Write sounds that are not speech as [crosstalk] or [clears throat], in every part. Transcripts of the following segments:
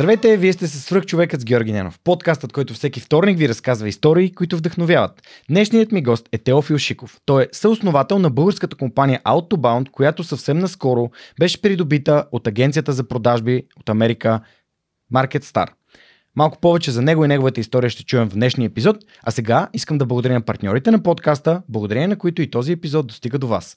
Здравейте, вие сте с свръх човекът с Георги Ненов. Подкастът, който всеки вторник ви разказва истории, които вдъхновяват. Днешният ми гост е Теофил Шиков. Той е съосновател на българската компания Autobound, която съвсем наскоро беше придобита от агенцията за продажби от Америка Market Star. Малко повече за него и неговата история ще чуем в днешния епизод, а сега искам да благодаря на партньорите на подкаста, благодарение на които и този епизод достига до вас.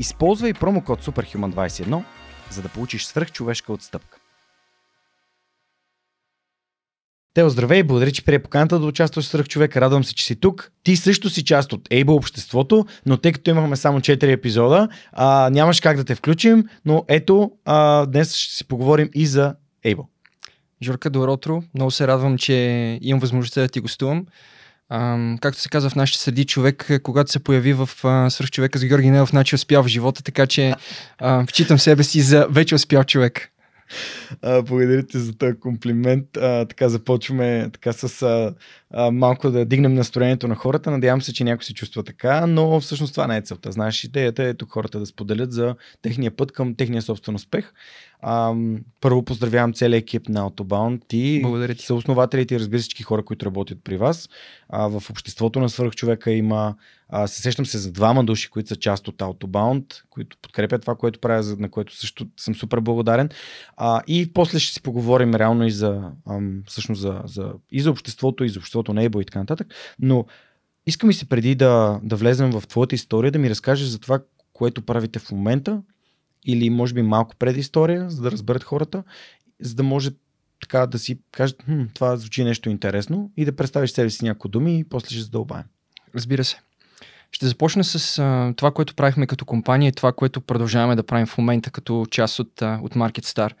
Използвай промокод SUPERHUMAN21, за да получиш свръхчовешка отстъпка. Тео, здравей, благодаря, че прие поканата да участваш в Сръх човек. Радвам се, че си тук. Ти също си част от Able обществото, но тъй като имахме само 4 епизода, а, нямаш как да те включим, но ето, а, днес ще си поговорим и за Able. Жорка, добро утро. Много се радвам, че имам възможността да ти гостувам. Ам, както се казва в нашите среди, човек, когато се появи в свърх човека с Георги Нелов, значи успял в живота, така че а, вчитам себе си за вече успял човек. А, благодаря ти за този комплимент. А, така започваме така с а, а, малко да дигнем настроението на хората. Надявам се, че някой се чувства така, но всъщност това не е целта. Знаеш, идеята е тук хората да споделят за техния път към техния собствен успех. А, първо поздравявам целият екип на Autobound. Ти, Благодаря ти. са основателите и разбира всички хора, които работят при вас. А, в обществото на свърхчовека има а, се сещам се за двама души, които са част от Autobound, които подкрепят това, което правя, на което също съм супер благодарен. А, и после ще си поговорим реално и за, ам, всъщност за, за, и за обществото, и за обществото на Ебо и така нататък. Но искам и се преди да, да влезем в твоята история, да ми разкажеш за това, което правите в момента, или може би малко предистория, за да разберат хората, за да може така да си кажат, хм, това звучи нещо интересно и да представиш себе си някои думи и после ще задълбаем. Разбира се. Ще започна с а, това, което правихме като компания и това, което продължаваме да правим в момента като част от, а, от Market Star.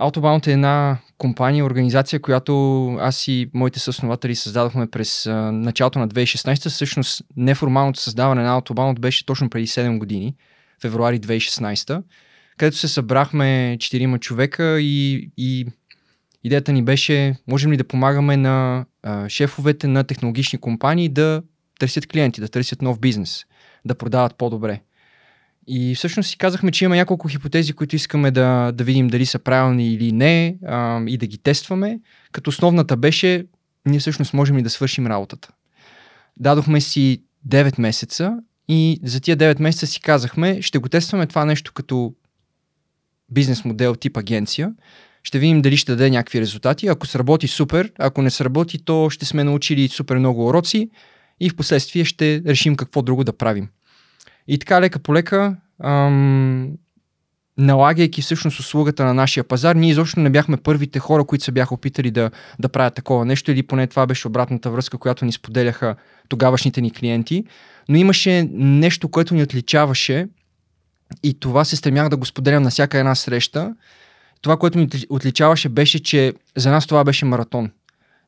Autobound е една компания, организация, която аз и моите съоснователи създадохме през а, началото на 2016. Всъщност неформалното създаване на Autobound беше точно преди 7 години, февруари 2016, където се събрахме 4 човека и, и идеята ни беше, можем ли да помагаме на а, шефовете на технологични компании да търсят клиенти, да търсят нов бизнес, да продават по-добре. И всъщност си казахме, че има няколко хипотези, които искаме да, да видим дали са правилни или не а, и да ги тестваме, като основната беше ние всъщност можем ли да свършим работата. Дадохме си 9 месеца и за тия 9 месеца си казахме, ще го тестваме това нещо като бизнес модел тип агенция, ще видим дали ще даде някакви резултати. Ако сработи супер, ако не сработи, то ще сме научили супер много уроци и в последствие ще решим какво друго да правим. И така лека по лека, налагайки всъщност услугата на нашия пазар, ние изобщо не бяхме първите хора, които се бяха опитали да, да правят такова нещо или поне това беше обратната връзка, която ни споделяха тогавашните ни клиенти. Но имаше нещо, което ни отличаваше и това се стремях да го споделям на всяка една среща. Това, което ни отличаваше беше, че за нас това беше маратон.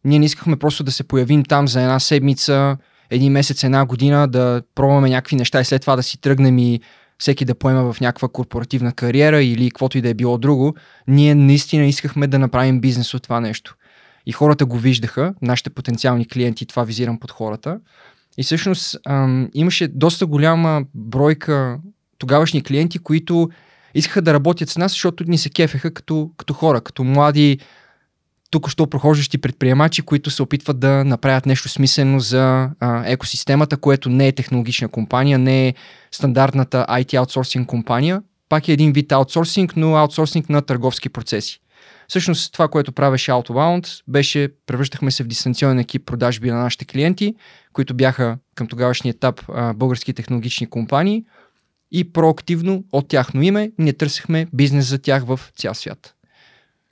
Ние не искахме просто да се появим там за една седмица, един месец, една година да пробваме някакви неща и след това да си тръгнем и всеки да поема в някаква корпоративна кариера или каквото и да е било друго, ние наистина искахме да направим бизнес от това нещо. И хората го виждаха, нашите потенциални клиенти, това визирам под хората. И всъщност ам, имаше доста голяма бройка тогавашни клиенти, които искаха да работят с нас, защото ни се кефеха като, като хора, като млади тук що прохождащи предприемачи, които се опитват да направят нещо смислено за а, екосистемата, което не е технологична компания, не е стандартната IT аутсорсинг компания. Пак е един вид аутсорсинг, но аутсорсинг на търговски процеси. Всъщност това, което правеше Outbound, беше превръщахме се в дистанционен екип продажби на нашите клиенти, които бяха към тогавашния етап а, български технологични компании и проактивно от тяхно име ние търсихме бизнес за тях в цял свят.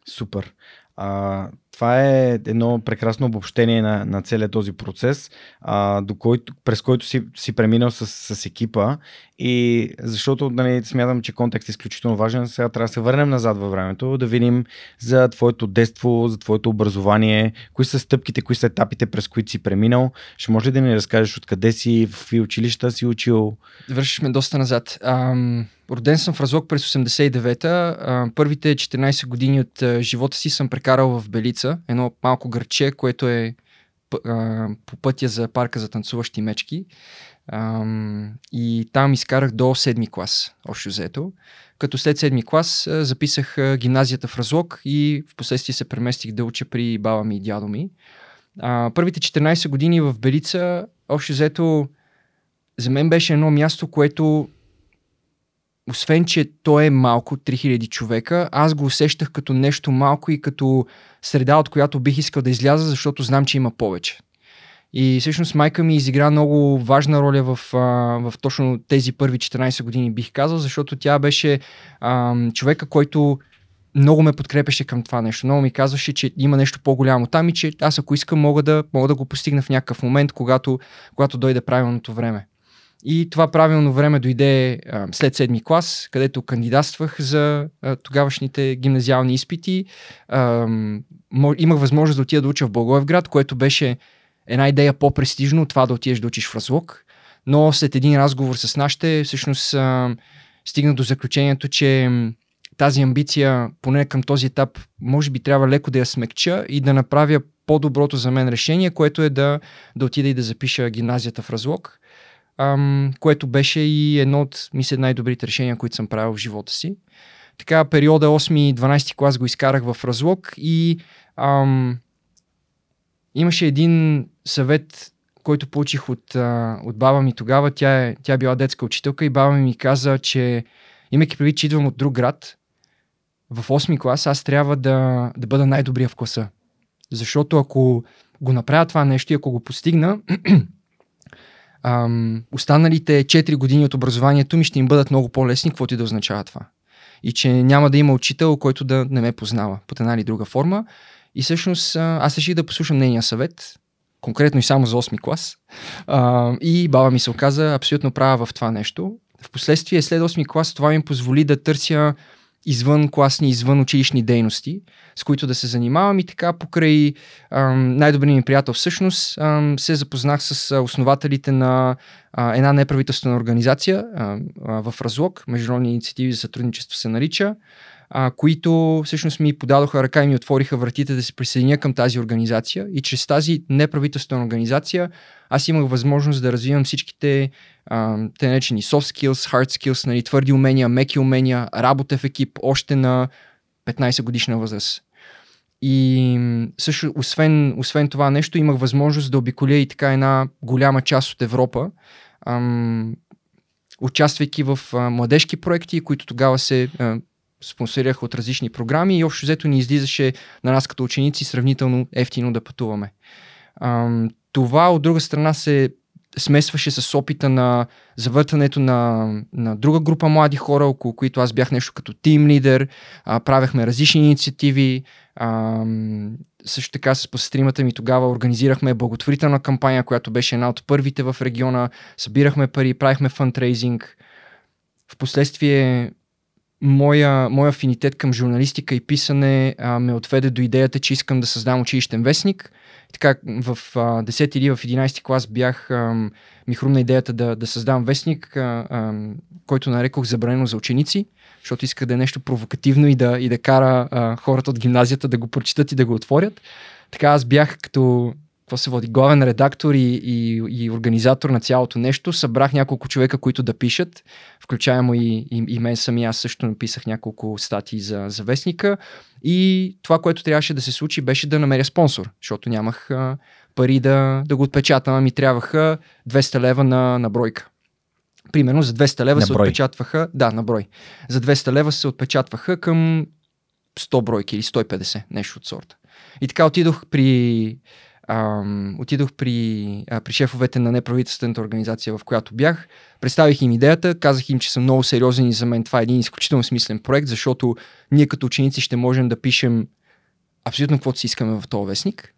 Супер. А, това е едно прекрасно обобщение на, на целият този процес, а, до който, през който си, си преминал с, с екипа и защото нали, смятам, че контекст е изключително важен, сега трябва да се върнем назад във времето, да видим за твоето детство, за твоето образование, кои са стъпките, кои са етапите, през които си преминал. Ще може ли да ни разкажеш откъде си, в какви училища си учил? Вършихме доста назад. Ам, роден съм в Разлог през 89-та. А, първите 14 години от живота си съм прекарал в Белица, едно малко гърче, което е по пътя за парка за танцуващи мечки. И там изкарах до седми клас, общо взето. Като след седми клас а, записах гимназията в Разлог и в последствие се преместих да уча при баба ми и дядо ми. Първите 14 години в Белица, общо взето, за мен беше едно място, което освен, че то е малко, 3000 човека, аз го усещах като нещо малко и като среда, от която бих искал да изляза, защото знам, че има повече. И всъщност майка ми изигра много важна роля в, в точно тези първи 14 години, бих казал, защото тя беше а, човека, който много ме подкрепеше към това нещо. Много ми казваше, че има нещо по-голямо там и че аз ако искам мога да, мога да го постигна в някакъв момент, когато, когато дойде правилното време. И това правилно време дойде а, след седми клас, където кандидатствах за а, тогавашните гимназиални изпити. А, имах възможност да отида да уча в Благоевград, което беше една идея по-престижно от това да отидеш да учиш в Разлог. Но след един разговор с нашите, всъщност а, стигна до заключението, че тази амбиция, поне към този етап, може би трябва леко да я смекча и да направя по-доброто за мен решение, което е да, да отида и да запиша гимназията в Разлог, ам, което беше и едно от, мисля, най-добрите решения, които съм правил в живота си. Така, периода 8-12 клас го изкарах в Разлог и ам, имаше един съвет, който получих от, а, от баба ми тогава. Тя е, тя била детска учителка и баба ми каза, че имайки предвид, че идвам от друг град, в 8 клас аз трябва да, да бъда най-добрия в класа. Защото ако го направя това нещо и ако го постигна, [clears throat] ам, останалите 4 години от образованието ми ще им бъдат много по-лесни, каквото и да означава това. И че няма да има учител, който да не ме познава под една или друга форма. И всъщност аз реших да послушам нейния съвет, конкретно и само за 8 клас. А, и баба ми се оказа абсолютно права в това нещо. Впоследствие, след 8 клас, това ми позволи да търся извън класни, извън училищни дейности, с които да се занимавам и така покрай ам, най-добрият ми приятел всъщност се запознах с основателите на една неправителствена организация в Разлог, Международни инициативи за сътрудничество се нарича, които всъщност ми подадоха ръка и ми отвориха вратите да се присъединя към тази организация. И чрез тази неправителствена организация аз имах възможност да развивам всичките а, те наречени soft skills, hard skills, нали, твърди умения, меки умения, работа в екип още на 15 годишна възраст. И също, освен, освен това нещо, имах възможност да обиколя и така една голяма част от Европа, ам, участвайки в а, младежки проекти, които тогава се а, спонсорираха от различни програми и общо взето ни излизаше на нас като ученици сравнително ефтино да пътуваме. Ам, това от друга страна се смесваше с опита на завъртането на, на друга група млади хора, около които аз бях нещо като тим лидер, а, правехме различни инициативи. А, също така с посестримата ми тогава организирахме благотворителна кампания, която беше една от първите в региона. Събирахме пари, правихме фандрейзинг. Впоследствие моя, моя афинитет към журналистика и писане а, ме отведе до идеята, че искам да създам училищен вестник. Така, в а, 10 или в 11 клас бях, ми хрумна идеята да, да създам вестник, който нарекох забранено за ученици, защото исках да е нещо провокативно и да, и да кара хората от гимназията да го прочитат и да го отворят. Така аз бях като какво се води, главен редактор и, и, и организатор на цялото нещо. Събрах няколко човека, които да пишат, включаемо и, и, и мен сами. Аз също написах няколко статии за, за вестника. И това, което трябваше да се случи, беше да намеря спонсор, защото нямах а, пари да, да го отпечатам, ми трябваха 200 лева на, на бройка. Примерно за 200 лева на се брой. отпечатваха. Да, на брой. За 200 лева се отпечатваха към 100 бройки или 150, нещо от сорта. И така отидох при Ам, отидох при, а, при шефовете на неправителствената организация, в която бях, представих им идеята, казах им, че съм много сериозен и за мен това е един изключително смислен проект, защото ние като ученици ще можем да пишем абсолютно каквото си искаме в този вестник,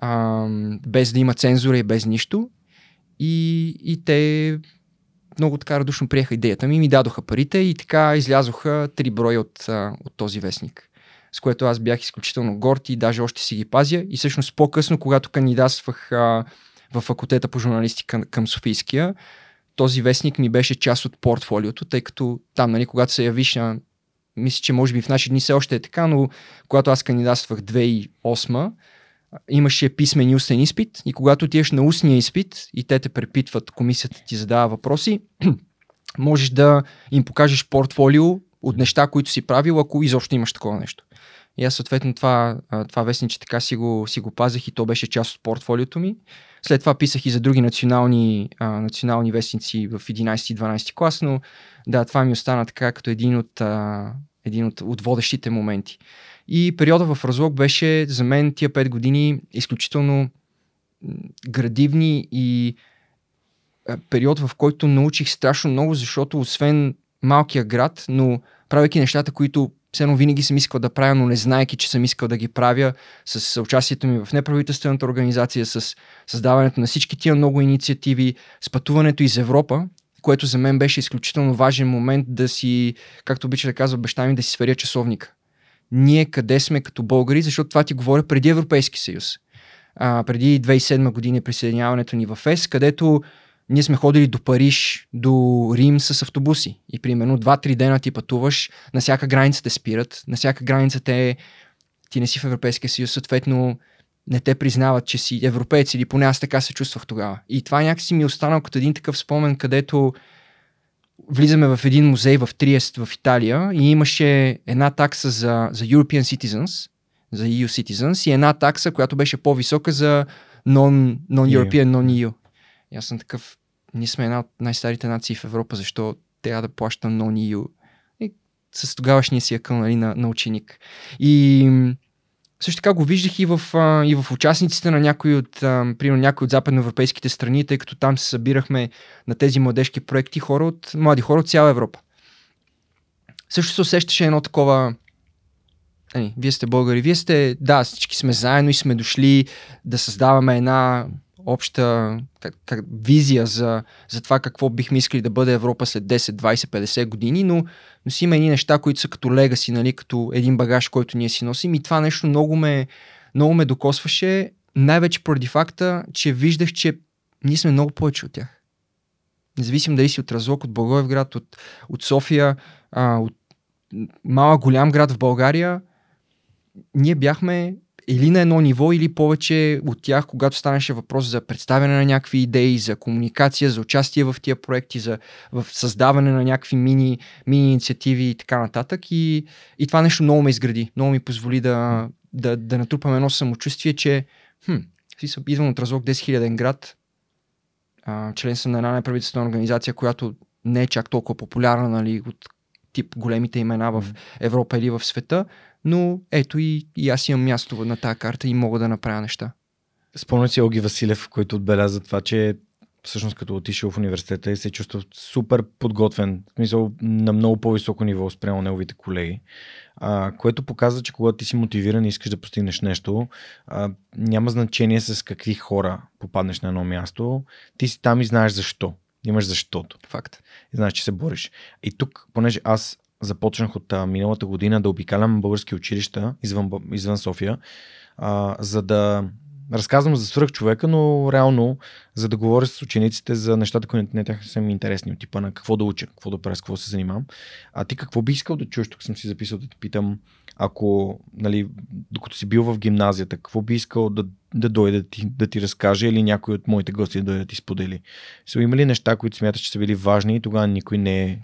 а, без да има цензура и без нищо. И, и те много така радушно приеха идеята ми, ми дадоха парите и така излязоха три броя от, от този вестник. С което аз бях изключително горд и даже още си ги пазя. И всъщност по-късно, когато кандидатствах а, в факултета по журналистика към Софийския, този вестник ми беше част от портфолиото, тъй като там, нали, когато се явиш на мисля, че може би в наши дни все още е така, но когато аз кандидатствах 2008, имаше писмен и устен изпит и когато отидеш на устния изпит и те те препитват, комисията ти задава въпроси, [clears throat] можеш да им покажеш портфолио от неща, които си правил, ако изобщо имаш такова нещо. И аз съответно това, това вестниче така си го, си го пазех и то беше част от портфолиото ми. След това писах и за други национални, а, национални вестници в 11 и 12 клас, но да, това ми остана така като един от, а, един от, от водещите моменти. И периода в разлог беше за мен тия 5 години изключително градивни и период, в който научих страшно много, защото освен малкия град, но правейки нещата, които все едно винаги съм искал да правя, но не знаеки, че съм искал да ги правя с участието ми в неправителствената организация, с създаването на всички тия много инициативи, с пътуването из Европа, което за мен беше изключително важен момент да си, както обича да казва баща ми, да си сверя часовника. Ние къде сме като българи, защото това ти говоря преди Европейски съюз. А, преди 2007 година присъединяването ни в ЕС, където ние сме ходили до Париж, до Рим с автобуси. И примерно 2-3 дена ти пътуваш, на всяка граница те спират, на всяка граница те, ти не си в Европейския съюз, съответно не те признават, че си европеец или поне аз така се чувствах тогава. И това някакси ми е останал като един такъв спомен, където влизаме в един музей в Триест в Италия и имаше една такса за, за European Citizens, за EU Citizens и една такса, която беше по-висока за non, non-European, non-EU. И аз съм такъв, ние сме една от най-старите нации в Европа, защо трябва да плащам non-EU? С тогавашния си акъл нали, на, на ученик. И също така го виждах и в, а, и в участниците на някои от, а, примерно, някои от западноевропейските страни, тъй като там се събирахме на тези младежки проекти хора от, млади хора от цяла Европа. Също се усещаше едно такова Ани, вие сте българи, вие сте, да, всички сме заедно и сме дошли да създаваме една обща как, как, визия за, за това какво бихме искали да бъде Европа след 10, 20, 50 години, но, но си има едни неща, които са като легаси, нали, като един багаж, който ние си носим и това нещо много ме, много ме докосваше, най-вече поради факта, че виждах, че ние сме много повече от тях. Независимо дали си от Разлог, от Благоевград, от, от София, а, от малък голям град в България, ние бяхме или на едно ниво, или повече от тях, когато станеше въпрос за представяне на някакви идеи, за комуникация, за участие в тия проекти, за в създаване на някакви мини, мини инициативи и така нататък. И, и това нещо много ме изгради. Много ми позволи да, да, да натрупам едно самочувствие, че хм, идвам от разлог 10 000 град, а, член съм на една неправителствена организация, която не е чак толкова популярна, нали, от тип големите имена в Европа или в света, но ето и, и аз имам място на тази карта и мога да направя неща. Спомня си Оги Василев, който отбеляза това, че всъщност като отишъл в университета и се чувства супер подготвен, в смисъл на много по-високо ниво спрямо неговите колеги, а, което показва, че когато ти си мотивиран и искаш да постигнеш нещо, а, няма значение с какви хора попаднеш на едно място, ти си там и знаеш защо. Имаш защото. Факт. И знаеш, че се бориш. И тук, понеже аз започнах от а, миналата година да обикалям български училища извън, извън София, а, за да разказвам за свръх човека, но реално за да говоря с учениците за нещата, които не тях са ми интересни, от типа на какво да уча, какво да правя, с какво се занимавам. А ти какво би искал да чуеш? Тук съм си записал да те питам, ако, нали, докато си бил в гимназията, какво би искал да, да дойде да ти, да ти разкаже или някой от моите гости да дойде да ти сподели? Са има ли неща, които смяташ, че са били важни и тогава никой не е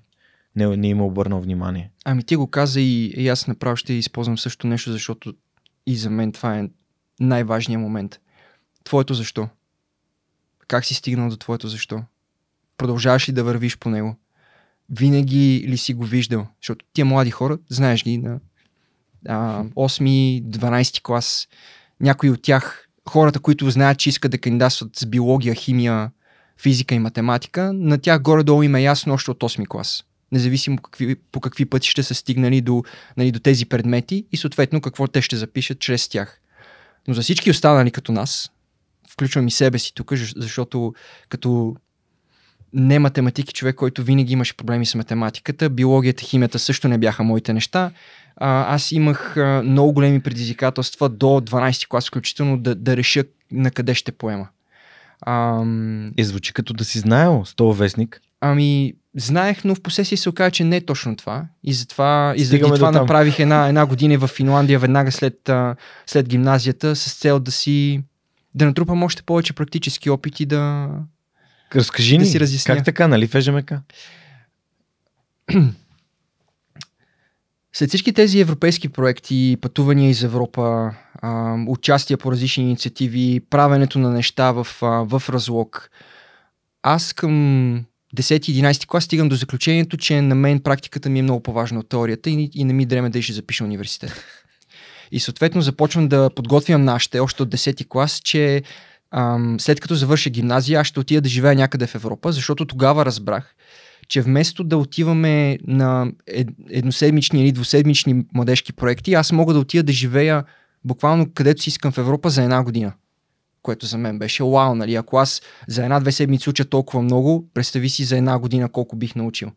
не, не има обърнал внимание. Ами ти го каза и, и аз направо ще използвам също нещо, защото и за мен това е най-важният момент. Твоето защо? Как си стигнал до твоето защо? Продължаваш ли да вървиш по него? Винаги ли си го виждал? Защото тия млади хора, знаеш ги, на а, 8-12 клас, някои от тях, хората, които знаят, че искат да кандидатстват с биология, химия, физика и математика, на тях горе-долу им е ясно още от 8 клас независимо какви, по какви пъти ще са стигнали до, нали, до тези предмети и съответно какво те ще запишат чрез тях. Но за всички останали като нас, включвам и себе си тук, защото като не математики човек, който винаги имаше проблеми с математиката, биологията, химията също не бяха моите неща. А, аз имах а, много големи предизвикателства до 12 клас включително да, да реша на къде ще поема. Ам... И звучи като да си знаел с този вестник. Ами, знаех, но в посесия се оказа, че не е точно това. И затова, и заради това направих една, една година в Финландия веднага след, след гимназията с цел да си да натрупам още повече практически опити да, Разкажи да ни, си разясня. как така, нали в ЕЖМК? След всички тези европейски проекти, пътувания из Европа, участия по различни инициативи, правенето на неща в, в разлог, аз към 10-11 клас стигам до заключението, че на мен практиката ми е много по-важна от теорията и, и не ми дреме да ще запиша университет. И съответно започвам да подготвям нашите още от 10 клас, че ам, след като завърша гимназия, аз ще отида да живея някъде в Европа, защото тогава разбрах, че вместо да отиваме на едноседмични или двуседмични младежки проекти, аз мога да отида да живея буквално където си искам в Европа за една година. Което за мен беше вау, нали? Ако аз за една-две седмици уча толкова много, представи си за една година колко бих научил.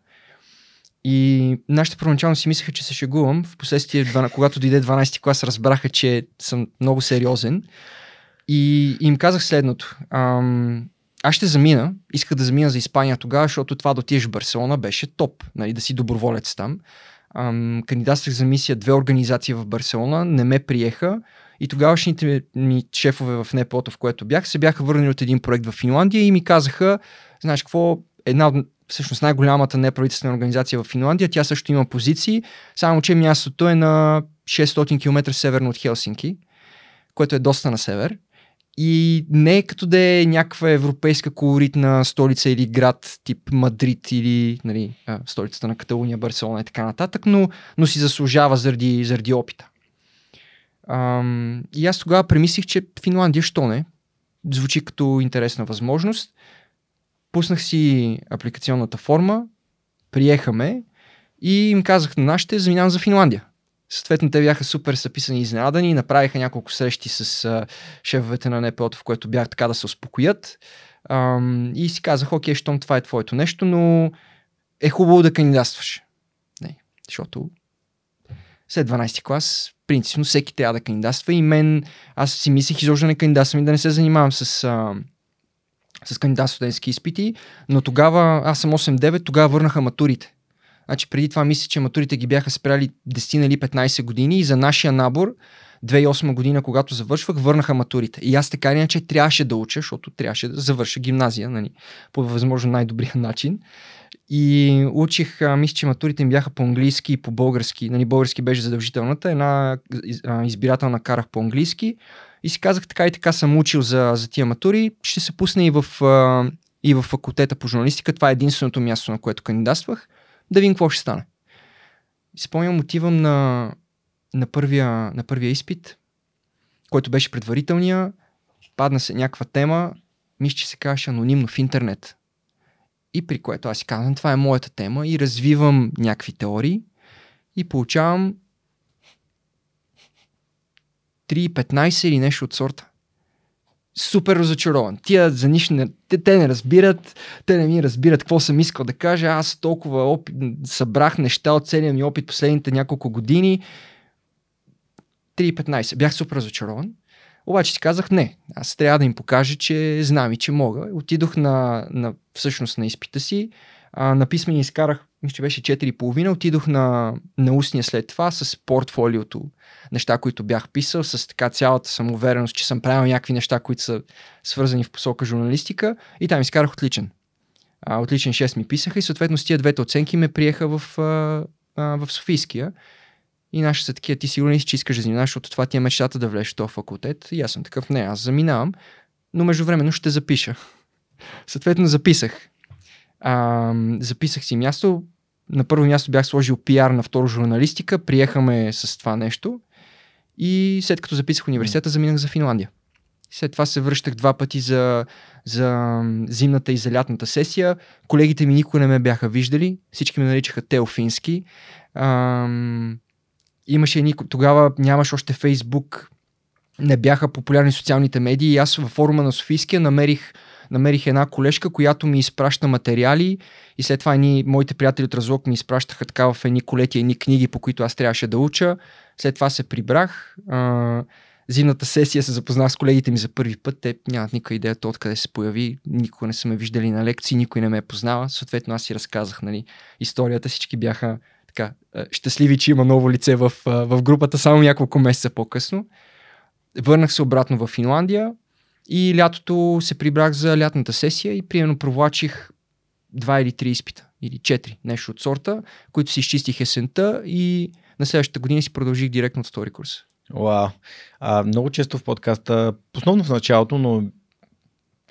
И нашите първоначално си мислеха, че се шегувам. Впоследствие, когато дойде 12 клас, разбраха, че съм много сериозен. И им казах следното. Ам, аз ще замина, исках да замина за Испания тогава, защото това да отидеш в Барселона беше топ, нали, да си доброволец там. Ам, кандидатствах за мисия две организации в Барселона, не ме приеха и тогавашните ми шефове в НПО-то, в което бях, се бяха върнали от един проект в Финландия и ми казаха, знаеш какво, една от всъщност най-голямата неправителствена организация в Финландия, тя също има позиции, само че мястото е на 600 км северно от Хелсинки, което е доста на север. И не е като да е някаква европейска колоритна столица или град тип Мадрид или нали, столицата на Каталуния, Барселона и така нататък, но, но си заслужава заради, заради опита. Ам, и аз тогава премислих, че Финландия, що не? Звучи като интересна възможност. Пуснах си апликационната форма, приехаме и им казах на нашите, заминавам за Финландия. Съответно, те бяха супер съписани и изненадани, направиха няколко срещи с а, шефовете на НПО, в което бях така да се успокоят. Ам, и си казах, окей, щом това е твоето нещо, но е хубаво да кандидатстваш. Не, защото след 12 клас, принципно всеки трябва да кандидатства и мен, аз си мислех изобщо не кандидатствам и да не се занимавам с, а, с кандидат изпити, но тогава, аз съм 8-9, тогава върнаха матурите. Значи преди това мисля, че матурите ги бяха спряли 10 или 15 години и за нашия набор 2008 година, когато завършвах, върнаха матурите. И аз така иначе трябваше да уча, защото трябваше да завърша гимназия нали, по възможно най-добрия начин. И учих, а, мисля, че матурите им бяха по-английски и по-български. Нали, български беше задължителната. Една избирателна карах по-английски. И си казах, така и така съм учил за, за тия матури. Ще се пусне и в, а, и в факултета по журналистика. Това е единственото място, на което кандидатствах да видим какво ще стане. Спомням, отивам на, на, първия, на първия изпит, който беше предварителния, падна се някаква тема, мисля, че се казваше анонимно в интернет. И при което аз си казвам, това е моята тема и развивам някакви теории и получавам 3.15 или нещо от сорта супер разочарован. Тия за нищо не, те, те не разбират, те не ми разбират какво съм искал да кажа. Аз толкова опит, събрах неща от целия ми опит последните няколко години. 3.15. Бях супер разочарован. Обаче си казах не. Аз трябва да им покажа, че знам и че мога. Отидох на, на всъщност на изпита си. А, на писмени изкарах мисля, че беше 4,5. Отидох на, на устния след това с портфолиото, неща, които бях писал, с така цялата самоувереност, че съм правил някакви неща, които са свързани в посока журналистика и там изкарах отличен. А, отличен 6 ми писаха и съответно с тия двете оценки ме приеха в, а, а, в Софийския. И наши са такива, ти сигурно ли си, че искаш да заминаваш, защото това ти е мечтата да влезеш в този факултет. И аз съм такъв, не, аз заминавам, но междувременно ще запиша. [laughs] Съответно записах. А, записах си място. На първо място бях сложил пиар, на второ журналистика. Приехаме с това нещо. И след като записах университета, заминах за Финландия. След това се връщах два пъти за, за зимната и за лятната сесия. Колегите ми никога не ме бяха виждали. Всички ме наричаха Теофински. Ам, имаше едни, тогава нямаш още Фейсбук, не бяха популярни социалните медии и аз във форума на Софийския намерих намерих една колежка, която ми изпраща материали и след това едни моите приятели от Разлог ми изпращаха така в едни колети, едни книги, по които аз трябваше да уча. След това се прибрах. А, зимната сесия се запознах с колегите ми за първи път. Те нямат никаква идея то откъде се появи. Никога не са ме виждали на лекции, никой не ме е познава. Съответно аз си разказах нали, историята. Всички бяха така, щастливи, че има ново лице в, в групата само няколко месеца по-късно. Върнах се обратно в Финландия и лятото се прибрах за лятната сесия и примерно провлачих два или три изпита, или четири, нещо от сорта, които си изчистих есента и на следващата година си продължих директно от втори курс. Вау. А, много често в подкаста, основно в началото, но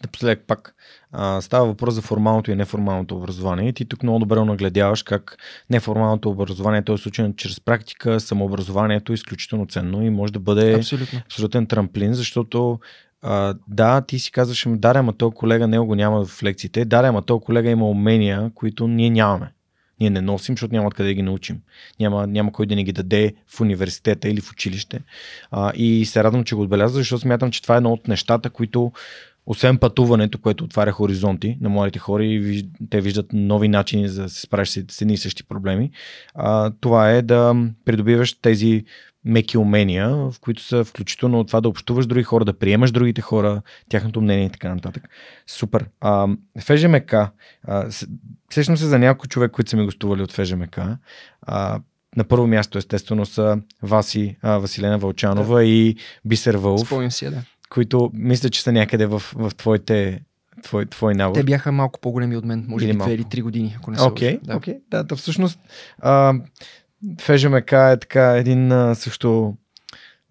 напоследък пак а, става въпрос за формалното и неформалното образование. И ти тук много добре нагледяваш как неформалното образование, т.е. случайно чрез практика, самообразованието е изключително ценно и може да бъде Абсолютно. абсолютен трамплин, защото а, да, ти си казваш, да, ама този колега него го няма в лекциите, да, ама този колега има умения, които ние нямаме. Ние не носим, защото няма откъде да ги научим. Няма, няма кой да ни ги даде в университета или в училище. А, и се радвам, че го отбеляза, защото смятам, че това е едно от нещата, които освен пътуването, което отваря хоризонти на младите хора и те виждат нови начини за да се справиш с едни и същи проблеми, а, това е да придобиваш тези меки умения, в които са включително това да общуваш други хора, да приемаш другите хора, тяхното мнение и така нататък. Супер. А, ФЖМК. Сещам се за няколко човек, които са ми гостували от ФЖМК. А, на първо място, естествено, са Васи, а, Василена Вълчанова да. и Бисер Вълф. Спомням си, да. Които мисля, че са някъде в, в твоите твой, твой набор. Те бяха малко по-големи от мен, може би две или три години, ако не се Окей, okay, да. Okay. да, да, всъщност а, ФЖМК е така един а, също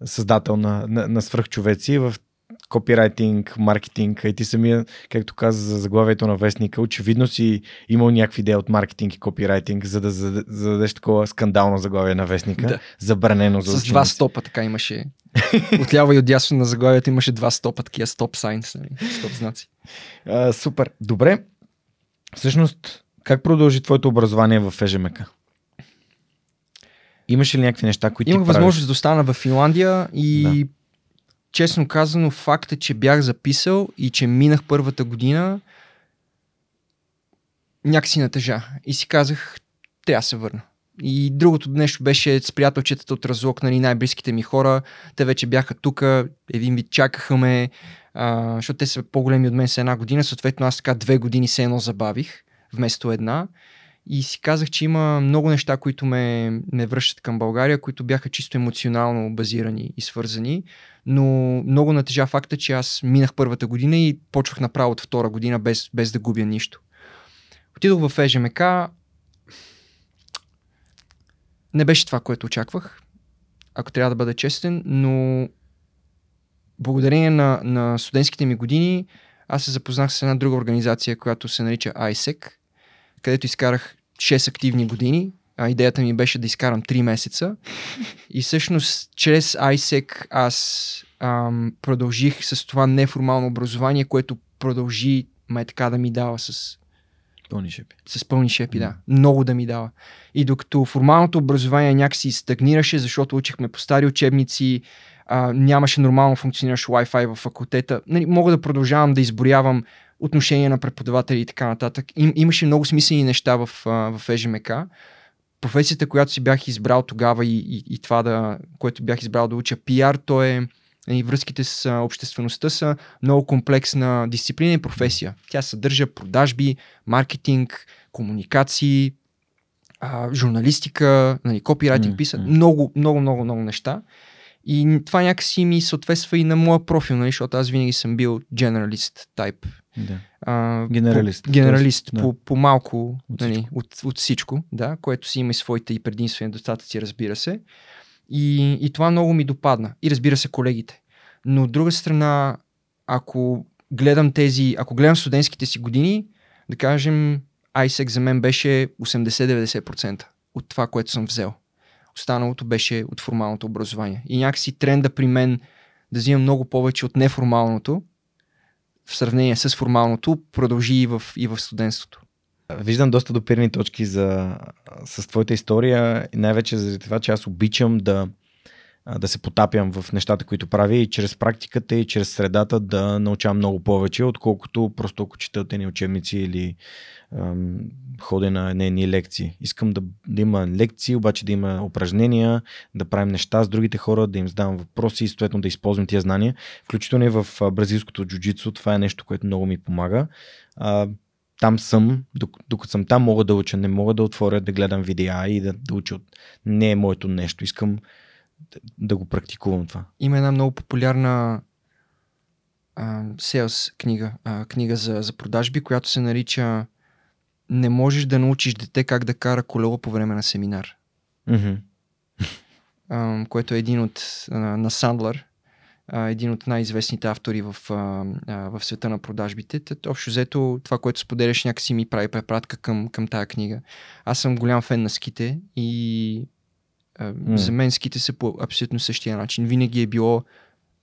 създател на, на, на свръхчовеци в копирайтинг, маркетинг и ти самия, както каза за заглавието на вестника, очевидно си имал някакви идеи от маркетинг и копирайтинг, за да зададеш такова скандално заглавие на вестника, да. забранено за С два стопа така имаше. [laughs] Отляво и отдясно на заглавието имаше два стопа, такива стоп сайнс, нали? стоп знаци. А, супер. Добре. Всъщност, как продължи твоето образование в ФЖМК? Имаше ли някакви неща, които Имах възможност да остана в Финландия и да. честно казано факта, че бях записал и че минах първата година някакси натежа. И си казах, трябва да се върна. И другото нещо беше с приятелчетата от Разлог, нали, най-близките ми хора. Те вече бяха тук, един вид чакаха ме, а, защото те са по-големи от мен с една година, съответно аз така две години се едно забавих, вместо една и си казах, че има много неща, които ме, ме връщат към България, които бяха чисто емоционално базирани и свързани, но много натежа факта, че аз минах първата година и почвах направо от втора година без, без да губя нищо. Отидох в ЕЖМК, не беше това, което очаквах, ако трябва да бъда честен, но благодарение на, на студентските ми години аз се запознах с една друга организация, която се нарича ISEC, където изкарах 6 активни години. А идеята ми беше да изкарам 3 месеца. И всъщност чрез ISEC аз ам, продължих с това неформално образование, което продължи ме така да ми дава с Пълни шепи. С пълни шепи, да. Много да ми дава. И докато формалното образование някакси стагнираше, защото учихме по стари учебници, а, нямаше нормално функциониращ Wi-Fi в факултета, нали, мога да продължавам да изборявам отношения на преподаватели и така нататък. Им, имаше много смислени неща в, в ЕЖМК. Професията, която си бях избрал тогава и, и, и това, да, което бях избрал да уча пиар, то е и нали, връзките с обществеността са много комплексна дисциплина и професия. Тя съдържа продажби, маркетинг, комуникации, а, журналистика, нали, копирайтинг, mm, писа, много, много, много, много неща. И това някакси ми съответства и на моя профил, нали, защото аз винаги съм бил generalist type. Да. А, генералист. По, генералист, да. по, по малко от, нали, всичко. От, от всичко, да, което си има и своите и предимства и недостатъци, разбира се. И, и това много ми допадна. И разбира се, колегите. Но от друга страна, ако гледам тези, ако гледам студентските си години, да кажем, ISEC за мен беше 80-90% от това, което съм взел. Останалото беше от формалното образование. И някакси тренда при мен да взимам много повече от неформалното, в сравнение с формалното, продължи и в, и в студентството. Виждам доста допирни точки за, с твоята история, най-вече заради това, че аз обичам да, да се потапям в нещата, които правя и чрез практиката и чрез средата да научавам много повече, отколкото просто ако чета ни учебници или ам, ходя на едни лекции. Искам да, да има лекции, обаче да има упражнения, да правим неща с другите хора, да им задавам въпроси и съответно да използвам тия знания. Включително и в бразилското джуджицу, това е нещо, което много ми помага. А, там съм, докато съм там мога да уча, не мога да отворя да гледам видеа и да, да уча. Не е моето нещо. Искам да, да го практикувам това. Има една много популярна селс книга, а, книга за, за продажби, която се нарича Не можеш да научиш дете как да кара колело по време на семинар. Mm-hmm. А, което е един от а, на Сандлър, а, един от най-известните автори в, а, в света на продажбите. Тът, общо взето, това, което споделяш, някакси ми прави препратка към, към тая книга. Аз съм голям фен на ските и а, mm. за мен ските са по абсолютно същия начин. Винаги е било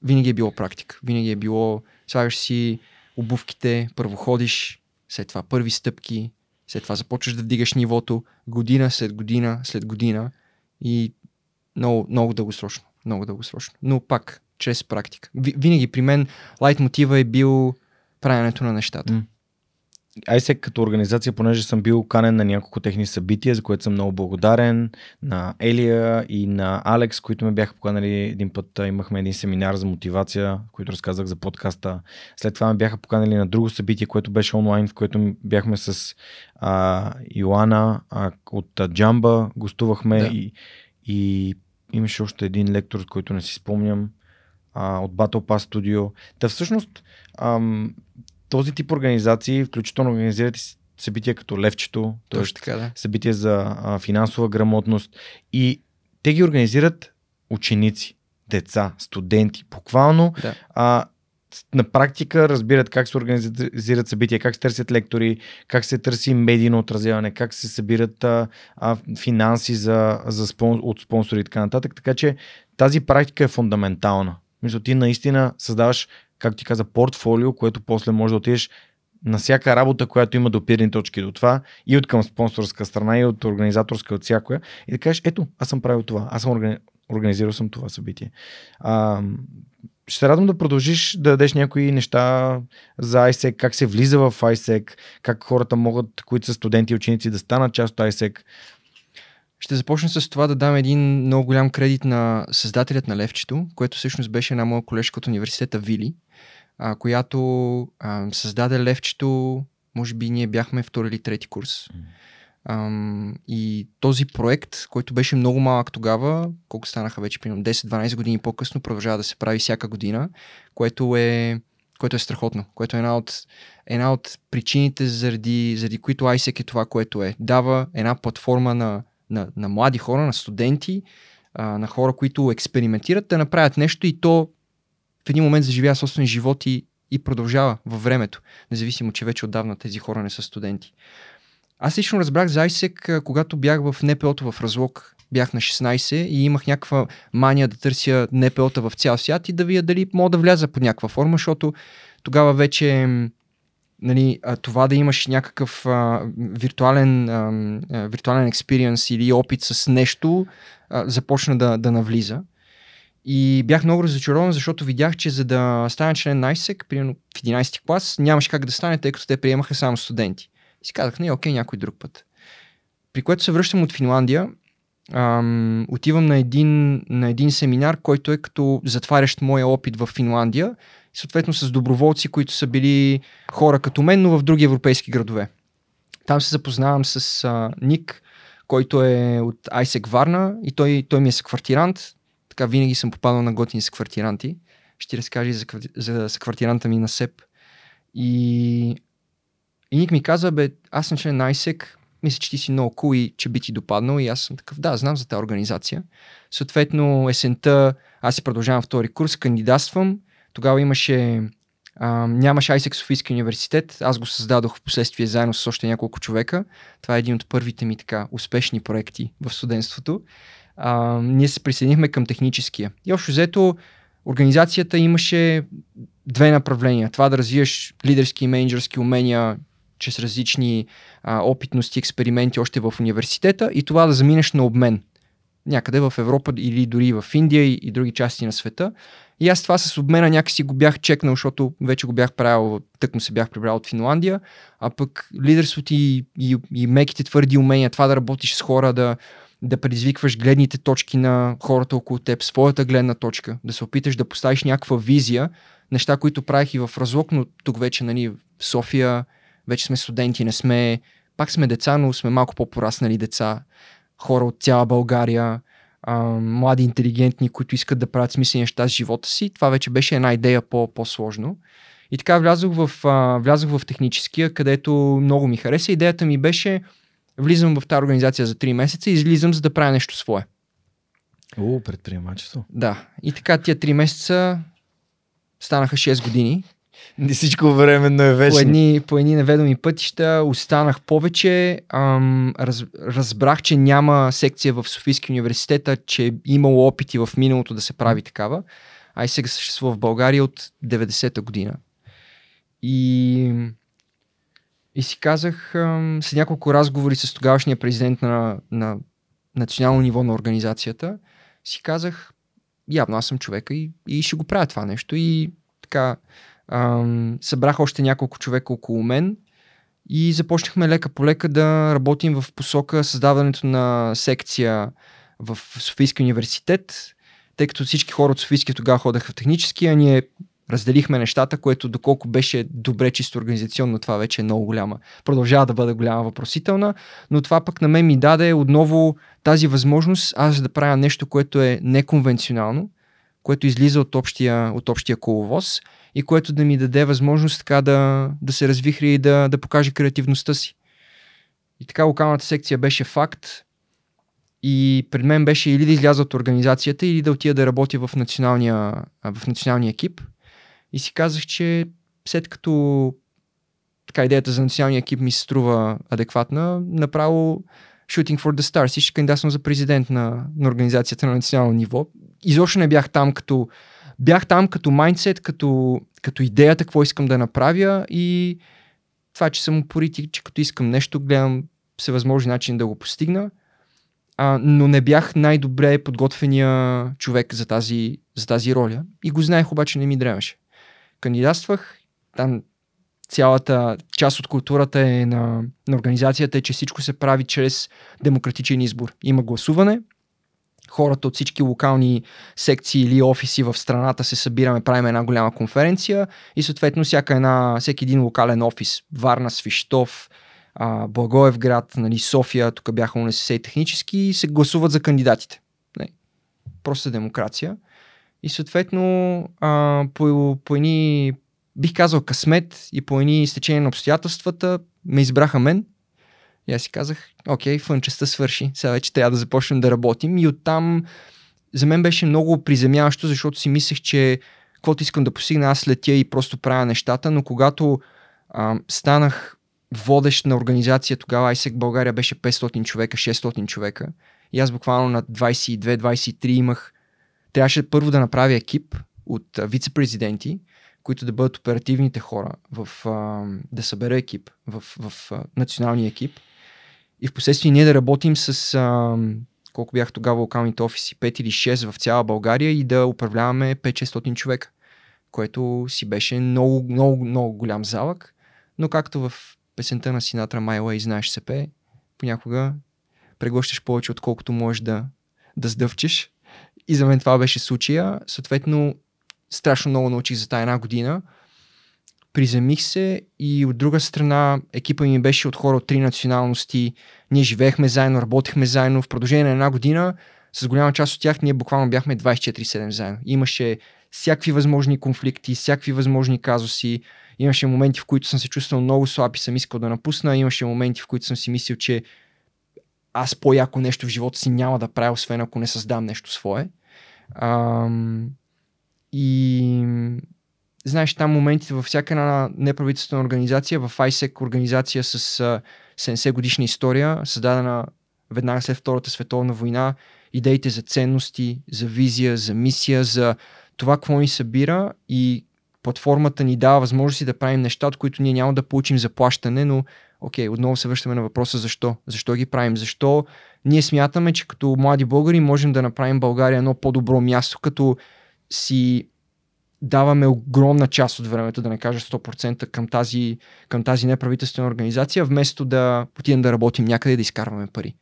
винаги е било практика. Винаги е било, слагаш си обувките, първо ходиш, след това първи стъпки, след това започваш да вдигаш нивото, година след година след година и много, много дългосрочно. Много дългосрочно. Но пак, чрез практика. Винаги при мен лайт мотива е бил правенето на нещата. Mm. ISEC като организация, понеже съм бил канен на няколко техни събития, за което съм много благодарен, на Елия и на Алекс, които ме бяха поканали един път. Имахме един семинар за мотивация, който разказах за подкаста. След това ме бяха поканали на друго събитие, което беше онлайн, в което бяхме с а, Йоана а, от Джамба, гостувахме да. и, и имаше още един лектор, от който не си спомням, а, от Battle Pass Studio. Та всъщност ам, този тип организации, включително организирате събития като Левчето, т.е. така, да. събития за а, финансова грамотност и те ги организират ученици, деца, студенти, буквално да. а, на практика разбират как се организират събития, как се търсят лектори, как се търси медийно отразяване, как се събират а, а, финанси за, за спон, от спонсори и така нататък. Така че тази практика е фундаментална. Мисля, ти наистина създаваш както ти каза, портфолио, което после може да отидеш на всяка работа, която има допирни точки до това, и от към спонсорска страна, и от организаторска, от всякоя, и да кажеш, ето, аз съм правил това, аз съм органи... организирал съм това събитие. А, ще се радвам да продължиш да дадеш някои неща за ISEC, как се влиза в ISEC, как хората могат, които са студенти и ученици, да станат част от ISEC. Ще започна с това да дам един много голям кредит на създателят на Левчето, което всъщност беше една моя колежка от университета Вили, а, която а, създаде Левчето, може би ние бяхме втори или трети курс. Mm. и този проект, който беше много малък тогава, колко станаха вече, примерно 10-12 години по-късно, продължава да се прави всяка година, което е, което е страхотно, което е една от, една от причините, заради, заради които ISEC е това, което е. Дава една платформа на на, на млади хора, на студенти, а, на хора, които експериментират да направят нещо и то в един момент заживява собствен живот и, и продължава във времето, независимо, че вече отдавна тези хора не са студенти. Аз лично разбрах за ISEC, когато бях в НПО-то в Разлог, бях на 16 и имах някаква мания да търся НПО-та в цял свят и да видя дали мога да вляза под някаква форма, защото тогава вече нали, това да имаш някакъв а, виртуален, а, виртуален експириенс или опит с нещо а, започна да, да навлиза. И бях много разочарован, защото видях, че за да стане член на ISEC, примерно в 11 клас, нямаше как да стане, тъй като те приемаха само студенти. И си казах, не, окей, някой друг път. При което се връщам от Финландия, ам, отивам на един, на един семинар, който е като затварящ моя опит в Финландия съответно с доброволци, които са били хора като мен, но в други европейски градове. Там се запознавам с а, Ник, който е от Айсек Варна и той, той ми е съквартирант. Така винаги съм попадал на готини съквартиранти. Ще ти разкажа за, за съквартиранта ми на Сеп. И, и Ник ми каза, бе, аз съм член на Айсек, мисля, че ти си много кул и че би ти допаднал и аз съм такъв, да, знам за тази организация. Съответно, есента аз си продължавам втори курс, кандидатствам тогава имаше а, нямаше ISEC Софийски университет. Аз го създадох в последствие заедно с още няколко човека. Това е един от първите ми така успешни проекти в студентството. А, ние се присъединихме към техническия. И общо взето организацията имаше две направления. Това да развиеш лидерски и менеджерски умения чрез различни а, опитности, експерименти още в университета и това да заминеш на обмен някъде в Европа или дори в Индия и, и други части на света. И аз това с обмена някакси го бях чекнал, защото вече го бях правил, тък му се бях прибрал от Финландия, а пък лидерството и, и, и меките твърди умения, това да работиш с хора, да, да предизвикваш гледните точки на хората около теб, своята гледна точка, да се опиташ да поставиш някаква визия, неща, които правих и в Разлог, но тук вече нали, в София вече сме студенти, не сме, пак сме деца, но сме малко по-пораснали деца, хора от цяла България, а, млади, интелигентни, които искат да правят смислени неща с живота си. Това вече беше една идея по- по-сложно. И така влязох в, а, влязох в техническия, където много ми хареса. Идеята ми беше, влизам в тази организация за 3 месеца и излизам за да правя нещо свое. О, предприемачество. Да. И така тия 3 месеца станаха 6 години, [laughs] Не всичко временно е вечно. по едни, по едни неведоми пътища останах повече. Ам, раз, разбрах, че няма секция в Софийския университет, а че е имало опити в миналото да се прави такава. А и сега съществува в България от 90-та година. И, и си казах, ам, след няколко разговори с тогавашния президент на, на национално ниво на организацията, си казах, явно аз съм човека и, и ще го правя това нещо. И така, събрах още няколко човека около мен и започнахме лека по лека да работим в посока създаването на секция в Софийския университет, тъй като всички хора от Софийския тогава ходеха в техническия, ние разделихме нещата, което доколко беше добре чисто организационно, това вече е много голяма. Продължава да бъде голяма въпросителна, но това пък на мен ми даде отново тази възможност аз да правя нещо, което е неконвенционално, което излиза от общия, от общия коловоз и което да ми даде възможност така да, да се развихри и да, да покаже креативността си. И така локалната секция беше факт и пред мен беше или да изляза от организацията, или да отида да работя в националния, в националния екип. И си казах, че след като така идеята за националния екип ми се струва адекватна, направо Shooting for the Stars и ще кандидатствам за президент на, на организацията на национално ниво. Изобщо не бях там като бях там като майндсет, като, като идеята, какво искам да направя и това, че съм упорит и че като искам нещо, гледам всевъзможни начин да го постигна. А, но не бях най-добре подготвения човек за тази, за тази роля. И го знаех, обаче не ми дрemаше. Кандидатствах, там цялата част от културата е на, на организацията е, че всичко се прави чрез демократичен избор. Има гласуване, хората от всички локални секции или офиси в страната се събираме, правим една голяма конференция и съответно всяка една, всеки един локален офис, Варна, Свищов, Благоевград, нали, София, тук бяха УНСС и технически, се гласуват за кандидатите. Не. Просто демокрация. И съответно а, по, по едни, бих казал късмет и по едни стечения на обстоятелствата ме избраха мен и аз си казах, окей, фънчеста свърши, сега вече трябва да започнем да работим. И оттам за мен беше много приземяващо, защото си мислех, че каквото искам да постигна, аз летя и просто правя нещата, но когато а, станах водещ на организация, тогава ISEC България беше 500 човека, 600 човека. И аз буквално на 22-23 имах, трябваше първо да направя екип от вице-президенти, които да бъдат оперативните хора, в, а, да събера екип в, в а, националния екип. И в последствие ние да работим с а, колко бях тогава локалните офиси, 5 или 6 в цяла България и да управляваме 5-600 човека, което си беше много, много, много голям залък. Но както в песента на Синатра Майла и знаеш се пее, понякога преглъщаш повече, отколкото можеш да, да сдъвчеш. И за мен това беше случая. Съответно, страшно много научих за тази една година. Приземих се и от друга страна екипа ми беше от хора от три националности. Ние живеехме заедно, работехме заедно. В продължение на една година с голяма част от тях ние буквално бяхме 24-7 заедно. Имаше всякакви възможни конфликти, всякакви възможни казуси. Имаше моменти, в които съм се чувствал много слаб и съм искал да напусна. Имаше моменти, в които съм си мислил, че аз по-яко нещо в живота си няма да правя, освен ако не създам нещо свое. Ам... И знаеш, там моментите във всяка една неправителствена организация, в ISEC организация с а, 70 годишна история, създадена веднага след Втората световна война, идеите за ценности, за визия, за мисия, за това какво ни събира и платформата ни дава възможности да правим неща, от които ние няма да получим заплащане, но окей, отново се връщаме на въпроса защо. Защо ги правим? Защо ние смятаме, че като млади българи можем да направим България едно по-добро място, като си даваме огромна част от времето, да не кажа 100% към тази, към тази неправителствена организация, вместо да отидем да работим някъде и да изкарваме пари.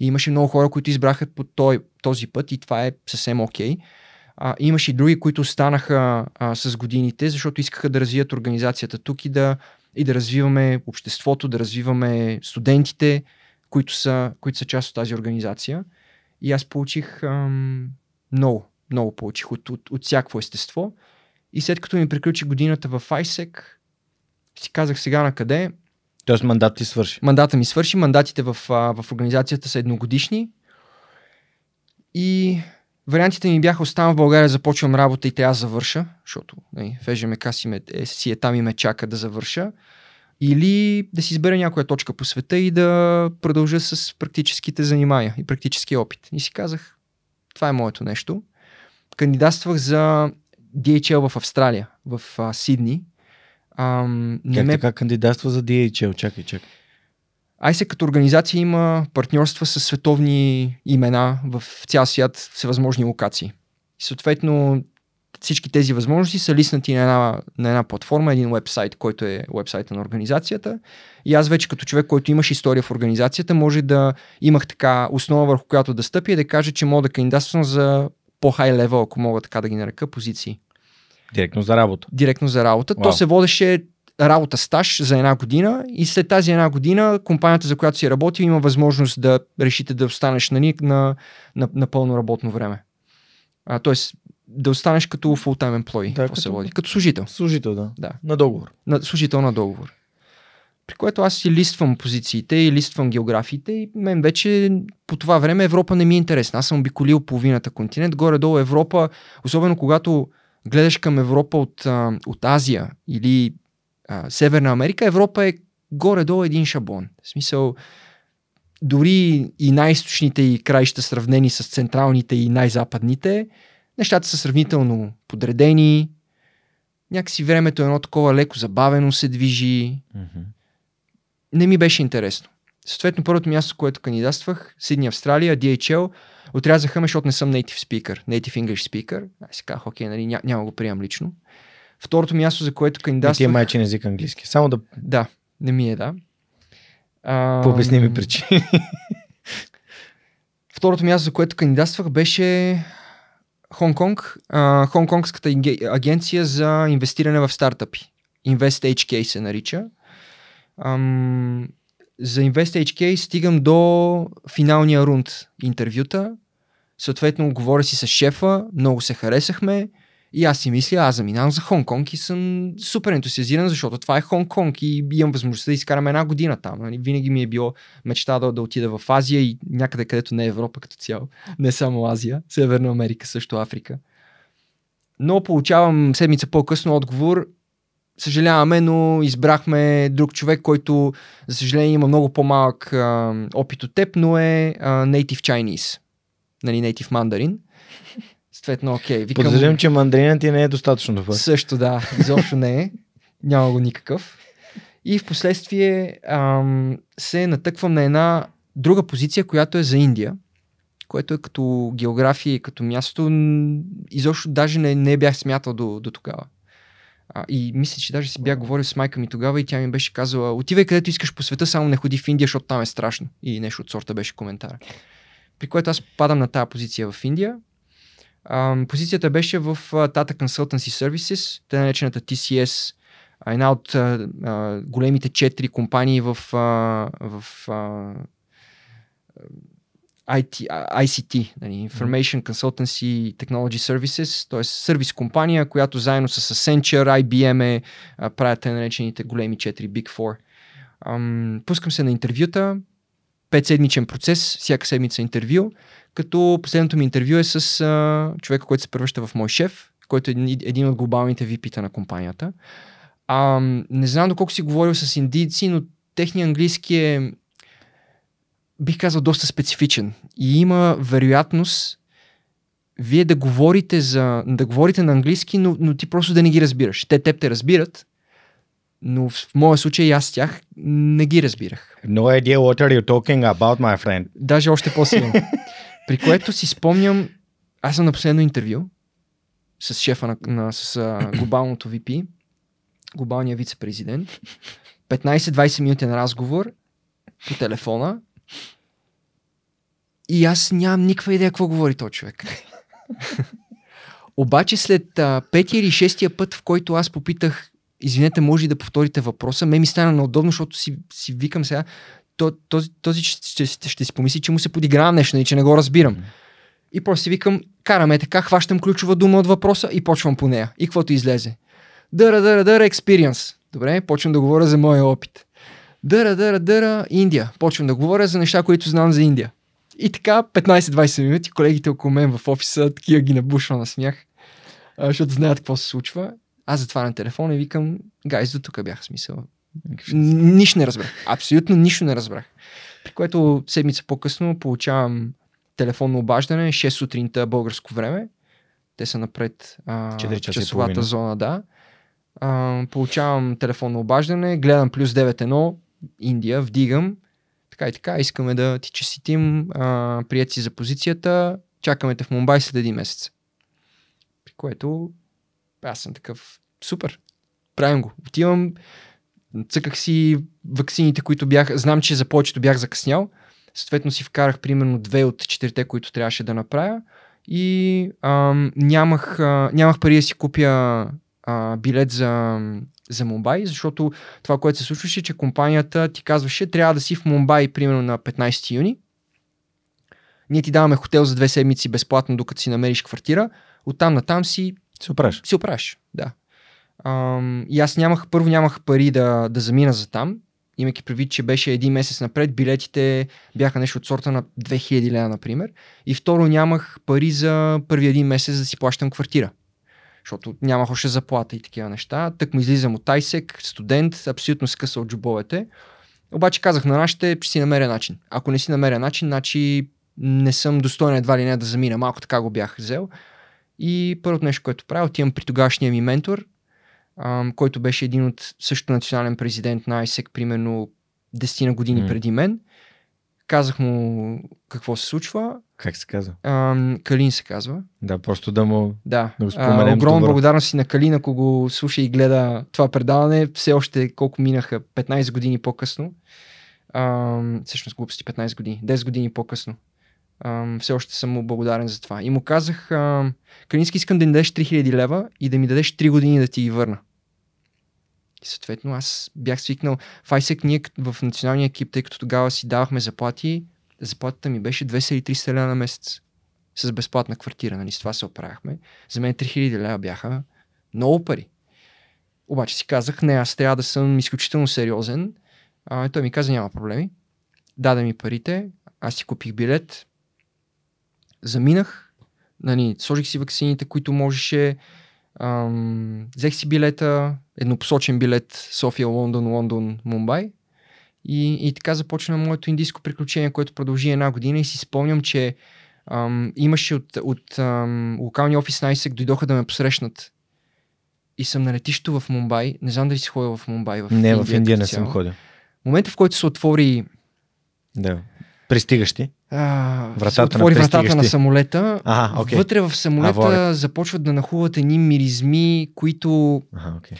И имаше много хора, които избраха по този, този път и това е съвсем окей. Okay. Имаше и други, които станаха а, с годините, защото искаха да развият организацията тук и да, и да развиваме обществото, да развиваме студентите, които са, които са част от тази организация. И аз получих ам, много, много получих от, от, от всякакво естество. И след като ми приключи годината в ISEC, си казах сега на къде. Тоест мандат ти свърши. Мандата ми свърши. Мандатите в, в организацията са едногодишни. И вариантите ми бяха оставам в България, започвам работа и трябва да завърша, защото нали, ФЖМК си, ме, е, си е там и ме чака да завърша. Или да си избера някоя точка по света и да продължа с практическите занимания и практически опит. И си казах, това е моето нещо. Кандидатствах за DHL в Австралия, в а, Сидни. Ам, не как ме... така кандидатства за DHL? Чакай, чакай. Айсе като организация има партньорства с световни имена в цял свят, всевъзможни локации. И съответно всички тези възможности са лиснати на една, на една платформа, един вебсайт, който е вебсайта на организацията. И аз вече като човек, който имаш история в организацията, може да имах така основа върху която да стъпя и да кажа, че мога да кандидатствам за по-хай левел, ако мога така да ги нарека, позиции. Директно за работа. Директно за работа. Wow. То се водеше работа стаж за една година и след тази една година компанията, за която си работил, има възможност да решите да останеш на, на, на, на пълно работно време. А, тоест, да останеш като full-time employee, да, като, се води. Като служител. Служител, да. да. На договор. На, служител на договор. При което аз си листвам позициите и листвам географиите и мен вече по това време Европа не ми е интересна. Аз съм обиколил половината континент, горе-долу Европа, особено когато гледаш към Европа от, от Азия или а, Северна Америка, Европа е горе-долу един шаблон. В смисъл, дори и най-источните и краища сравнени с централните и най-западните, нещата са сравнително подредени, някакси времето е едно такова леко забавено се движи. Mm-hmm. Не ми беше интересно. Съответно, първото място, което кандидатствах, Сидни, Австралия, DHL, отрязаха ме, защото не съм native speaker, native English speaker. Аз си казах, окей, нали, ня, няма го приемам лично. Второто място, за което кандидатствах... Не ти е майчин език английски. Само да... Да, не ми е, да. А... По обясними причини. [laughs] Второто място, за което кандидатствах, беше Хонг-Конг, Хонг-Конгската агенция за инвестиране в стартъпи. InvestHK се нарича. Ам, за InvestHK стигам до финалния рунд интервюта. Съответно, говоря си с шефа, много се харесахме. И аз си мисля, аз заминавам за Хонг-Конг и съм супер ентусиазиран, защото това е Хонг-Конг и имам възможността да изкарам една година там. Нали? Винаги ми е било мечта да, да отида в Азия и някъде където не е Европа като цяло. [laughs] Не само Азия, Северна Америка, също Африка. Но получавам седмица по-късно отговор. Съжаляваме, но избрахме друг човек, който, за съжаление, има много по-малък а, опит от теб, но е а, native Chinese. Нали, native Mandarin. Съответно, окей. Викам... Подозирам, че мандаринът ти не е достатъчно добър. Също да, изобщо не е. Няма го никакъв. И в последствие ам, се натъквам на една друга позиция, която е за Индия, което е като география и като място, изобщо даже не, не бях смятал до, до тогава. А, и мисля, че даже си бях говорил с майка ми тогава и тя ми беше казала, отивай където искаш по света, само не ходи в Индия, защото там е страшно. И нещо от сорта беше коментар. При което аз падам на тази позиция в Индия а, позицията беше в Tata Consultancy Services, те наречената TCS, една от а, големите четири компании в, а, в а, IT, ICT, нали, Information Consultancy Technology Services, т.е. сервис компания, която заедно с Accenture, IBM е, правят те наречените големи 4 Big Four. Ам, пускам се на интервюта, петседмичен процес, всяка седмица интервю, като последното ми интервю е с а, човека, който се превръща в мой шеф, който е един от глобалните vp на компанията. А, не знам доколко си говорил с индийци, но техният английски е, бих казал, доста специфичен. И има вероятност вие да говорите, за, да говорите на английски, но, но ти просто да не ги разбираш. Те теб те разбират, но в моя случай аз тях не ги разбирах. No idea what are you talking about, my friend. Даже още по-силно. При което си спомням, аз съм на последно интервю с шефа на, на с а, глобалното VP, глобалния вице-президент. 15-20 минути на разговор по телефона. И аз нямам никаква идея какво говори този човек. Обаче след а, петия или шестия път, в който аз попитах, извинете, може ли да повторите въпроса, ме ми стана неудобно, защото си, си викам сега, то, този, този ще, ще, ще си помисли, че му се подигравам нещо, и че не го разбирам. И просто си викам, караме така, хващам ключова дума от въпроса и почвам по нея. И каквото излезе. Дъра, дъра, дъра, experience. Добре, почвам да говоря за моя опит. Дъра, дъра, дъра, Индия. Почвам да говоря за неща, които знам за Индия. И така 15-20 минути колегите около мен в офиса такива ги набушва на смях, защото знаят какво се случва. Аз затварям телефона и викам, гайз, до тук бях смисъл. Нищо не разбрах. Абсолютно нищо не разбрах. При което седмица по-късно получавам телефонно обаждане, 6 сутринта българско време. Те са напред а, часовата зона, да. А, получавам телефонно обаждане, гледам плюс 9.1, Индия, вдигам. Така и така, искаме да ти честитим, а, прият си за позицията, чакаме те в Мумбай след един месец. При което аз съм такъв, супер, правим го. Отивам, цъках си ваксините, които бях, знам, че за повечето бях закъснял, съответно си вкарах примерно две от четирите, които трябваше да направя и ам, нямах, а, нямах пари да си купя а, билет за, за Мумбай, защото това, което се случваше, че компанията ти казваше, трябва да си в Мумбай примерно на 15 юни. Ние ти даваме хотел за две седмици безплатно, докато си намериш квартира. Оттам натам си Се оправиш. си оправиш, да. Ам, и аз нямах, първо нямах пари да, да замина за там, имайки предвид, че беше един месец напред, билетите бяха нещо от сорта на 2000 лева, например. И второ, нямах пари за първи един месец да си плащам квартира. Защото нямах още заплата и такива неща. Тък му излизам от Тайсек, студент, абсолютно скъса от джобовете. Обаче казах на нашите, ще си намеря начин. Ако не си намеря начин, значи не съм достоен едва ли не да замина. Малко така го бях взел. И първото нещо, което правя, отивам при тогашния ми ментор, ам, който беше един от също национален президент на ISEC, примерно 10 на години М. преди мен. Казах му какво се случва. Как се казва? Ам, Калин се казва. Да, просто да му... Да. Да го а, споменем огромна добро. благодарност на Калин, ако го слуша и гледа това предаване. Все още колко минаха 15 години по-късно. Ам, всъщност глупости 15 години. 10 години по-късно. Ам, все още съм му благодарен за това. И му казах, ам, Калински, искам да ми дадеш 3000 лева и да ми дадеш 3 години да ти ги върна. И съответно аз бях свикнал в ISEC ние в националния екип, тъй като тогава си давахме заплати, заплатата ми беше 200 или 300 лева на месец с безплатна квартира, нали, с това се оправяхме. За мен 3000 лева бяха много пари. Обаче си казах, не, аз трябва да съм изключително сериозен. А, той ми каза, няма проблеми. Даде ми парите, аз си купих билет, заминах, нали, сложих си ваксините, които можеше, ам, взех си билета, еднопосочен билет София, Лондон, Лондон, Мумбай. И, и така започна моето индийско приключение, което продължи една година и си спомням, че ам, имаше от, от ам, локалния офис на ISEC, дойдоха да ме посрещнат. И съм на летището в Мумбай. Не знам дали си ходил в Мумбай. В Не, в Индия не съм ходил. Момента, в който се отвори Да. Пристигащи. а, Вратата се на отвори вратата на самолета. Ага, окей. Вътре в самолета воля. започват да нахуват едни миризми, които Ага, окей.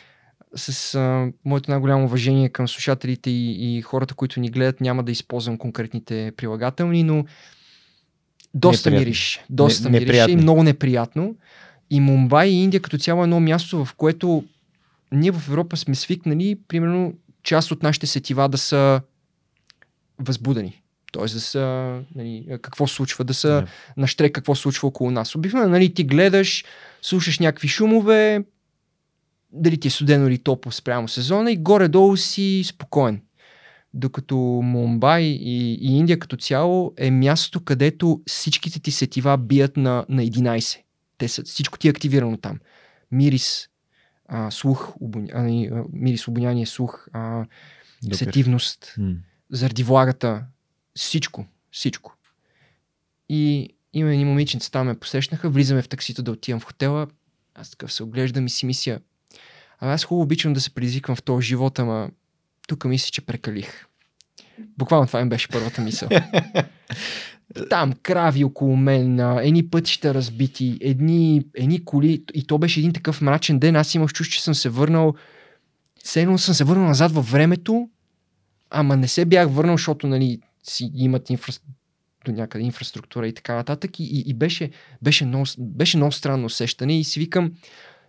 С а, моето най-голямо уважение към слушателите и, и хората, които ни гледат, няма да използвам конкретните прилагателни, но доста мириш. Доста Не- мириш и много неприятно. И Мумбай и Индия като цяло е едно място, в което ние в Европа сме свикнали, примерно, част от нашите сетива да са възбудени. Тоест да са, нали, какво случва, да са Да. на штрек какво случва около нас. Обикновено, нали, ти гледаш, слушаш някакви шумове, дали ти е студено или топло спрямо сезона и горе-долу си спокоен. Докато Мумбай и, и Индия като цяло е място, където всичките ти сетива бият на, на 11. Те са, всичко ти е активирано там. Мирис, а, слух, обоня, а, а, мирис, обоняние, слух, а, Допир. сетивност, М. заради влагата, всичко, всичко. И, има едни момиченца там ме посрещнаха, влизаме в таксито да отивам в хотела. Аз такъв се оглеждам и си мисля, а аз хубаво обичам да се предизвиквам в този живот, ама тук мисля, че прекалих. Буквално това им беше първата мисъл. [laughs] Там крави около мен, едни пътища разбити, едни, едни коли. И то беше един такъв мрачен ден. Аз имах чувство, че съм се върнал. Все съм се върнал назад във времето, ама не се бях върнал, защото нали, си имат инфра... до някъде инфраструктура и така нататък. И, и, и беше, беше, много, беше много странно усещане. И си викам,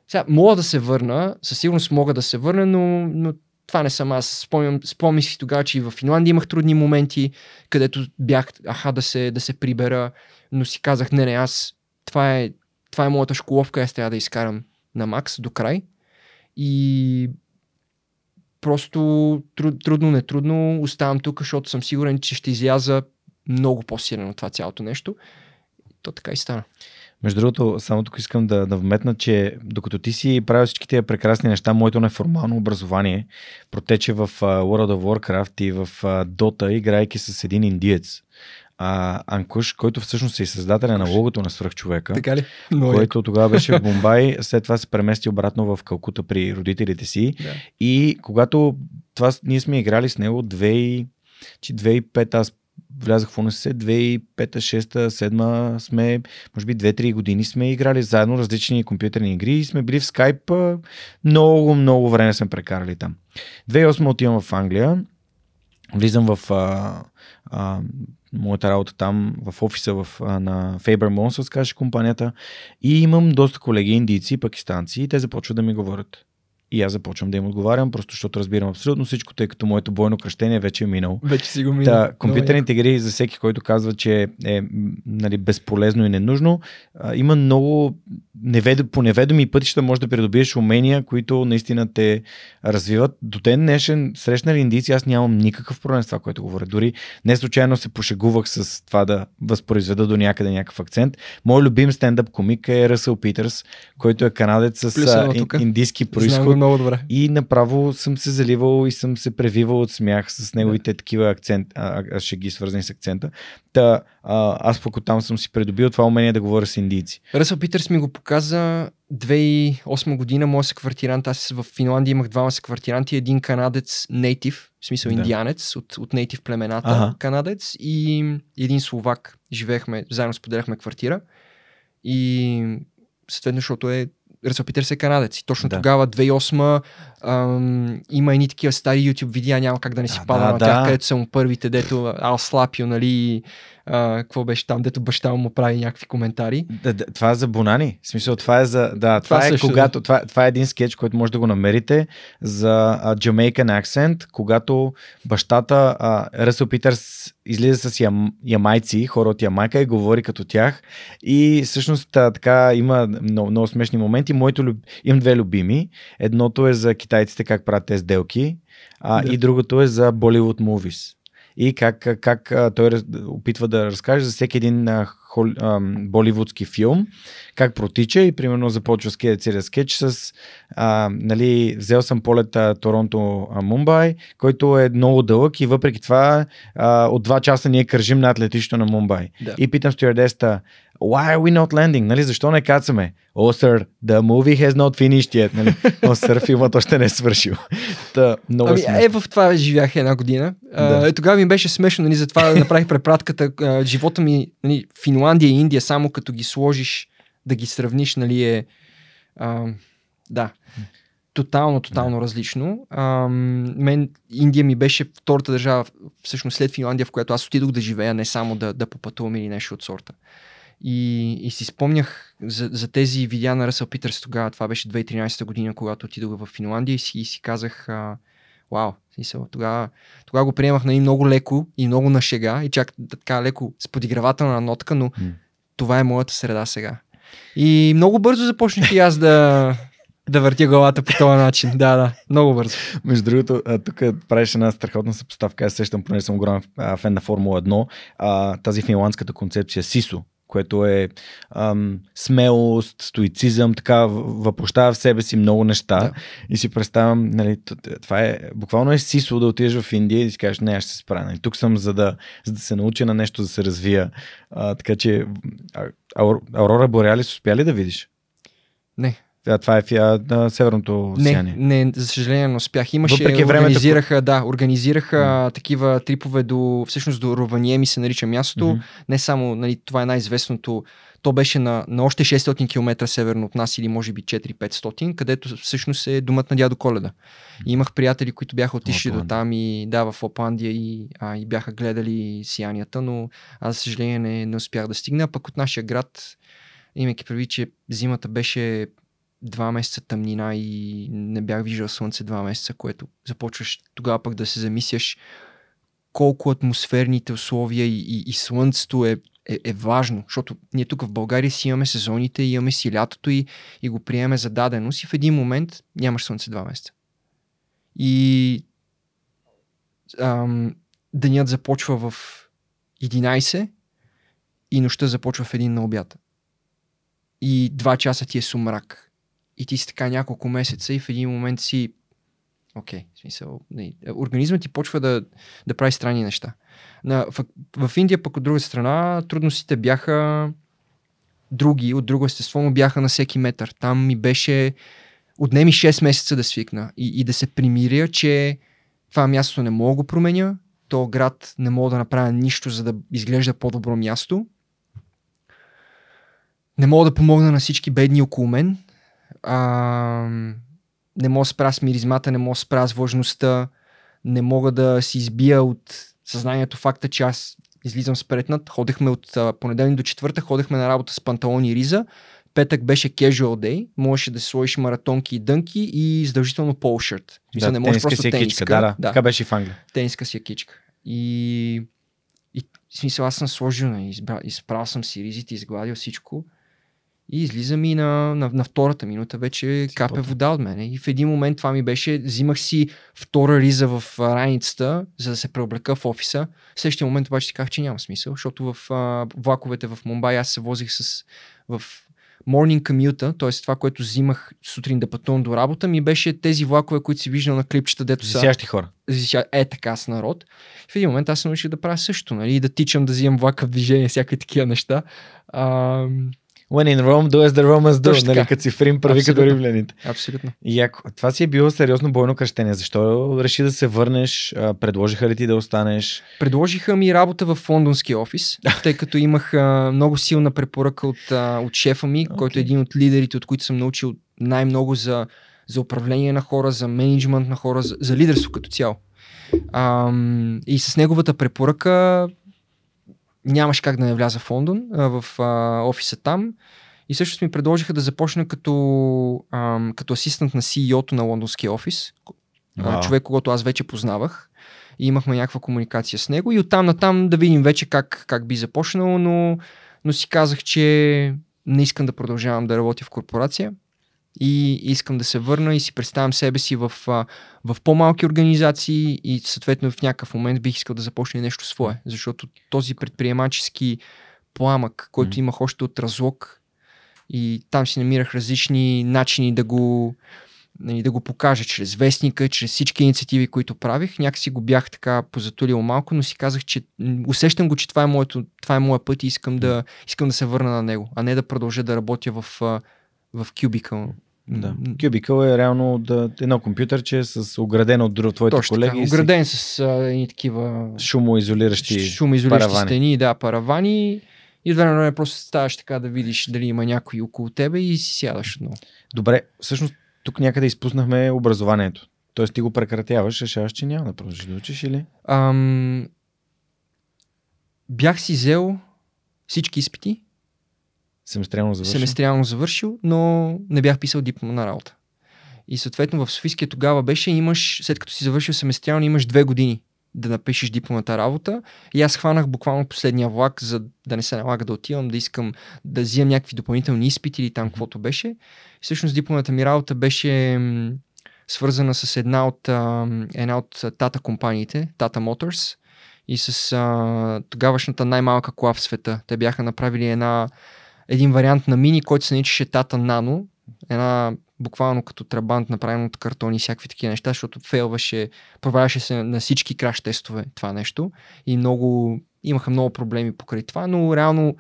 сега, мога да се върна, със сигурност мога да се върна, но, но това не съм аз. Спомням, спомням си тогава, че и в Финландия имах трудни моменти, където бях, аха, да се, да се прибера, но си казах, не, не, аз, това е, това е моята школовка, аз трябва да изкарам на макс до край. И просто труд, трудно, не трудно, оставам тук, защото съм сигурен, че ще изляза много по-силен от това цялото нещо. То така и стана. Между другото, само тук искам да, да вметна, че докато ти си правил всички тези прекрасни неща, моето неформално образование протече в World of Warcraft и в Dota, играйки с един индиец. А, Анкуш, който всъщност е създателя на логото на свръхчовека, така ли? Но който тогава беше в Бомбай, след това се премести обратно в Калкута при родителите си. Да. И когато това ние сме играли с него 2005, аз влязах в УНСС 2005, 6, 7 сме, може би 2-3 години сме играли заедно различни компютърни игри и сме били в скайп. Много, много време сме прекарали там. 2008 отивам в Англия, влизам в а, а, моята работа там, в офиса в, а, на Faber Monsons, каже компанията, и имам доста колеги индийци пакистанци и те започват да ми говорят. И аз започвам да им отговарям, просто защото разбирам абсолютно всичко, тъй като моето бойно кръщение вече е минало. Вече си го минал. Да, компютърните игри, за всеки, който казва, че е нали, безполезно и ненужно, а, има много невед... по неведоми пътища може да придобиеш умения, които наистина те развиват. До ден днешен срещнали индийци, аз нямам никакъв проблем с това, което говоря. Дори не случайно се пошегувах с това да възпроизведа до някъде някакъв акцент. Мой любим стендъп комик е Ръсъл Питърс, който е канадец с индийски происход много добре. И направо съм се заливал и съм се превивал от смях с неговите да. такива акцент, а, а, шеги свързани с акцента. Та, а, аз пък там съм си придобил това умение да говоря с индийци. Ръсъл Питърс ми го показа 2008 година, моят съквартирант, аз в Финландия имах двама съквартиранти, един канадец нейтив, в смисъл да. индианец от, от нейтив племената, ага. канадец и един словак. Живеехме, заедно споделяхме квартира и съответно, защото е Ръсъл Питърс е канадец. И точно да. тогава, 2008 ам, има едни такива стари YouTube видеа, няма как да не си пада да, на тях, да. където са му първите, дето Ал Слапио, нали, а, какво беше там, дето баща му прави някакви коментари. Да, да, това е за Бонани. В смисъл, това е за. Да, това, това е също, когато. Да. Това, това е един скетч, който може да го намерите за uh, Jamaican accent, когато бащата uh, Ръсъл Питърс излиза с ям, ямайци, хора от Ямайка и говори като тях. И всъщност така има много, много смешни моменти. Моето люб... Имам две любими. Едното е за китайците как правят тези сделки, а, да. и другото е за Bollywood movies и как, как, той опитва да разкаже за всеки един хол, а, боливудски филм, как протича и примерно започва скет, целият скетч с а, нали, взел съм полета Торонто-Мумбай, който е много дълъг и въпреки това а, от два часа ние кържим над летището на Мумбай. Да. И питам стюардеста, why are we not landing? Нали, защо не кацаме? Oh, sir, the movie has not finished yet. Нали? Oh, sir, филмът още не е свършил. Та, много ами, е, в това живях една година. Да. Uh, тогава ми беше смешно, нали, затова направих препратката. Uh, живота ми, нали, Финландия и Индия, само като ги сложиш, да ги сравниш, нали, е... Uh, да тотално, тотално да. различно. А, мен Индия ми беше втората държава, всъщност след Финландия, в която аз отидох да живея, не само да, да попътувам или нещо от сорта. И, и си спомнях за, за тези видеа на Ръсъл Питърс тогава, това беше 2013 година, когато отидох в Финландия и си, и си казах, а, вау, смисъл, тогава, тогава го приемах нали, много леко и много на шега и чак така леко с подигравателна нотка, но mm. това е моята среда сега. И много бързо започнах и аз да, да въртя главата по този начин. Да, да, много бързо. Между другото, тук правиш една страхотна съпоставка. Аз сещам, понеже съм огромен фен на Формула 1, а, тази финландската концепция СИСО, което е ам, смелост, стоицизъм, така въплощава в себе си много неща да. и си представям, нали, това е, буквално е сисо да отидеш в Индия и да си кажеш, не, аз ще се справя. Нали, тук съм за да, за да се науча на нещо, да се развия. А, така че Аурора Бореалис успя ли да видиш? Не. Това, това е фия на Северното Не, сияние. не, за съжаление не успях. Имаше, Въпреки времето, организираха, да, организираха такива трипове до, всъщност до Рованиеми се нарича мястото. Мгм. Не само, нали, това е най-известното, то беше на, на още 600 км северно от нас или може би 4-500, където всъщност е думът на дядо Коледа. И имах приятели, които бяха отишли до Лапландия. там и да, в Лапландия и, а, и бяха гледали сиянията, но аз, за съжаление, не, не успях да стигна. Пък от нашия град, имайки прави, че зимата беше два месеца тъмнина и не бях виждал слънце два месеца, което започваш тогава пък да се замисляш колко атмосферните условия и, и, и слънцето е, е, е важно, защото ние тук в България си имаме сезоните, имаме си лятото и, и го приемаме за даденост и в един момент нямаш слънце два месеца. И ам, денят започва в 11 и нощта започва в един на обяд. И два часа ти е сумрак. И ти си така няколко месеца и в един момент си Окей, в смисъл, не, организмът ти почва да, да прави странни неща. На, в, в Индия пък от друга страна трудностите бяха други, от друго естество, но бяха на всеки метър. Там ми беше отнеми 6 месеца да свикна и, и да се примиря, че това място не мога да го променя, то град не мога да направя нищо, за да изглежда по-добро място. Не мога да помогна на всички бедни около мен. А, не мога да спра с миризмата, не мога да спра с влажността, не мога да си избия от съзнанието факта, че аз излизам спретнат. Ходехме от а, понеделник до четвъртък, ходехме на работа с панталони и риза. Петък беше casual day, можеше да си сложиш маратонки и дънки и задължително полшърт. Да, не можеш просто си е тениска. кичка, да, да, да Така беше в Англия. тениска си е кичка. И, и в смисъл аз съм сложил, нали, избра, изправил съм си ризите, изгладил всичко. И излизам и на, на, на втората минута вече капе потен. вода от мене. И в един момент това ми беше, взимах си втора риза в раницата, за да се преоблека в офиса. В следващия момент обаче си казах, че няма смисъл, защото в а, влаковете в Мумбай аз се возих с в morning commute, т.е. това, което взимах сутрин да пътувам до работа, ми беше тези влакове, които си виждал на клипчета, дето са Засящи хора. Е така с народ. В един момент аз се научих да правя също, нали? И да тичам, да взимам влака в движение, всякакви такива неща. А, When in Rome, do as the Romans do. Точно Нали, като си в Рим, прави като римляните. абсолютно. И ако това си е било сериозно бойно кръщение, защо реши да се върнеш? Предложиха ли ти да останеш? Предложиха ми работа в лондонския офис, [laughs] тъй като имах а, много силна препоръка от, а, от шефа ми, okay. който е един от лидерите, от които съм научил най-много за, за управление на хора, за менеджмент на хора, за, за лидерство като цяло. Ам, и с неговата препоръка нямаш как да не вляза в Лондон, а, в а, офиса там. И също ми предложиха да започна като, ам, като асистент на CEO-то на лондонския офис. А, човек, когато аз вече познавах. И имахме някаква комуникация с него. И оттам натам да видим вече как, как би започнало, но, но си казах, че не искам да продължавам да работя в корпорация. И искам да се върна и си представям себе си в, в по-малки организации и съответно в някакъв момент бих искал да започне нещо свое. Защото този предприемачески пламък, който Мгм. имах още от разлог и там си намирах различни начини да го, нали, да го покажа чрез вестника, чрез всички инициативи, които правих. Някакси го бях така позатулил малко, но си казах, че усещам го, че това е, моето, това е моя път и искам да, искам да се върна на него, а не да продължа да работя в, в кюбикъл. Да. Кюбикъл е реално да, едно компютърче с оградено от друг твоите Точно колеги. така, и с ограден с а, едни такива Шумоизолиращи шумоизолиращи паравани. стени, да, паравани. И от време просто ставаш така да видиш дали има някой около тебе и си сядаш отново. Добре, всъщност тук някъде изпуснахме образованието. Тоест ти го прекратяваш, решаваш, че няма да продължиш да учиш или? Ам, бях си взел всички изпити, Семестриално завърши. семестриално завършил, но не бях писал диплома на работа. И съответно в Софийския тогава беше, имаш, след като си завършил семестриално, имаш две години да напишеш дипломата работа. И аз хванах буквално последния влак, за да не се налага да отивам, да искам да взимам някакви допълнителни изпити или там каквото беше. И всъщност дипломата ми работа беше свързана с една от, една от тата компаниите, Tata Motors, и с а, тогавашната най-малка кола в света. Те бяха направили една, един вариант на мини, който се наричаше Tata Nano. Една буквално като трабант, направен от картони и всякакви такива неща, защото фейлваше, проваляше се на всички краш тестове това нещо и много, имаха много проблеми покрай това, но реално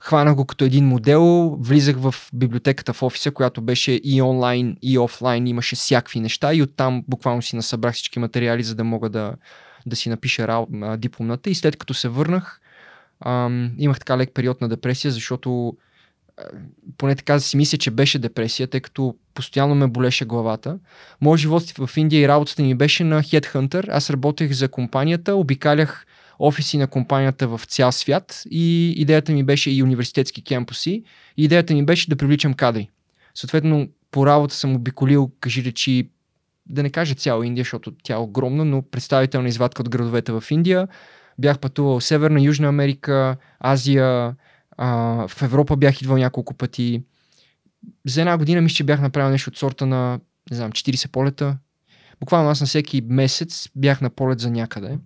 хванах го като един модел, влизах в библиотеката в офиса, която беше и онлайн, и офлайн, имаше всякакви неща и оттам буквално си насъбрах всички материали, за да мога да, да си напиша дипломната. И след като се върнах, ам, имах така лек период на депресия, защото поне така си мисля, че беше депресия, тъй като постоянно ме болеше главата. Моят живот в Индия и работата ми беше на Headhunter. Аз работех за компанията, обикалях офиси на компанията в цял свят и идеята ми беше и университетски кемпуси. И идеята ми беше да привличам кадри. Съответно, по работа съм обиколил, кажи речи, да не кажа цяла Индия, защото тя е огромна, но представителна извадка от градовете в Индия. Бях пътувал Северна, Южна Америка, Азия, а, в Европа бях идвал няколко пъти. За една година мисля, че бях направил нещо от сорта на, не знам, 40 полета. Буквално аз на всеки месец бях на полет за някъде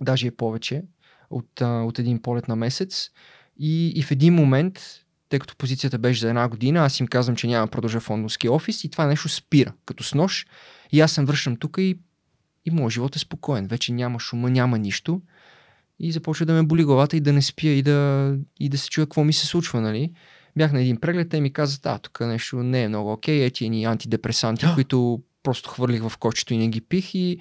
даже е повече от, а, от един полет на месец. И, и в един момент, тъй като позицията беше за една година, аз им казвам, че няма продължа в лондонски офис и това нещо спира, като с нож. И аз се връщам тук и, и моят живот е спокоен. Вече няма шума, няма нищо. И започва да ме боли главата и да не спя и да, и да се чуя какво ми се случва, нали? Бях на един преглед, те ми казват, а, тук нещо не е много окей, ети ни антидепресанти, които просто хвърлих в кочето и не ги пих и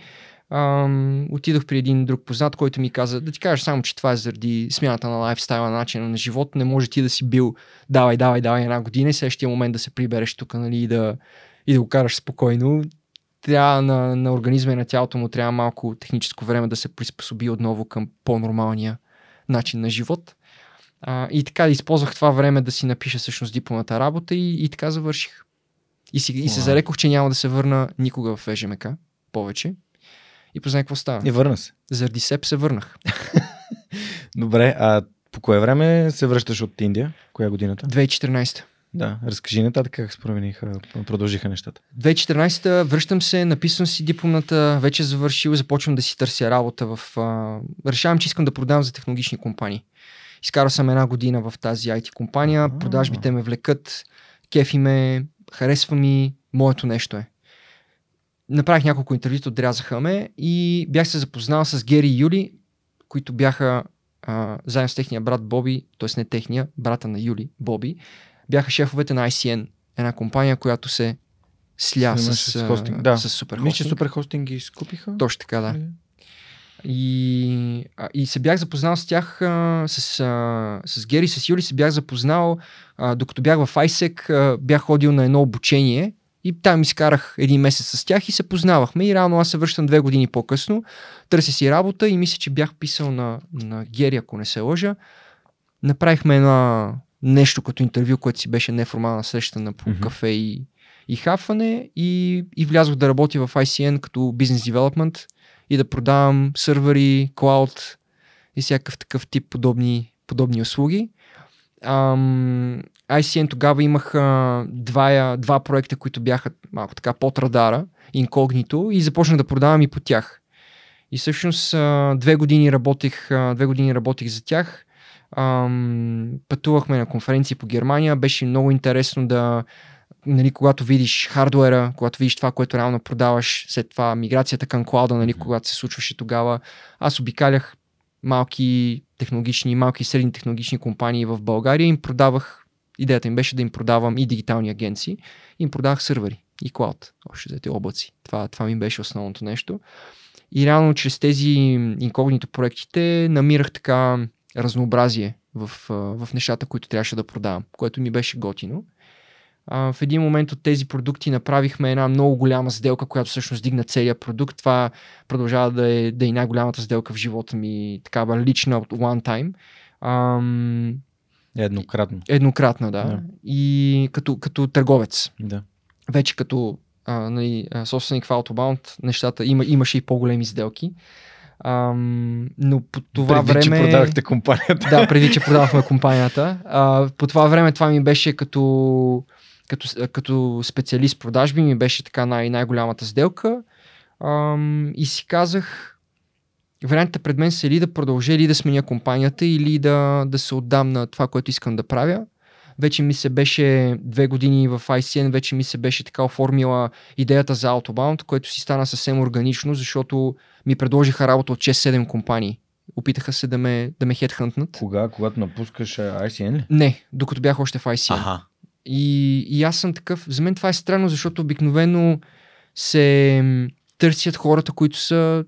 ам, отидох при един друг познат, който ми каза, да ти кажеш само, че това е заради смяната на лайфстайла, на начина на живот. Не може ти да си бил давай, давай, давай една година и следващия момент да се прибереш тук нали, и, да, и да го караш спокойно. Трябва на, на организма и на тялото му трябва малко техническо време да се приспособи отново към по-нормалния начин на живот. А, и така използвах това време да си напиша всъщност дипломата работа и, и така завърших. И, си, и се зарекох, че няма да се върна никога в ЕЖМК повече. И познай какво става. И върна се. Заради себ се върнах. [laughs] Добре, а по кое време се връщаш от Индия? Коя годината? 2014. Да, разкажи нататък как се промениха, продължиха нещата. 2014 връщам се, написвам си дипломната, вече завършил, започвам да си търся работа в... А... Решавам, че искам да продавам за технологични компании. Изкарал съм една година в тази IT компания, А-а-а. продажбите ме влекат, кефи ме, харесва ми, моето нещо е направих няколко интервюта, отрязаха ме и бях се запознал с Гери и Юли, които бяха а, заедно с техния брат Боби, т.е. не техния, брата на Юли, Боби, бяха шефовете на ICN, една компания, която се сля с, с, хостинг. Да. с супер хостинг. Мисля, че супер хостинг ги скупиха. Точно така, да. И, а, и се бях запознал с тях, с, с Гери, с Юли се бях запознал, докато бях в ISEC, бях ходил на едно обучение и там изкарах един месец с тях и се познавахме. И реално аз се връщам две години по-късно. Търся си работа и мисля, че бях писал на, на Гери, ако не се лъжа. Направихме едно нещо като интервю, което си беше неформална среща на по mm-hmm. кафе и, и хафане. И, и влязох да работя в ICN като бизнес девелопмент и да продавам сървъри, клауд и всякакъв такъв тип подобни, подобни услуги. Ам, ICN тогава имах а, два, два проекта, които бяха малко така под радара, инкогнито и започнах да продавам и по тях. И всъщност две години работих, две години работих за тях. Ам, пътувахме на конференции по Германия. Беше много интересно да, нали, когато видиш хардуера, когато видиш това, което реално продаваш, след това миграцията към клауда, нали, когато се случваше тогава. Аз обикалях малки технологични, малки и средни технологични компании в България им продавах идеята им беше да им продавам и дигитални агенции. Им продавах сървъри и клауд, още тези облаци. Това, това ми беше основното нещо. И реално чрез тези инкогнито проектите намирах така разнообразие в, в нещата, които трябваше да продавам, което ми беше готино. А, в един момент от тези продукти направихме една много голяма сделка, която всъщност дигна целият продукт. Това продължава да е, да е най-голямата сделка в живота ми, такава лична от one time. Ам, Еднократно. Еднократно, да. да. И като, като търговец. Да. Вече като а, нали, собственик в Autobound, нещата има, имаше и по-големи сделки. Ам, но по това преди, време... че продавахте компанията. Да, преди, че продавахме компанията. А, по това време това ми беше като, като, като специалист продажби, ми беше така най- най-голямата сделка. Ам, и си казах, вариантите пред мен са или да продължа, или да сменя компанията, или да, да се отдам на това, което искам да правя. Вече ми се беше две години в ICN, вече ми се беше така оформила идеята за Autobound, което си стана съвсем органично, защото ми предложиха работа от 6-7 компании Опитаха се да ме, да ме хедхънтнат. Кога? Когато напускаш ICN ли? Не, докато бях още в ICN. Аха. И, и аз съм такъв. За мен това е странно, защото обикновено се търсят хората, които са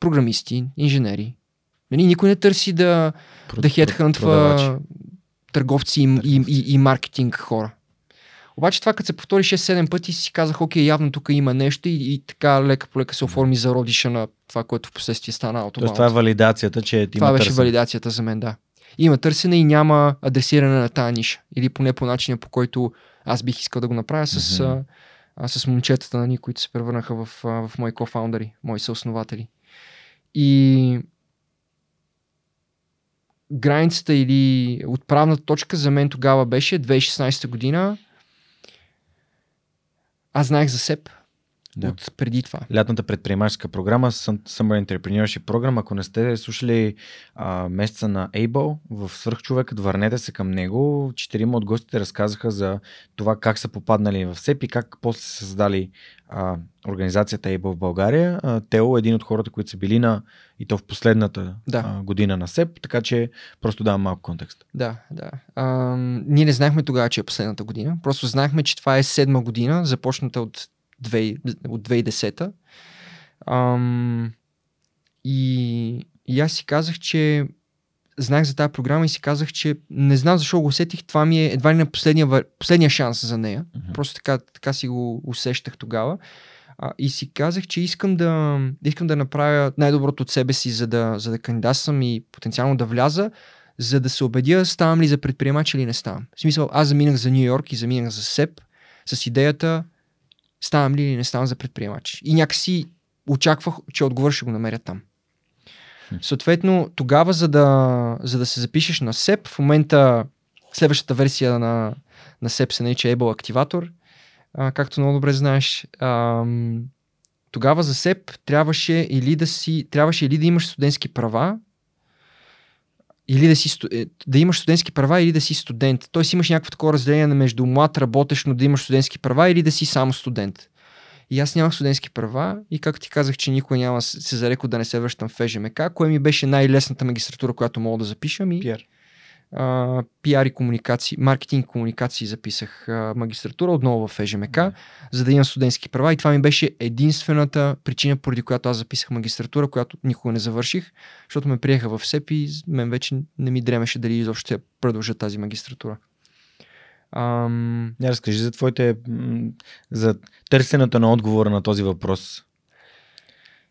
програмисти, инженери. Нали, никой не търси да, Прод- да продавачи. Търговци и, и, и, и маркетинг хора. Обаче това, като се повтори 6-7 пъти, си казах, окей, явно тук има нещо и, и така лека по лека се оформи зародиша на това, което в последствие стана Тоест това е валидацията, че ти Това има беше търсене. валидацията за мен, да. Има търсене и няма адресиране на тази ниша. Или поне по начина, по който аз бих искал да го направя с, Мгм. а, с момчетата, нали, които се превърнаха в, в мои кофаундъри, мои съоснователи. И границата или отправната точка за мен тогава беше 2016 година. Аз знаех за себ Да. от преди това. Лятната предприемаческа програма, Summer Entrepreneurship Program. Ако не сте слушали а, месеца на Able в Свърхчовекът, върнете се към него. Четирима от гостите разказаха за това как са попаднали в СЕП и как после са създали а, организацията Able в България. А, Тео е един от хората, които са били на и то в последната Да. а, година на СЕП, така че просто давам малко контекст. Да, да. А, ние не знаехме тогава, че е последната година. Просто знаехме, че това е седма година, започната от, 2, от 2010. Ам, и, и аз си казах, че знаех за тази програма и си казах, че не знам защо го усетих. Това ми е едва ли на последния, последния шанс за нея. Мгм. Просто така, така си го усещах тогава. А, и си казах, че искам да, искам да направя най-доброто от себе си, за да, за да кандидатствам и потенциално да вляза, за да се убедя ставам ли за предприемач или не ставам. В смисъл, аз заминах за Нью Йорк и заминах за СЕП с идеята ставам ли или не ставам за предприемач. И някакси очаквах, че отговор ще го намеря там. Съответно, тогава, за да, за да се запишеш на СЕП, в момента следващата версия на, на СЕП се нарича Able Activator, а, както много добре знаеш. Ам, тогава за СЕП трябваше или да си, трябваше или да имаш студентски права, или да, си, е, да имаш студентски права или да си студент. Тоест имаш някакво такова разделение между млад работещ, но да имаш студентски права или да си само студент. И аз нямах студентски права и както ти казах, че никой няма се зареко да не се връщам в ФЖМК, кое ми беше най-лесната магистратура, която мога да запиша ми Пиер. а, пиар и комуникации, маркетинг и комуникации записах а, магистратура отново в ФЖМК, за да имам студентски права и това ми беше единствената причина, поради която аз записах магистратура, която никога не завърших, защото ме приеха в СЕП и мен вече не ми дремеше дали изобщо ще продължа тази магистратура. Ам, Я разкажи за твоите, за търсенето на отговора на този въпрос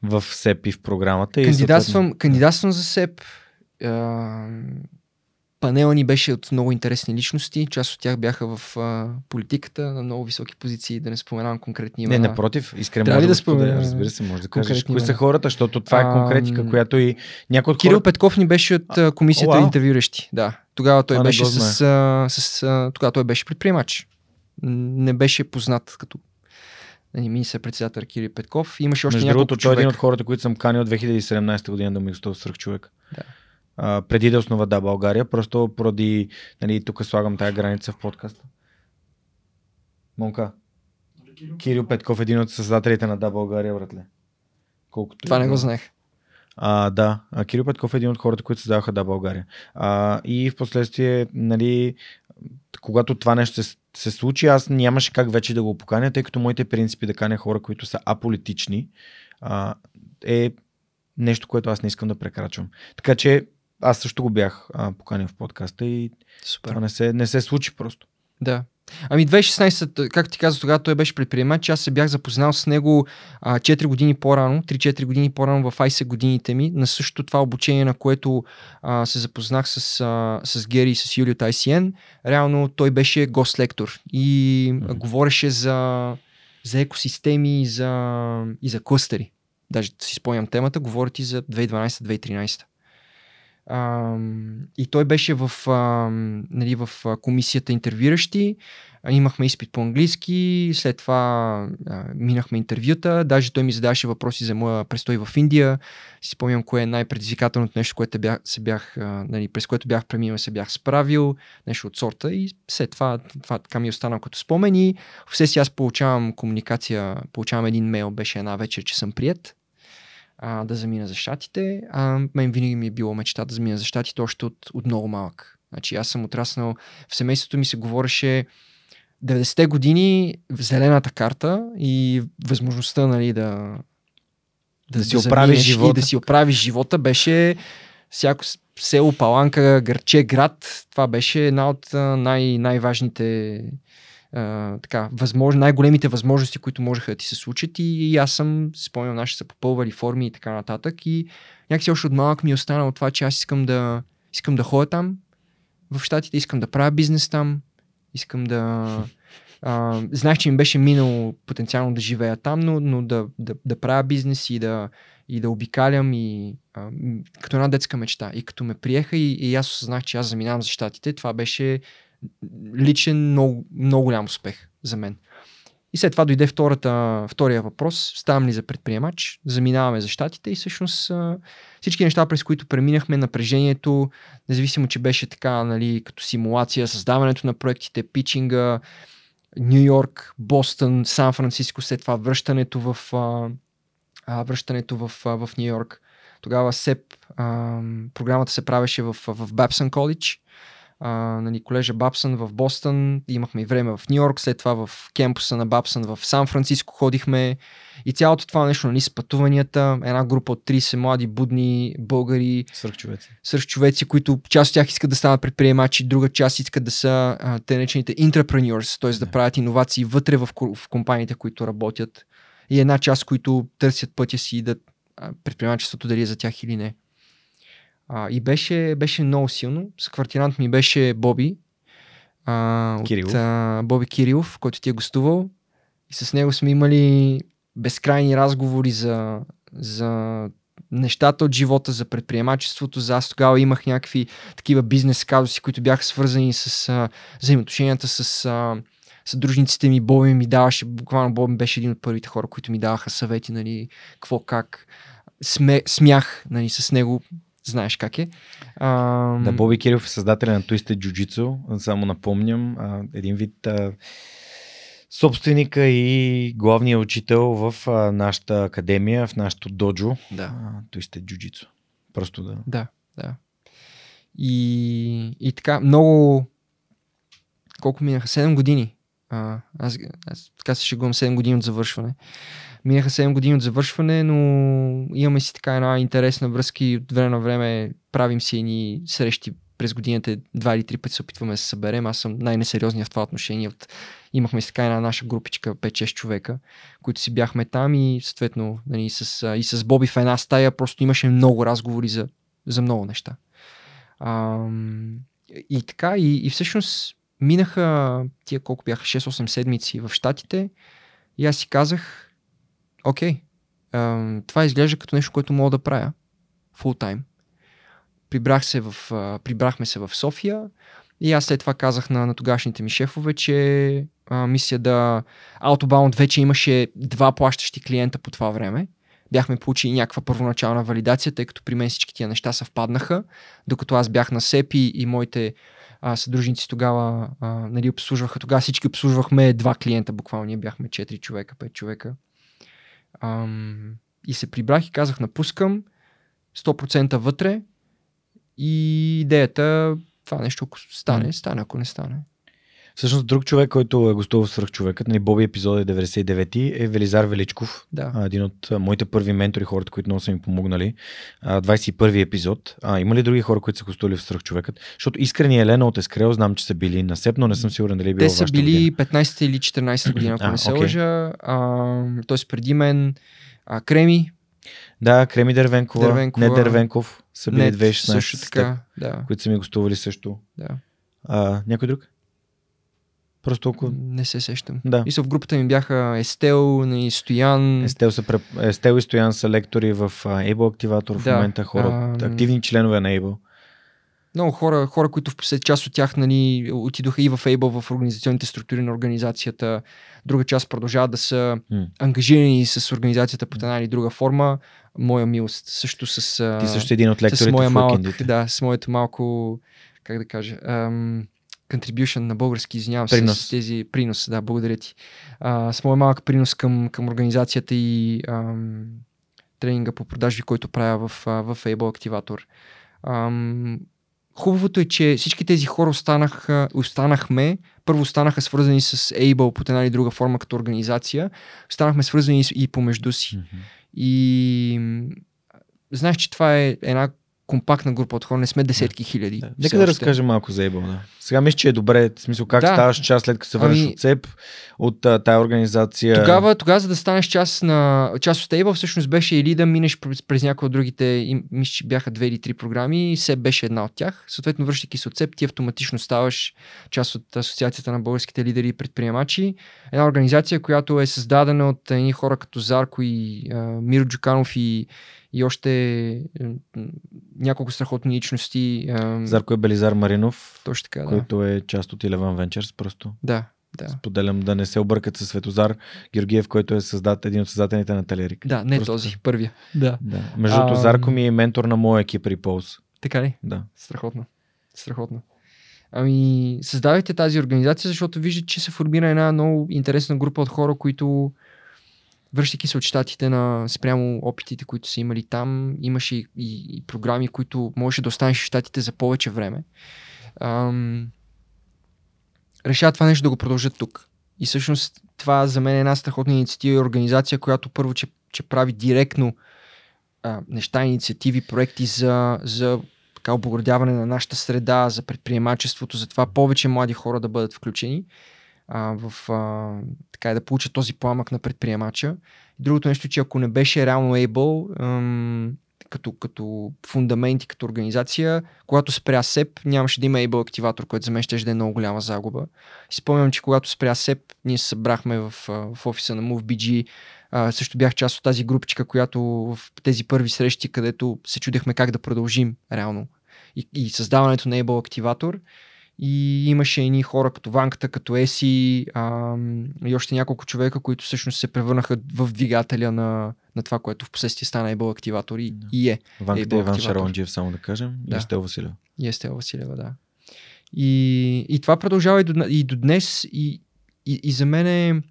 в СЕП и в програмата. и кандидатствам, съответно- кандидатствам за СЕП. А, панела ни беше от много интересни личности. Част от тях бяха в а, политиката на много високи позиции, да не споменавам конкретни Не, имена. напротив, искрено Трябва да, да споделя, спомена разбира се, може да кажеш кои са хората, защото това е конкретика, която и някой от Кирил хората... Петков ни беше от а, комисията О, вау. интервюращи. Да. Тогава той не беше с, а, с а, тогава той беше предприемач. Не беше познат като нали, министър-председател Кирил Петков. Имаше още Между другото, той е един от хората, които съм канил от 2017 година да ми гостува в Сръх човек. Да. А, преди да основа Да България, просто поради, нали, тук слагам тая граница в подкаста. Монка. Кирил Петков е един от създателите на Да България, братле. Колкото Това не да- го знаех. А, да, а, Кирил Петков е един от хората, които създаваха Да България. А, и в последствие, нали, когато това нещо се, се случи, аз нямаше как вече да го поканя, тъй като моите принципи да каня хора, които са аполитични, а, е нещо, което аз не искам да прекрачвам. Така че аз също го бях а, поканил в подкаста и Супер. това не се, не се случи просто. Да. Ами 2016, както ти казах, тогава той беше предприемач. Аз се бях запознал с него а, 4 години по-рано, 3-4 години по-рано в ISE годините ми, на същото това обучение, на което а, се запознах с, а, с Гери и с Юли от ICN. Реално той беше гост-лектор и mm-hmm. говореше за, за екосистеми и за, и за клъстери. Даже си спомням темата, говори ти за 2012-2013. Ам, и той беше в, ам, нали, в а, комисията интервюиращи. А, Имахме изпит по английски, след това а, минахме интервюта. Даже той ми задаваше въпроси за моя престой в Индия. Си спомням кое е най-предизвикателното нещо, което бях, се бях, а, нали, през което бях преминал, се бях справил, нещо от сорта. И след това, това така ми е останало като спомен. И в си аз получавам комуникация, получавам един мейл, беше една вечер, че съм прият. А, да замина за щатите. А мен винаги ми е било мечта да замина за щатите още от, от много малък. Значи аз съм отраснал, в семейството ми се говореше 90-те години зелената карта и възможността нали, да, да, да си оправиш живота. И да си оправиш живота беше всяко село, паланка, гърче, град. Това беше една от най- най-важните Така, възмож... най-големите възможности, които можеха да ти се случат и, и аз съм, спомням, наши са попълвали форми и така нататък и някакси още от малък ми е останало това, че аз искам да, искам да ходя там в Штатите, искам да правя бизнес там, искам да... А, знаех, че ми беше минало потенциално да живея там, но, но да, да, да правя бизнес и да, и да обикалям и а, като една детска мечта. И като ме приеха и, и аз осъзнах, че аз заминавам за щатите, това беше личен много, много голям успех за мен. И след това дойде втората, втория въпрос. Ставам ли за предприемач? Заминаваме за щатите и всъщност всички неща, през които преминахме, напрежението, независимо, че беше така, нали, като симулация, създаването на проектите, питчинга, Нью Йорк, Бостън, Сан Франциско, след това връщането в, връщането в, в Нью Йорк. Тогава СЕП, програмата се правеше в, в Бапсън Колидж а, нали, колежа Бапсън в Бостън, имахме и време в Нью Йорк, след това в кемпуса на Бапсън в Сан Франциско ходихме и цялото това нещо, нали, с пътуванията, една група от 30 млади, будни българи, свърхчовеци, свърхчовеци които част от тях искат да станат предприемачи, друга част искат да са а, те наречените entrepreneurs, т.е. да правят иновации вътре в, в компаниите, които работят и една част, които търсят пътя си да предприемачеството дали е за тях или не. А, и беше, беше много силно. С квартирант ми беше Боби. А, Кирилов. От, а, Боби Кирилов, който ти е гостувал. И с него сме имали безкрайни разговори за, за нещата от живота, за предприемачеството. За аз тогава имах някакви такива бизнес казуси, които бяха свързани с а, взаимоотношенията с а, съдружниците ми. Боби ми даваше, буквално Боби беше един от първите хора, които ми даваха съвети, нали, какво, как. Сме, смях нали, с него знаеш как е. А... Да, Боби Кирилов е създателя на Twisted Jiu-Jitsu, само напомням. А, един вид а, собственика и главният учител в а, нашата академия, в нашото доджо. Да. А, Twisted Jiu-Jitsu. Просто да. Да, да. И, и така, много... Колко минаха? 7 години. А, аз, аз така се шегувам 7 години от завършване. Минаха 7 години от завършване, но имаме си така една интересна връзка и от време на време правим си едни срещи през годините два или три пъти се опитваме да се съберем. Аз съм най-несериозният в това отношение. От... Имахме си така една наша групичка, 5-6 човека, които си бяхме там и съответно нали, с, и с Боби в една стая просто имаше много разговори за, за много неща. А, и така, и, и всъщност минаха тия колко бяха 6-8 седмици в Штатите и аз си казах, окей, okay, това изглежда като нещо, което мога да правя full time. Прибрах се в, прибрахме се в София и аз след това казах на, на тогашните ми шефове, че uh, мисля да Autobound вече имаше два плащащи клиента по това време. Бяхме получили някаква първоначална валидация, тъй като при мен всички тия неща съвпаднаха, докато аз бях на СЕПИ и моите а, съдружници тогава а, нали, обслужваха. Тогава всички обслужвахме два клиента, буквално ние бяхме 4 човека, 5 човека. Ам, и се прибрах и казах, напускам 100% вътре и идеята, това нещо, ако стане, стане, ако не стане. Всъщност друг човек, който е гостувал в човекът, нали, Боби епизод е 99 е Велизар Величков. Да. Един от моите първи ментори, хората, които много са ми помогнали. 21 епизод. А, има ли други хора, които са гостували в човекът? Защото Искрени Елена от Ескрел, знам, че са били на СЕП, но не съм сигурен дали е било Те са били 15 или 14 година, ако а, не се okay. лъжа. Тоест преди мен а, Креми. Да, Креми Дървенкова, Дървенкова. не Дървенков, са били 2016 също така, да. които са ми гостували също. Да. А, някой друг? Просто толкова... Не се сещам. Да. И са в групата ми бяха Естел и Стоян. Естел, са, Естел и Стоян са лектори в Able Активатор в да. момента, хора, а... активни членове на Able. Много хора, хора, които в послед част от тях нали, отидоха и в Able, в организационните структури на организацията. Друга част продължават да са mm. ангажирани с организацията по една или друга форма. Моя милост също с... Ти също един от лекторите с моя малък, Да, с моето малко, как да кажа, ам, contribution на български, извинявам се, принос. с тези принос, да, благодаря ти. А, с моят малък принос към, към организацията и ам, тренинга по продажби, който правя в, в Able Активатор. Ам, хубавото е, че всички тези хора останаха, останахме, първо останаха свързани с Able под една или друга форма като организация, останахме свързани и помежду си. Mm-hmm. И знаеш, че това е една компактна група от хора, не сме десетки хиляди. Да. Нека да разкажем малко за Able. Да. Сега мисля, че е добре, в смисъл как да. ставаш част след като се върнеш ами... от СЕП, от а, тая организация. Тогава, тогава, за да станеш част, на, част от Able, всъщност беше или да минеш през, през някои от другите, мисля, че бяха две или три програми, и СЕП беше една от тях. Съответно, връщайки се от СЕП, ти автоматично ставаш част от Асоциацията на българските лидери и предприемачи. Една организация, която е създадена от едни хора като Зарко и а, Миро Джуканов и и още няколко страхотни личности. Зарко е Белизар Маринов, точно така, да. който е част от Eleven Ventures просто. Да, да. Споделям да не се объркат с Светозар Георгиев, който е създат, един от създателите на Телерик. Да, не Просто... този, първия. Да. да. Между другото, а... Зарко ми е ментор на моя екип при Pulse. Така ли? Да. Страхотно. Страхотно. Ами, създавайте тази организация, защото виждате, че се формира една много интересна група от хора, които връщайки се от щатите на спрямо опитите, които са имали там, имаше и, и, програми, които можеше да останеш в щатите за повече време. Ам, решават това нещо да го продължат тук. И всъщност това за мен е една страхотна инициатива и организация, която първо, че, че прави директно а, неща, инициативи, проекти за, за така, обоградяване на нашата среда, за предприемачеството, за това повече млади хора да бъдат включени а, в, а, така да получат този пламък на предприемача. Другото нещо, че ако не беше реално Able, ам, като, като фундамент и като организация, когато спря СЕП, нямаше да има Able активатор, който за мен ще да е много голяма загуба. Спомням, че когато спря СЕП, ние се събрахме в, в офиса на MoveBG, а, също бях част от тази групичка, която в тези първи срещи, където се чудехме как да продължим реално и, и създаването на Able активатор. И имаше едни хора като Ванката, като Еси а, и още няколко човека, които всъщност се превърнаха в двигателя на, на това, което в последствие стана Able активатор и, да. и е. Ванката е Иван Шаронджиев, само да кажем, да. и Естел Василева. И Естел Василева, да. И, и това продължава и до, и до днес и, и, и за мен е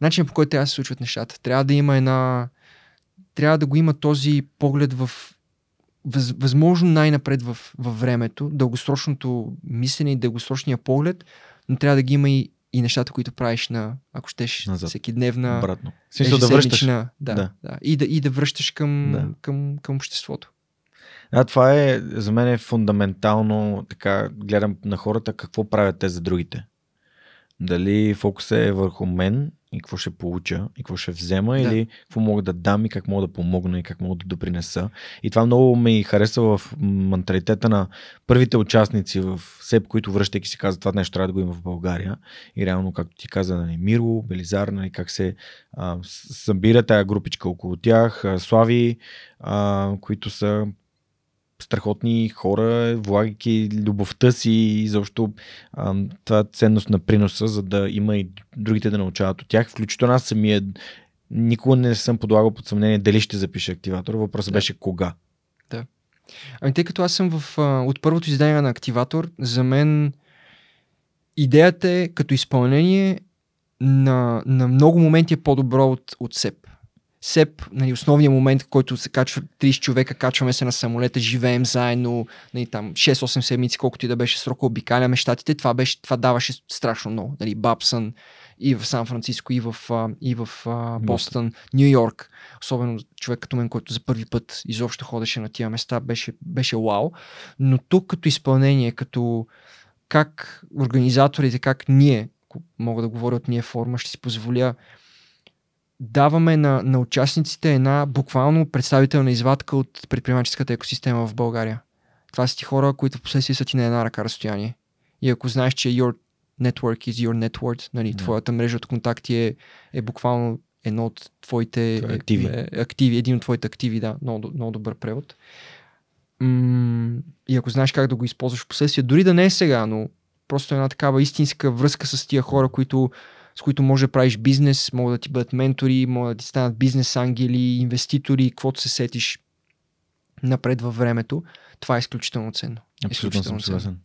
начинът по който трябва да се случват нещата. Трябва да има една трябва да го има този поглед в въз, възможно най-напред в, във времето, дългосрочното мислене и дългосрочния поглед, но трябва да ги има и, и нещата, които правиш на, ако щеш, Назад. всеки дневна. Обратно. Смисъл да връщаш. Да, да. да. И, да, и да връщаш към, да. към, към обществото. Да, това е, за мен е фундаментално, така гледам на хората какво правят те за другите. Дали фокусът е върху мен и какво ще получа и какво ще взема да. или какво мога да дам и как мога да помогна и как мога да допринеса. И това много ми харесва в менталитета на първите участници в СЕП, които връщайки си казват това нещо трябва да го има в България. И реално, както ти каза, нали, Миро, Белизар, нали, как се а, събира тая групичка около тях, а, Слави, а, които са страхотни хора, влагайки любовта си и защо това е ценност на приноса, за да има и другите да научават от тях. Включително аз самия никога не съм подлагал под съмнение дали ще запиша активатор. Въпросът да. беше кога. Да. Ами тъй като аз съм в, от първото издание на активатор, за мен идеята е като изпълнение на, на много моменти е по-добро от, от СЕП. СЕП, нали, основният момент, който се качва 30 човека, качваме се на самолета, живеем заедно, нали, там 6-8 седмици, колкото и да беше срока, обикаляме щатите, това, беше, това даваше страшно много. Нали, Бабсън и в Сан Франциско, и в, и в Бостън, Нью Йорк. Особено човек като мен, който за първи път изобщо ходеше на тия места, беше, беше вау. Но тук като изпълнение, като как организаторите, как ние, мога да говоря от ние форма, ще си позволя даваме на, на участниците една буквално представителна извадка от предприемаческата екосистема в България. Това са ти хора, които в последствие са ти на една ръка разстояние. И ако знаеш, че your network is your network, нали, yeah. твоята мрежа от контакти е, е буквално едно от твоите е активи. Е, активи, един от твоите активи, да, много, много добър превод. М- и ако знаеш как да го използваш в последствие, дори да не е сега, но просто една такава истинска връзка с тия хора, които с които може да правиш бизнес, могат да ти бъдат ментори, могат да ти станат бизнес ангели, инвеститори, каквото се сетиш напред във времето. Това е изключително ценно. Абсолютно съм съгласен.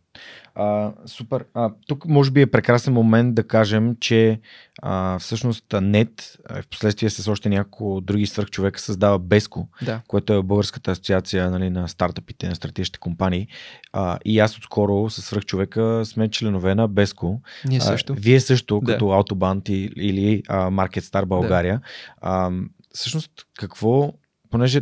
А, супер. А, тук може би е прекрасен момент да кажем, че а, всъщност НЕТ, в последствие с още няколко други свърхчовека създава Беско, да. което е Българската асоциация нали, на стартъпите, на стратегическите компании. А, и аз отскоро с свърхчовека сме членове на Беско. Ние също. А, вие също, да. като Autoband или а, Market Star България. Да. А, всъщност, какво, понеже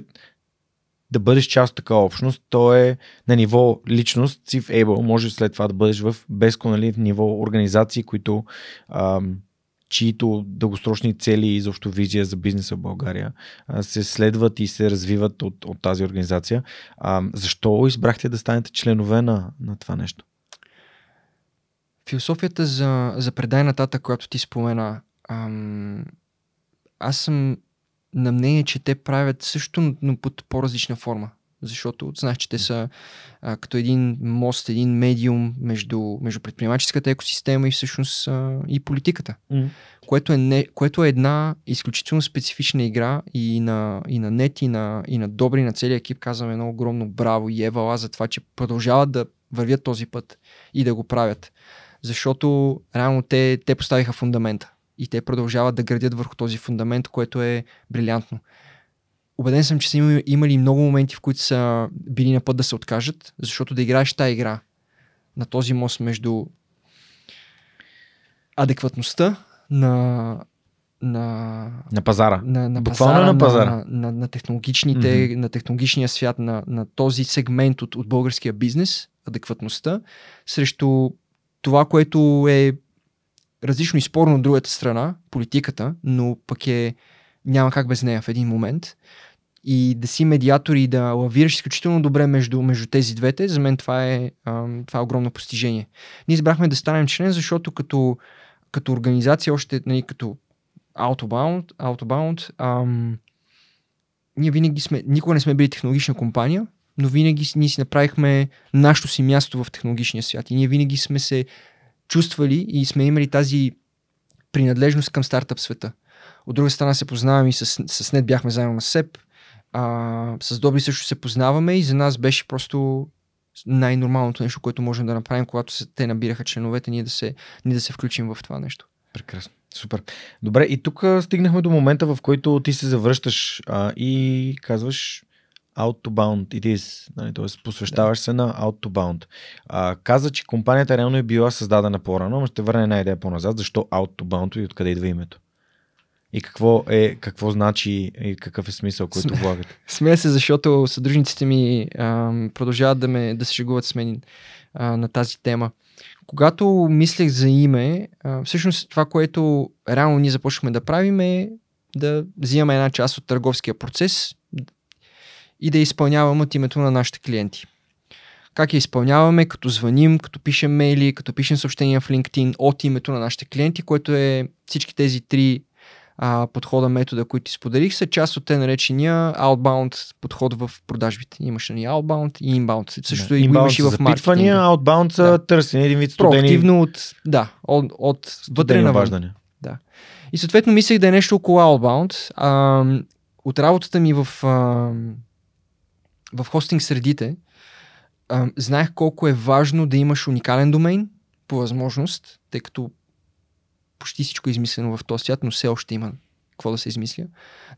да бъдеш част от такава общност, то е на ниво личност, си в Able, може след това да бъдеш в безко, нали, в ниво организации, които ам, чието дългосрочни цели и изобщо визия за бизнеса в България се следват и се развиват от, от тази организация. А, защо избрахте да станете членове на, на това нещо? Философията за, за предай нататък, която ти спомена, ам, аз съм на мнение, че те правят също, но под по-различна форма. Защото знаеш, че те са а, като един мост, един медиум между, между предприемаческата екосистема и всъщност а, и политиката. Mm. Което, е не, което е една изключително специфична игра и на, и на нет, и на, и на Добри, и на целия екип казваме едно огромно браво и Евала за това, че продължават да вървят този път и да го правят. Защото реално те, те поставиха фундамента и те продължават да градят върху този фундамент, което е брилянтно. Обеден съм, че са имали много моменти, в които са били на път да се откажат, защото да играеш тази игра на този мост между адекватността на на, на пазара. На, на Буквално пазара, на пазара. На, на, на, технологичните, mm-hmm. на технологичния свят, на, на този сегмент от, от българския бизнес, адекватността, срещу това, което е различно и спорно от другата страна, политиката, но пък е няма как без нея в един момент. И да си медиатор и да лавираш изключително добре между, между тези двете, за мен това е, това е огромно постижение. Ние избрахме да станем член, защото като, като организация, още нали, като Autobound, Autobound ам, ние винаги сме, никога не сме били технологична компания, но винаги ние си направихме нашето си място в технологичния свят. И ние винаги сме се чувствали и сме имали тази принадлежност към стартъп света. От друга страна се познаваме и с, с Нет бяхме заедно с Себ. А, с Добри също се познаваме и за нас беше просто най-нормалното нещо, което можем да направим, когато се, те набираха членовете, ние да, се, ние да се включим в това нещо. Прекрасно. Супер. Добре, и тук стигнахме до момента, в който ти се завръщаш а, и казваш out to bound it is, нали, т.е. посвещаваш да. се на out to bound. А, каза, че компанията реално е била създадена по-рано, но ще върне една идея по-назад. Защо out to bound и откъде идва името? И какво е, какво значи и какъв е смисъл, който Сме, влагате? [laughs] Смея се, защото съдружниците ми а, продължават да, ме, да се шегуват с мен а, на тази тема. Когато мислех за име, а, всъщност това, което реално ние започнахме да правим е да взимаме една част от търговския процес, и да я изпълняваме от името на нашите клиенти. Как я изпълняваме? Като звъним, като пишем мейли, като пишем съобщения в LinkedIn от името на нашите клиенти, което е всички тези три а, подхода, метода, които ти споделих, са част от те наречения outbound подход в продажбите. Имаш ни outbound и inbound. Също да, и го имаш и в маркетинга. outbound са да. търсене, един вид студени. Проактивно от, да, от, от вътре навън. Да. И съответно мислех да е нещо около outbound. А, от работата ми в а, в хостинг средите, знаех колко е важно да имаш уникален домейн, по възможност, тъй като почти всичко е измислено в този свят, но все още има какво да се измисля.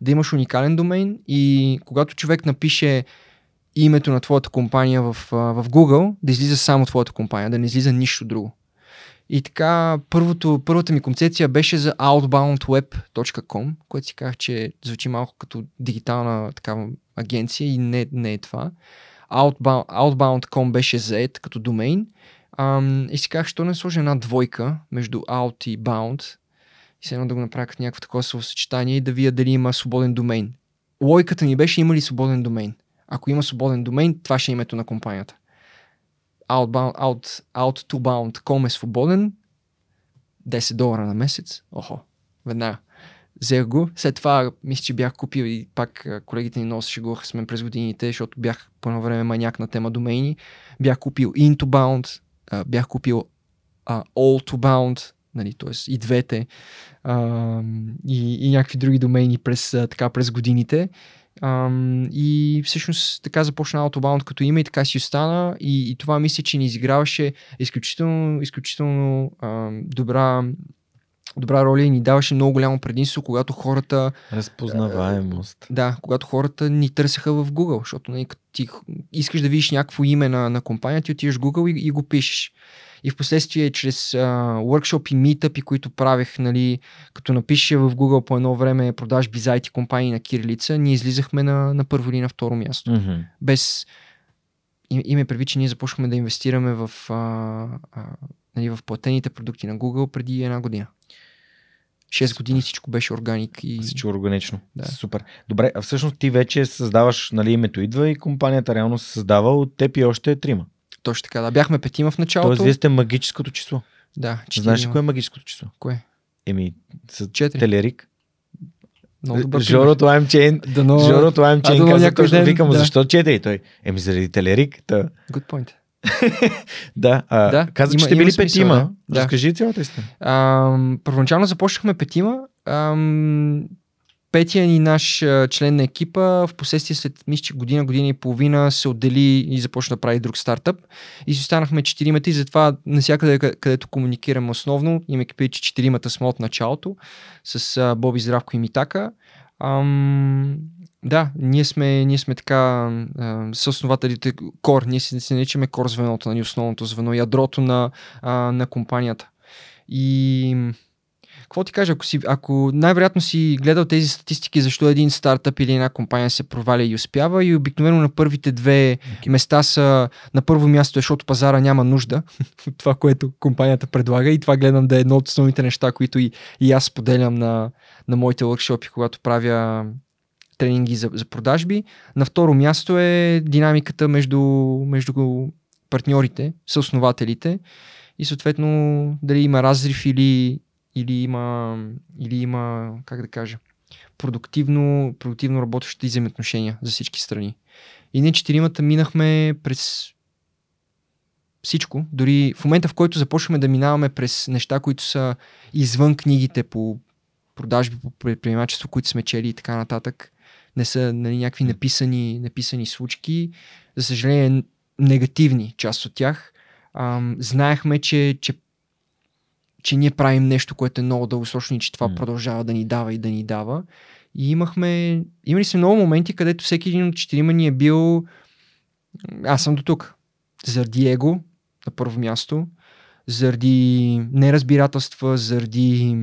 Да имаш уникален домейн и когато човек напише името на твоята компания в, в Google, да излиза само твоята компания, да не излиза нищо друго. И така, първото, първата ми концепция беше за outboundweb.com, което си казах, че звучи малко като дигитална такава агенция и не, не е това. Outbound, outbound.com беше заед като домейн. Ам, и си казах, що не сложа една двойка между out и bound и се едно да го направя като някакво такова съчетание и да вия дали има свободен домейн. Логиката ми беше има ли свободен домейн. Ако има свободен домейн, това ще е името на компанията outbound, out, out to bound.com е свободен, 10 долара на месец, охо, веднага. Взех го. След това мисля, че бях купил и пак колегите ни много шегуваха с мен през годините, защото бях по едно време маняк на тема домейни. Бях купил Intobound, бях купил uh, All to Bound, нали, т.е. и двете, uh, и, и някакви други домейни през, така, през годините. Ам, и всъщност така започна Autobound като име и така си остана и, и това мисля, че ни изиграваше изключително, изключително ам, добра добра роля и ни даваше много голямо предимство, когато хората... Разпознаваемост. Да, когато хората ни търсеха в Google, защото нали, ти искаш да видиш някакво име на, на компания, ти отиваш в Google и, и го пишеш. И в последствие, чрез workshop и митъпи, които правех, нали, като напише в Google по едно време продажби за IT компании на Кирилица, ние излизахме на, на първо или на второ място. Mm-hmm. Без име прави, че ние започваме да инвестираме в, а, а, нали, в платените продукти на Google преди една година. 6 Супер. години всичко беше органик и... Всичко органично. Да. Супер. Добре, а всъщност ти вече създаваш, нали, името идва и компанията реално се създава от теб и още трима. Точно така, да. Бяхме петима в началото. Тоест, вие сте магическото число. Да, четирима. Знаеш ли кое е магическото число? Кое? Еми, с Четири. Телерик. Много добър Жорото Аймчейн. Дано... Жорото Аймчейн дано каза точно, ден, викам, да. защо четири? Той, еми заради Телерик. Та... Good point. [laughs] Да, а, Да, каза, има- че сте били смисъл, петима. да. Да. Разкажи цялата истина. Ам, първоначално започнахме петима. Ам, петия ни наш член на екипа, в последствие след мисля, година, година и половина се отдели и започна да прави друг стартъп. И си останахме четиримата и затова навсякъде, къ- където комуникираме основно, имайки предвид, че четиримата сме от началото, с Боби Здравко и Митака. Ам, да, ние сме, ние сме така а, съоснователите кор, ние се, се наричаме кор звеното, нали, основното звено, ядрото на, а, на компанията. И какво ти кажа, ако, си, ако най-вероятно си гледал тези статистики, защо един стартъп или една компания се проваля и успява и обикновено на първите две места са на първо място, е, защото пазара няма нужда [laughs] от това, което компанията предлага. И това гледам да е едно от основните неща, които и, и аз споделям на, на моите workshop, когато правя тренинги за, за продажби. На второ място е динамиката между, между партньорите, съоснователите. И съответно дали има разрив или, или, има, или има, как да кажа, продуктивно, продуктивно работещи взаимоотношения за всички страни. И ние четиримата минахме през всичко. Дори в момента, в който започваме да минаваме през неща, които са извън книгите по продажби, по предприемачество, които сме чели и така нататък, не са нали, някакви написани, написани случки. За съжаление, негативни част от тях. Ам, знаехме, че, че, че ние правим нещо, което е много дългосрочно и че това М. продължава да ни дава и да ни дава. И имахме, имали се много моменти, където всеки един от четирима ни е бил аз съм до тук. Заради его, на първо място, заради неразбирателства, заради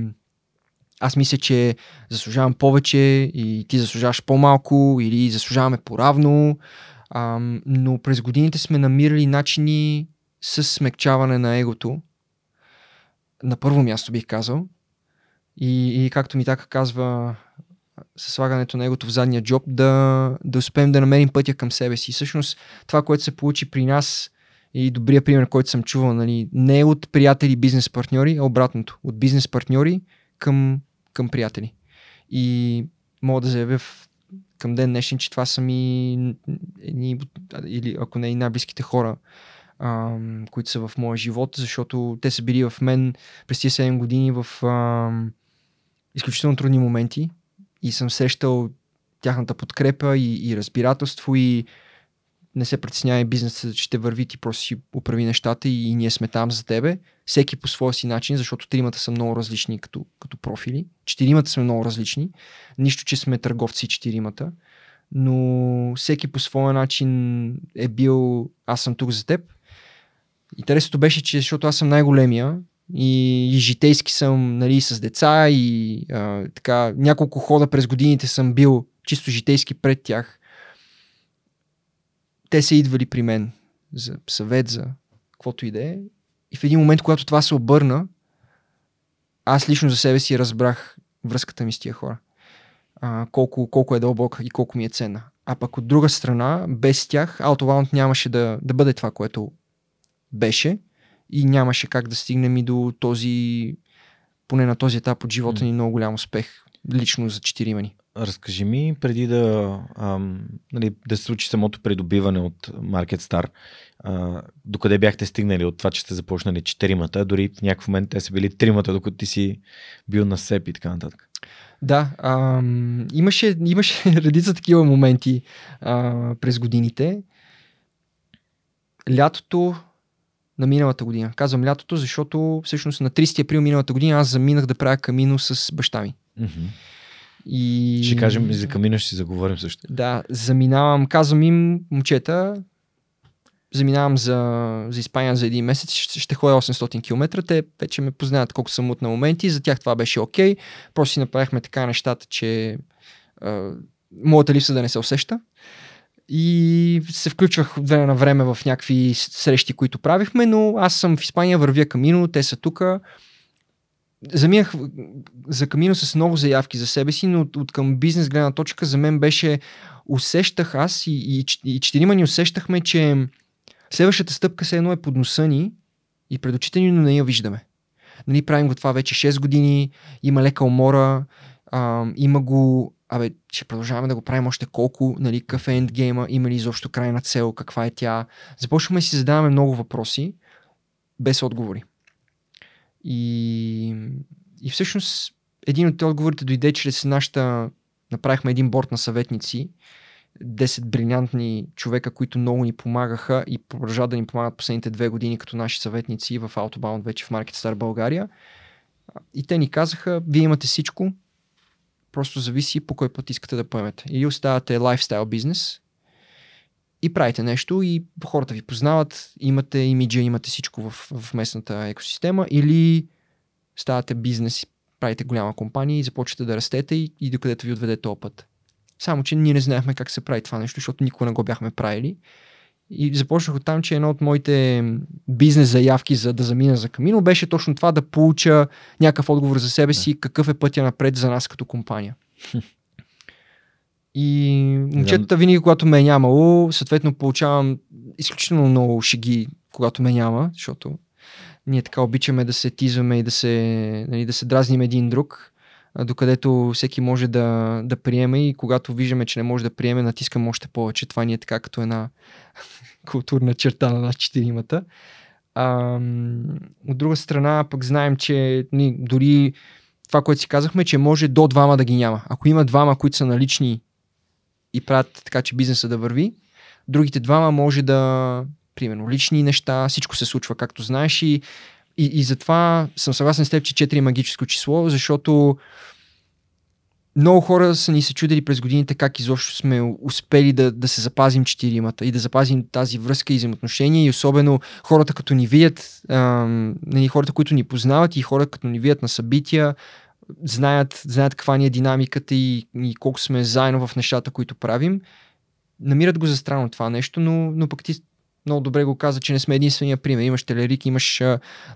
аз мисля, че заслужавам повече и ти заслужаваш по-малко или заслужаваме по-равно. Ам, но през годините сме намирали начини с смекчаване на егото. На първо място бих казал. И, и както ми така казва, със слагането на егото в задния джоб, да, да успеем да намерим пътя към себе си. Всъщност, това, което се получи при нас и добрия пример, който съм чувал, нали, не е от приятели бизнес партньори, а обратното. От бизнес партньори към, към приятели. И мога да заявя в, към ден днешен, че това са ми или ако не и най-близките хора, ам, които са в моя живот, защото те са били в мен през тези 7 години в ам, изключително трудни моменти и съм срещал тяхната подкрепа и, и разбирателство и не се притеснявай бизнесът ще върви, ти просто си управи нещата и, и ние сме там за тебе. Всеки по своя си начин, защото тримата са много различни като, като профили. Четиримата сме много различни. Нищо, че сме търговци четиримата. Но всеки по своя начин е бил аз съм тук за теб. Интересното беше, че защото аз съм най-големия и, и житейски съм нали, с деца и а, така няколко хода през годините съм бил чисто житейски пред тях. Те са идвали при мен за съвет, за каквото и да е. И в един момент, когато това се обърна, аз лично за себе си разбрах връзката ми с тия хора. А, колко, колко е дълбока и колко ми е ценна. А пък от друга страна, без тях, Autobound нямаше да, да бъде това, което беше и нямаше как да стигнем и до този, поне на този етап от живота ни, много голям успех. Лично за четирима ни. Разкажи ми, преди да, ам, нали, да се случи самото придобиване от Market Star, а, докъде бяхте стигнали от това, че сте започнали четиримата, дори в някакъв момент те са били тримата, докато ти си бил на СЕП и така нататък. Да, ам, имаше, имаше [laughs] редица такива моменти а, през годините. Лятото на миналата година. Казвам лятото, защото всъщност на 30 април миналата година аз заминах да правя камино с баща ми. Mm-hmm. И... Ще кажем и за камино, ще си заговорим също. Да, заминавам, казвам им, момчета, заминавам за, за Испания за един месец, ще, ще ходя 800 км. Те вече ме познават колко съм от на моменти, за тях това беше окей. Okay. Просто си направихме така нещата, че а, моята липса да не се усеща. И се включвах време на време в някакви срещи, които правихме, но аз съм в Испания, вървя камино, те са тук. Заминах за камино с много заявки за себе си, но от, от към бизнес гледна точка за мен беше усещах аз и, и, и четирима ни усещахме, че Следващата стъпка се едно е под носа ни и пред очите ни, но не я виждаме. Нали, правим го това вече 6 години, има лека умора, а, има го, абе, ще продължаваме да го правим още колко, нали, какъв е ендгейма, има ли изобщо крайна цел, каква е тя. Започваме си задаваме много въпроси, без отговори. И, и всъщност един от отговорите дойде чрез нашата, направихме един борт на съветници, 10 брилянтни човека, които много ни помагаха и продължават да ни помагат последните две години като наши съветници в Autobound вече в Market Star България. И те ни казаха, вие имате всичко, просто зависи по кой път искате да поемете. Или оставате лайфстайл бизнес и правите нещо и хората ви познават, имате имиджа, имате всичко в, в местната екосистема или ставате бизнес, правите голяма компания и започвате да растете и, и докъдето ви отведе този. Само, че ние не знаехме как се прави това нещо, защото никога не го бяхме правили. И започнах от там, че едно от моите бизнес заявки за да замина за Камино беше точно това да получа някакъв отговор за себе си, какъв е пътя напред за нас като компания. И момчетата винаги, когато ме е нямало, съответно получавам изключително много шеги, когато ме няма, защото ние така обичаме да се тизваме и да се, нали, да се дразним един друг докъдето всеки може да, да приеме и когато виждаме, че не може да приеме, натискам още повече. Това ни е така като една [laughs] културна черта на нас четиримата. От друга страна, пък знаем, че ни, дори това, което си казахме, че може до двама да ги няма. Ако има двама, които са налични и правят така, че бизнеса да върви, другите двама може да, примерно, лични неща, всичко се случва, както знаеш и и, и затова съм съгласен с теб, че 4 е магическо число, защото много хора са ни се чудили през годините как изобщо сме успели да, да се запазим четиримата и да запазим тази връзка и взаимоотношения и особено хората като ни видят, ам, нали, хората, които ни познават и хора като ни видят на събития, знаят, знаят каква ни е динамиката и, и колко сме заедно в нещата, които правим. Намират го за странно това нещо, но, но пък ти много добре го каза, че не сме единствения пример. Имаш Телерик, имаш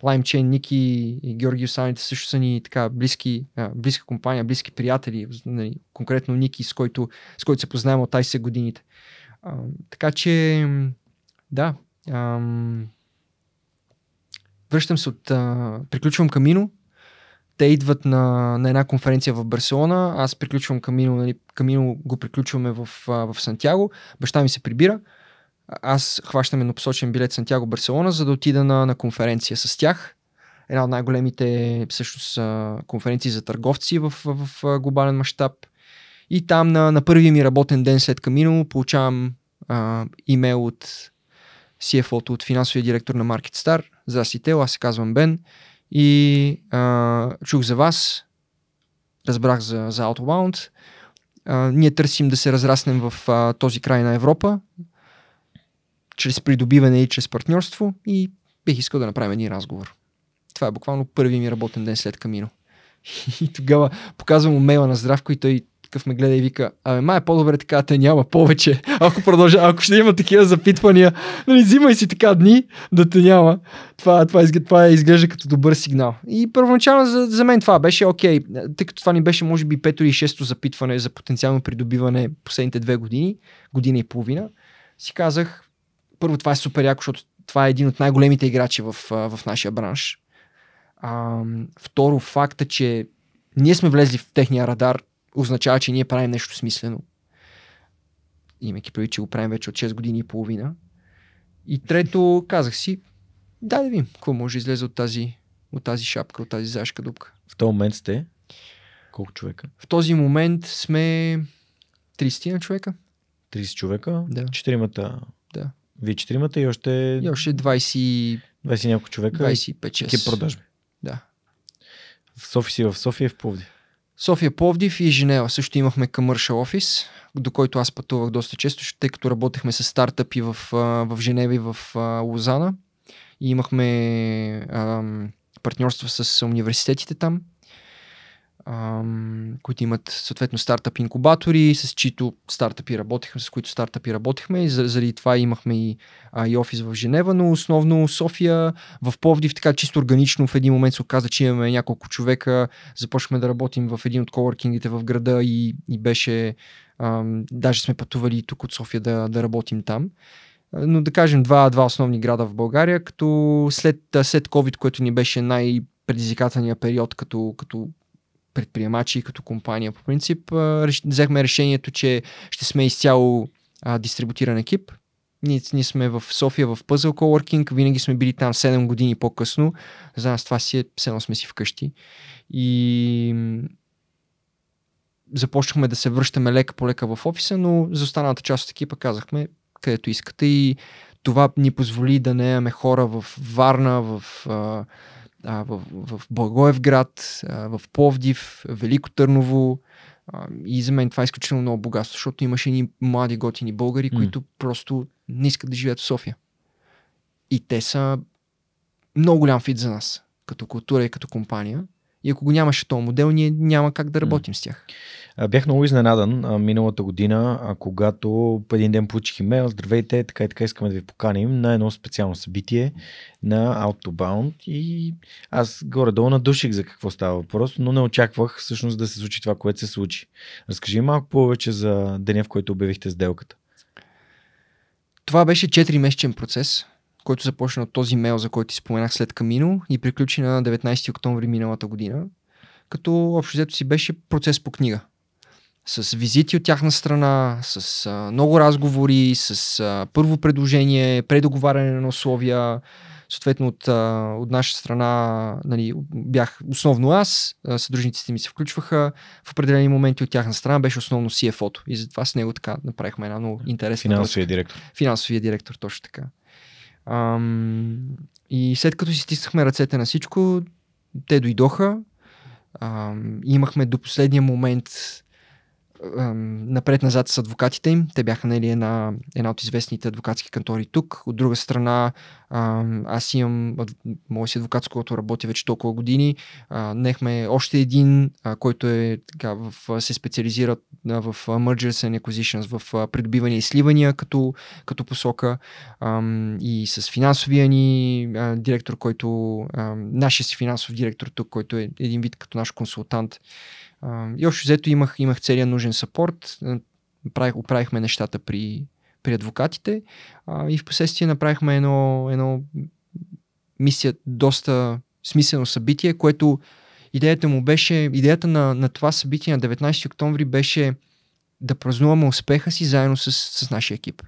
Лаймчейн, Ники и Георги Осаните също са ни така близки, близка компания, близки приятели, нали, конкретно Ники, с който, с който се познаваме от 20 годините. Така че, да, ам, връщам се от, а, приключвам Камино, те идват на, на една конференция в Барселона, аз приключвам Камино, нали, Камино го приключваме в, в Сантьяго, баща ми се прибира, аз хващам еднопосочен билет Сантьяго Барселона, за да отида на, на конференция с тях. Една от най-големите всъщност конференции за търговци в, в, в глобален мащаб. И там на, на първия ми работен ден след Камино получавам а, имейл от CFO-то, от финансовия директор на Market Star. Здрасти, аз се казвам Бен и а, чух за вас, разбрах за, за Outbound. А, ние търсим да се разраснем в а, този край на Европа, чрез придобиване и чрез партньорство и бих искал да направим един разговор. Това е буквално първи ми работен ден след Камино. [laughs] И тогава показвам му мейла на Здравко и той такъв ме гледа и вика, абе, май е по-добре така, те няма повече. Ако продължа, ако ще има такива запитвания, нали, взимай си така дни, да те няма. Това, това, това, това изглежда като добър сигнал. И първоначално за, за мен това беше окей, okay, тъй като това ни беше може би пето или шесто запитване за потенциално придобиване последните две години, година и половина. Си казах, първо това е супер яко, защото това е един от най-големите играчи в, в нашия бранш. А, второ, факта, че ние сме влезли в техния радар, означава, че ние правим нещо смислено. Имайки преди, че го правим вече от 6 години и половина. И трето, казах си, дай да видим какво може да излезе от тази, от тази шапка, от тази зашка дупка. В този момент сте колко човека? В този момент сме 30 на човека. 30 човека? Да. Четиримата. Да. Вие четиримата и още И още 20, 20 няколко човека. 25-6. Екип продажби. Да. В София си в София и в Пловди. София, Пловдив и Женева. Също имахме commercial офис, до който аз пътувах доста често, тъй като работехме с стартъпи в, в Женева и в Лозана. И имахме ам, партньорство с университетите там, ам, които имат съответно стартъп инкубатори, с чието стартъпи работихме, с които стартъпи работихме. И за- заради това имахме и, а, и офис в Женева, но основно София, в Пловдив, така чисто органично в един момент се оказа, че имаме няколко човека, започнахме да работим в един от коворкингите в града и, и беше, ам, даже сме пътували тук от София да, да работим там. Но да кажем два, два основни града в България, като след, след COVID, което ни беше най-предизвикателният период като, като предприемачи и като компания по принцип, взехме решението, че ще сме изцяло а, дистрибутиран екип. Ние, ние сме в София в Puzzle Coworking, винаги сме били там 7 години по-късно. За нас това си е, все едно сме си вкъщи. И започнахме да се връщаме лека по лека в офиса, но за останалата част от екипа казахме където искате и това ни позволи да не имаме хора в Варна, в, а, а, в, в Благоевград, а, в Пловдив, Велико Търново. А, и за мен това е изключително много богатство, защото имаше ни млади готини българи, М. които просто не искат да живеят в София. И те са много голям фит за нас, като култура и като компания. И ако го нямаше този модел, ние няма как да работим с тях. Бях много изненадан а, миналата година, а, когато един ден получих имейл, здравейте, така и така искаме да ви поканим на едно специално събитие на Autobound и аз горе-долу надуших за какво става въпрос, но не очаквах всъщност да се случи това, което се случи. Разкажи малко повече за деня, в който обявихте сделката. Това беше 4-месечен процес, който започна от този мейл, за който ти споменах след Камино и приключи на 19 октомври миналата година, като общо взето си беше процес по книга. С визити от тяхна страна, с а, много разговори, с а, първо предложение, предоговаряне на условия, съответно от, а, от наша страна нали, бях основно аз, съдружниците ми се включваха, в определени моменти от тяхна страна беше основно CFO-то и затова с него така направихме една много интересна връзка. Финансовия директор. Финансовия директор, точно така. Ам, и след като си стиснахме ръцете на всичко, те дойдоха. Ам, имахме до последния момент напред-назад с адвокатите им. Те бяха нали, една, една от известните адвокатски кантори тук. От друга страна, аз имам мое си адвокат, с който работя вече толкова години. Нехме още един, който е, така, в, се специализира в mergers and acquisitions, в придобиване и сливания като, като посока. И с финансовия ни директор, който, нашия си финансов директор тук, който е един вид като наш консултант. И общо взето имах, имах целият нужен сапорт. Правих, оправихме нещата при, при адвокатите а, и в последствие направихме едно, едно мисия, доста смислено събитие, което идеята му беше, идеята на, на това събитие на 19 октомври беше да празнуваме успеха си заедно с, с нашия екип.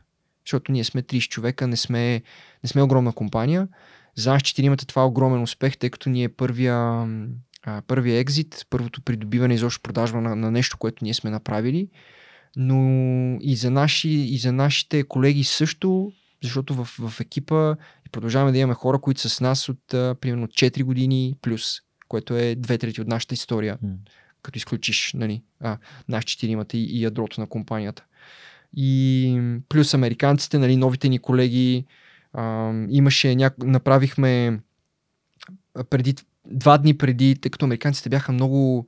Защото ние сме 30 човека, не сме, не сме огромна компания. За нас четиримата това е огромен успех, тъй като ние първия, а, първия екзит, първото придобиване, изобщо продажба на, на нещо, което ние сме направили. Но и за, наши, и за нашите колеги също, защото в, в екипа продължаваме да имаме хора, които са с нас от а, примерно 4 години плюс, което е две трети от нашата история, М. като изключиш нали, а, наш четиримата и, и ядрото на компанията. И плюс американците, нали, новите ни колеги, а, имаше няко... направихме преди, два дни преди, тъй като американците бяха много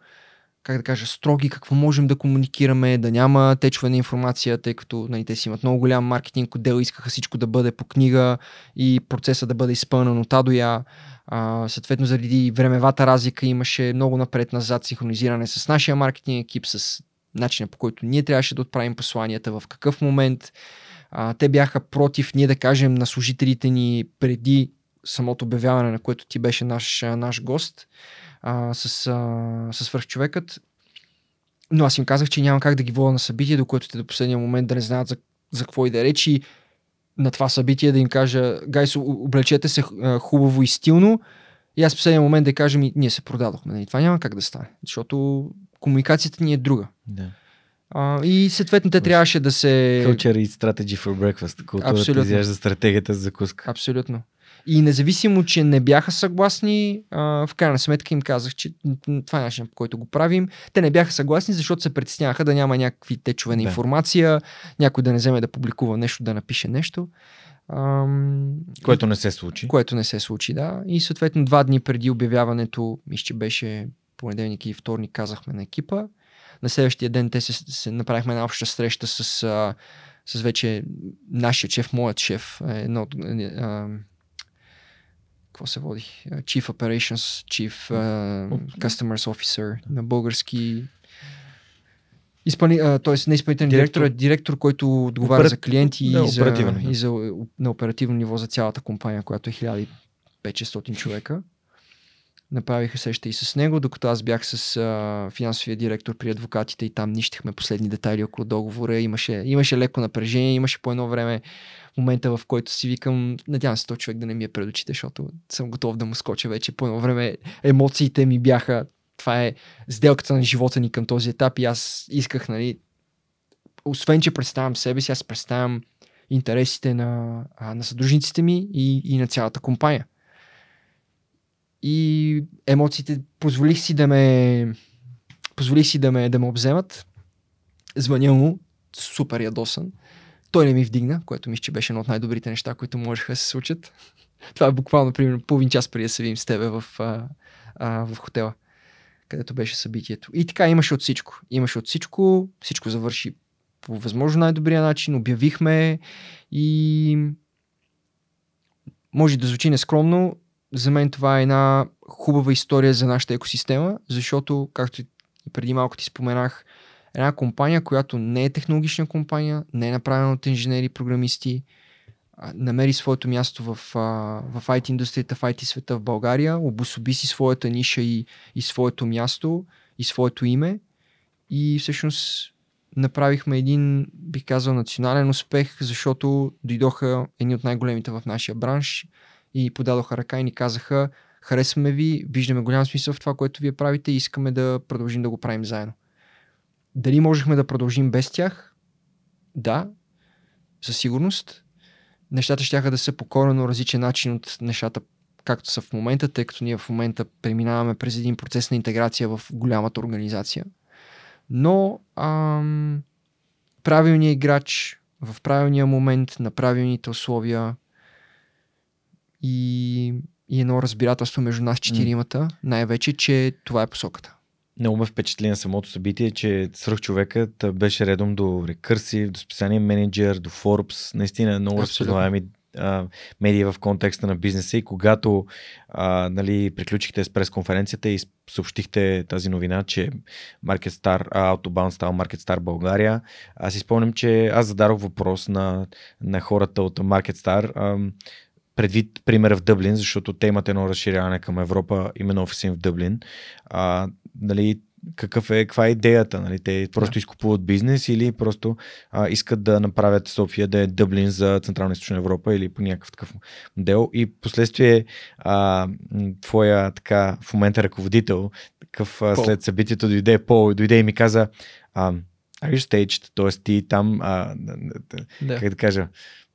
как да кажа, строги, какво можем да комуникираме, да няма течове на информация, тъй като нали, те си имат много голям маркетинг отдел, искаха всичко да бъде по книга и процеса да бъде изпълнен от А. А, съответно, заради времевата разлика имаше много напред-назад синхронизиране с нашия маркетинг екип, с начина по който ние трябваше да отправим посланията, в какъв момент. А, те бяха против, ние да кажем, на служителите ни преди самото обявяване, на което ти беше наш, наш гост а, с, а, с свърхчовекът. Но аз им казах, че няма как да ги вода на събитие, до което те до последния момент да не знаят за, за какво и да речи. на това събитие да им кажа, гайс, облечете се хубаво и стилно. И аз в последния момент да кажа ми, ние се продадохме. Нали? Това няма как да стане, защото комуникацията ни е друга. Да. А, и съответно те трябваше да се... Culture и strategy for breakfast. Културата изяжда стратегията за закуска. Абсолютно. И независимо, че не бяха съгласни, а, в крайна сметка им казах, че това е начин, по който го правим. Те не бяха съгласни, защото се притесняваха да няма някакви течове на да. информация, някой да не вземе да публикува нещо, да напише нещо. Ам... Което не се случи. Което не се случи, да. И съответно два дни преди обявяването, мисля, че беше понеделник и вторник, казахме на екипа. На следващия ден те се, се направихме една обща среща с, с вече нашия шеф, моят шеф, е, едно от какво се води? Chief Operations, Chief uh, Customers Officer на български Изпълни, т.е. не изпълнителен директор, директор, директор, който отговаря Опера... за клиенти да, и, за, и за, на оперативно ниво за цялата компания, която е 1500 човека. Направиха сеща и с него, докато аз бях с а, финансовия директор при адвокатите и там нищихме последни детайли около договора. Имаше, имаше леко напрежение, имаше по едно време момента, в който си викам, надявам се този човек да не ми е пред очите, защото съм готов да му скоча вече. По едно време емоциите ми бяха, това е сделката на живота ни към този етап и аз исках, нали, освен, че представям себе си, аз представям интересите на, на съдружниците ми и, и на цялата компания. И емоциите позволих си да ме позволих си да ме, да ме обземат. Звъня му, супер ядосан. Той не ми вдигна, което мисля, че беше едно от най-добрите неща, които можеха да се случат. Това е буквално, примерно, половин час преди да се видим с тебе в, а, а, в хотела, където беше събитието. И така имаше от всичко. Имаше от всичко, всичко завърши по възможно най-добрия начин, обявихме и може да звучи нескромно, за мен това е една хубава история за нашата екосистема, защото, както и преди малко ти споменах, една компания, която не е технологична компания, не е направена от инженери програмисти, намери своето място в, в IT индустрията, в IT света в България, обособи си своята ниша и, и своето място и своето име и всъщност направихме един, бих казал, национален успех, защото дойдоха едни от най-големите в нашия бранш и подадоха ръка и ни казаха, харесваме ви, виждаме голям смисъл в това, което вие правите и искаме да продължим да го правим заедно. Дали можехме да продължим без тях? Да, със сигурност. Нещата ще да са по корено различен начин от нещата, както са в момента, тъй като ние в момента преминаваме през един процес на интеграция в голямата организация. Но ам, правилният играч в правилния момент, на правилните условия и, и едно разбирателство между нас четиримата, най-вече, че това е посоката. Много ме впечатли на самото събитие, че свръхчовекът беше редом до Recursive, до специалния менеджер, до Forbes, наистина много разпознаваеми медии в контекста на бизнеса. И когато а, нали, приключихте с пресконференцията и съобщихте тази новина, че Market Star, Autobound става Market Star България, аз си спомням, че аз зададох въпрос на, на хората от Market Star, а, предвид пример в Дъблин, защото те имат едно разширяване към Европа, именно офиси в Дъблин. А, нали, какъв е, каква е идеята? Нали? Те просто да. изкупуват бизнес или просто а, искат да направят София да е Дъблин за Централна Източна Европа или по някакъв такъв модел. И последствие а, твоя така в момента ръководител, такъв а, след събитието дойде Пол и дойде и ми каза а, Are you staged? Тоест ти там, а, да. как да кажа,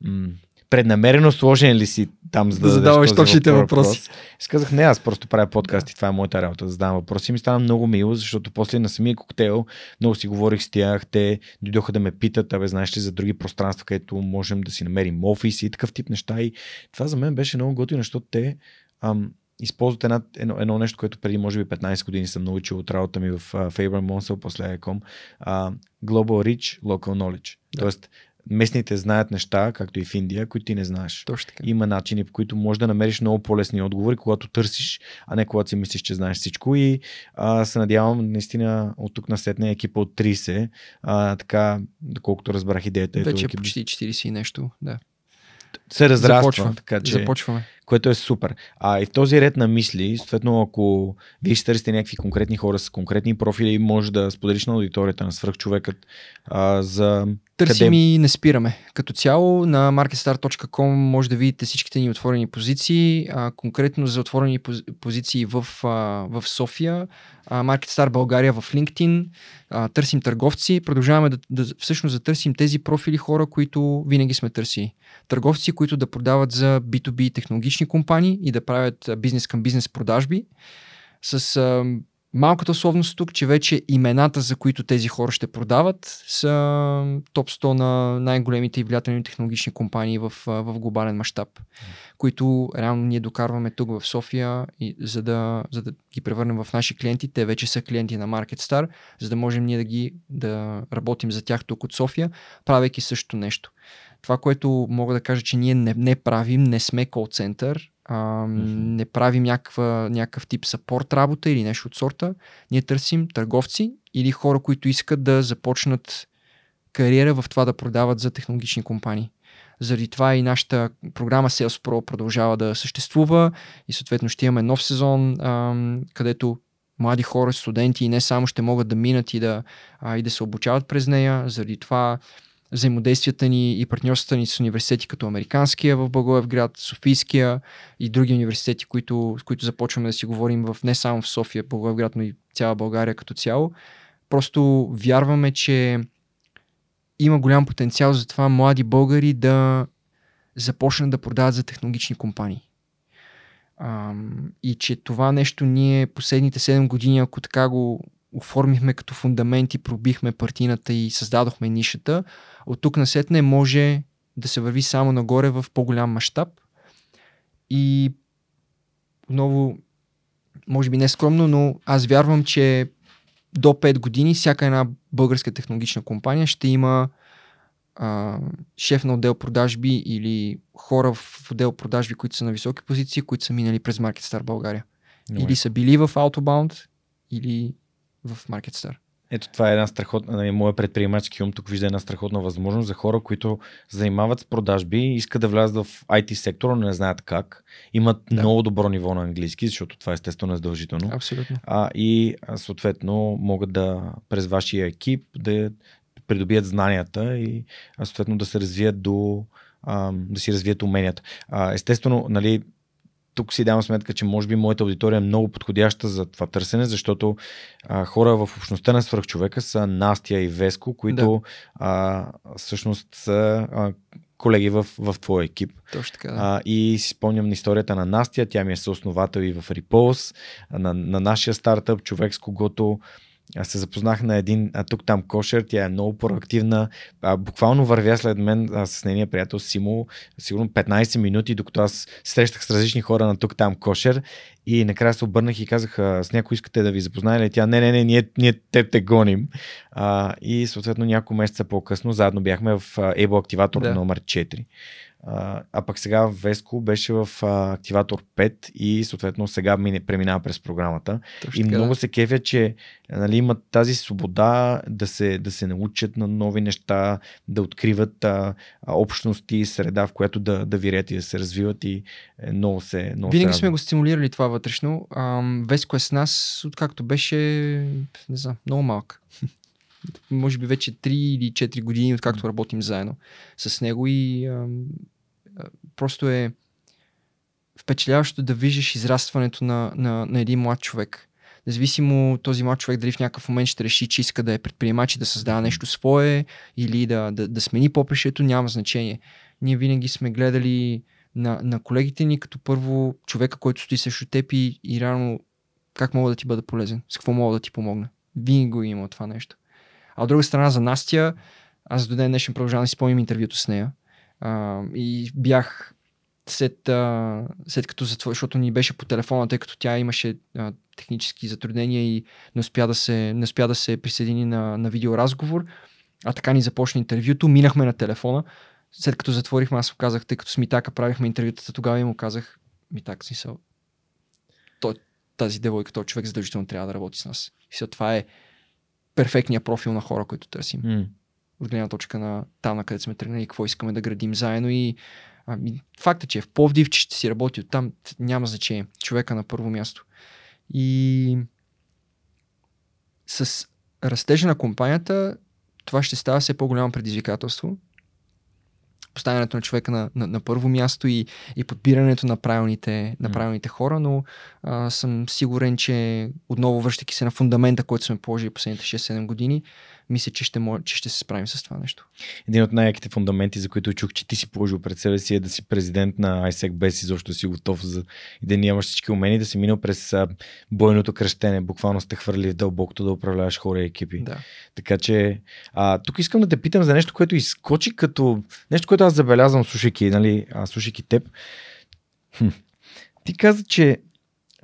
м- преднамерено сложен ли си там, за да, да задаваш точните въпроси? Въпрос. казах, не, аз просто правя подкаст и това е моята работа, да задавам въпроси. И ми стана много мило, защото после на самия коктейл много си говорих с тях, те дойдоха да ме питат, абе, знаеш ли за други пространства, където можем да си намерим офис и такъв тип неща. И това за мен беше много готино, защото те ам, използват една, едно, едно нещо, което преди може би 15 години съм научил от работа ми в uh, Faber Monsell, после Ecom. Uh, Global Reach, Local Knowledge. Да. Тоест, местните знаят неща, както и в Индия, които ти не знаеш. Точно така. Има начини, по които можеш да намериш много по-лесни отговори, когато търсиш, а не когато си мислиш, че знаеш всичко. И а, се надявам, наистина, от тук на сетне екипа от 30, а, така, доколкото разбрах идеята. Вече екип... почти 40 и нещо, да. Се разраства. Започва. Така, че, Започваме което е супер. А и в този ред на мисли, съответно, ако вие ще търсите някакви конкретни хора с конкретни профили, може да споделиш на аудиторията на свръхчовекът а, за Търсим къде... и не спираме. Като цяло на marketstar.com може да видите всичките ни отворени позиции. А, конкретно за отворени позиции в, а, в София, а, MarketStar България в LinkedIn. А, търсим търговци. Продължаваме да, да всъщност да търсим тези профили хора, които винаги сме търсили. Търговци, които да продават за B2B технологични компании и да правят бизнес към бизнес продажби с а, Малката условност тук, че вече имената, за които тези хора ще продават, са топ 100 на най-големите и влиятелни технологични компании в, в глобален мащаб, които реално ние докарваме тук в София, и, за, да, за да ги превърнем в наши клиенти. Те вече са клиенти на MarketStar, за да можем ние да ги да работим за тях тук от София, правейки също нещо. Това, което мога да кажа, че ние не, не правим, не сме кол-център, mm-hmm. не правим някаква, някакъв тип сапорт работа или нещо от сорта. Ние търсим търговци или хора, които искат да започнат кариера в това да продават за технологични компании. Заради това и нашата програма Sales Pro продължава да съществува и съответно ще имаме нов сезон, ам, където млади хора, студенти и не само ще могат да минат и да, а, и да се обучават през нея. Заради това взаимодействията ни и партньорствата ни с университети като Американския в Благоевград, Софийския и други университети, които, с които започваме да си говорим в, не само в София, Благоевград, но и цяла България като цяло. Просто вярваме, че има голям потенциал за това млади българи да започнат да продават за технологични компании. и че това нещо ние последните 7 години, ако така го оформихме като фундамент и пробихме партината и създадохме нишата, от тук насетне може да се върви само нагоре в по-голям мащаб и отново, може би не скромно, но аз вярвам, че до 5 години всяка една българска технологична компания ще има а, шеф на отдел продажби или хора в отдел продажби, които са на високи позиции, които са минали през MarketStar България. No. Или са били в Autobound, или в MarketStar. Ето това е една страхотна, нали, моя предприемачски ум тук вижда една страхотна възможност за хора, които занимават с продажби, искат да влязат в IT сектора, но не знаят как. Имат да. много добро ниво на английски, защото това е естествено е задължително. Абсолютно. А, и съответно могат да през вашия екип да придобият знанията и съответно да се развият до да си развият уменията. Естествено, нали, тук си давам сметка, че може би моята аудитория е много подходяща за това търсене, защото а, хора в общността на свръхчовека са Настя и Веско, които да. а, всъщност са а, колеги в, в твоя екип. Точно така, да. А, и си спомням историята на Настя, тя ми е съосновател и в Repulse, на, на нашия стартъп, човек с когото аз се запознах на един а, тук там кошер, тя е много проактивна. А, буквално вървя след мен а, с нейния приятел Симо, сигурно 15 минути, докато аз срещах с различни хора на тук там кошер и накрая се обърнах и казах, с някой искате да ви запознае ли? Тя, не, не, не, ние, ние теб те гоним. А, и съответно няколко месеца по-късно заедно бяхме в Able активатор да. номер 4. А, а пък сега Веско беше в а, Активатор 5 и съответно сега мине, преминава през програмата. Точно и много да. се кефя, че нали, имат тази свобода да се, да се научат на нови неща, да откриват а, а, общности, среда, в която да, да вирят и да се развиват и е, много се много Винаги се сме го стимулирали това вътрешно. Ам, Веско е с нас, откакто беше, не знам, много малък може би вече 3 или 4 години, откакто работим заедно с него и а, а, просто е впечатляващо да виждаш израстването на, на, на един млад човек. Независимо този млад човек дали в някакъв момент ще реши, че иска да е предприемач и да създава нещо свое или да, да, да смени попрещето, няма значение. Ние винаги сме гледали на, на колегите ни като първо човека, който стои срещу теб и, и реално как мога да ти бъда полезен, с какво мога да ти помогна. Винаги го има това нещо. А от друга страна за Настя, аз до ден днешен продължавам да си спомням интервюто с нея. А, и бях след, а, след като затвори, защото ни беше по телефона, тъй като тя имаше а, технически затруднения и не успя да се, не успя да се присъедини на, на видеоразговор. А така ни започна интервюто, минахме на телефона. След като затворихме, аз му казах, тъй като с Митака правихме интервютата, тогава и му казах, Митак, смисъл, той, тази девойка, този човек задължително трябва да работи с нас. И това е перфектния профил на хора, които търсим. Mm. От гледна точка на там, на където сме тръгнали, какво искаме да градим заедно и Ами, факта, че е в Пловдив, че ще си работи там, няма значение. Човека на първо място. И с растежа на компанията това ще става все по-голямо предизвикателство. Поставянето на човека на, на, на първо място и, и подбирането на правилните, на правилните хора, но а, съм сигурен, че отново връщайки се на фундамента, който сме положили последните 6-7 години, мисля, че ще, мож, че ще се справим с това нещо. Един от най-яките фундаменти, за които чух, че ти си положил пред себе си е да си президент на ISEC без изобщо си готов за и да нямаш всички умения, да си минал през бойното кръщене. Буквално сте хвърли в дълбокото да управляваш хора и екипи. Да. Така че а, тук искам да те питам за нещо, което изкочи като нещо, което аз забелязвам, слушайки, нали, а, слушайки теб. Хм. Ти каза, че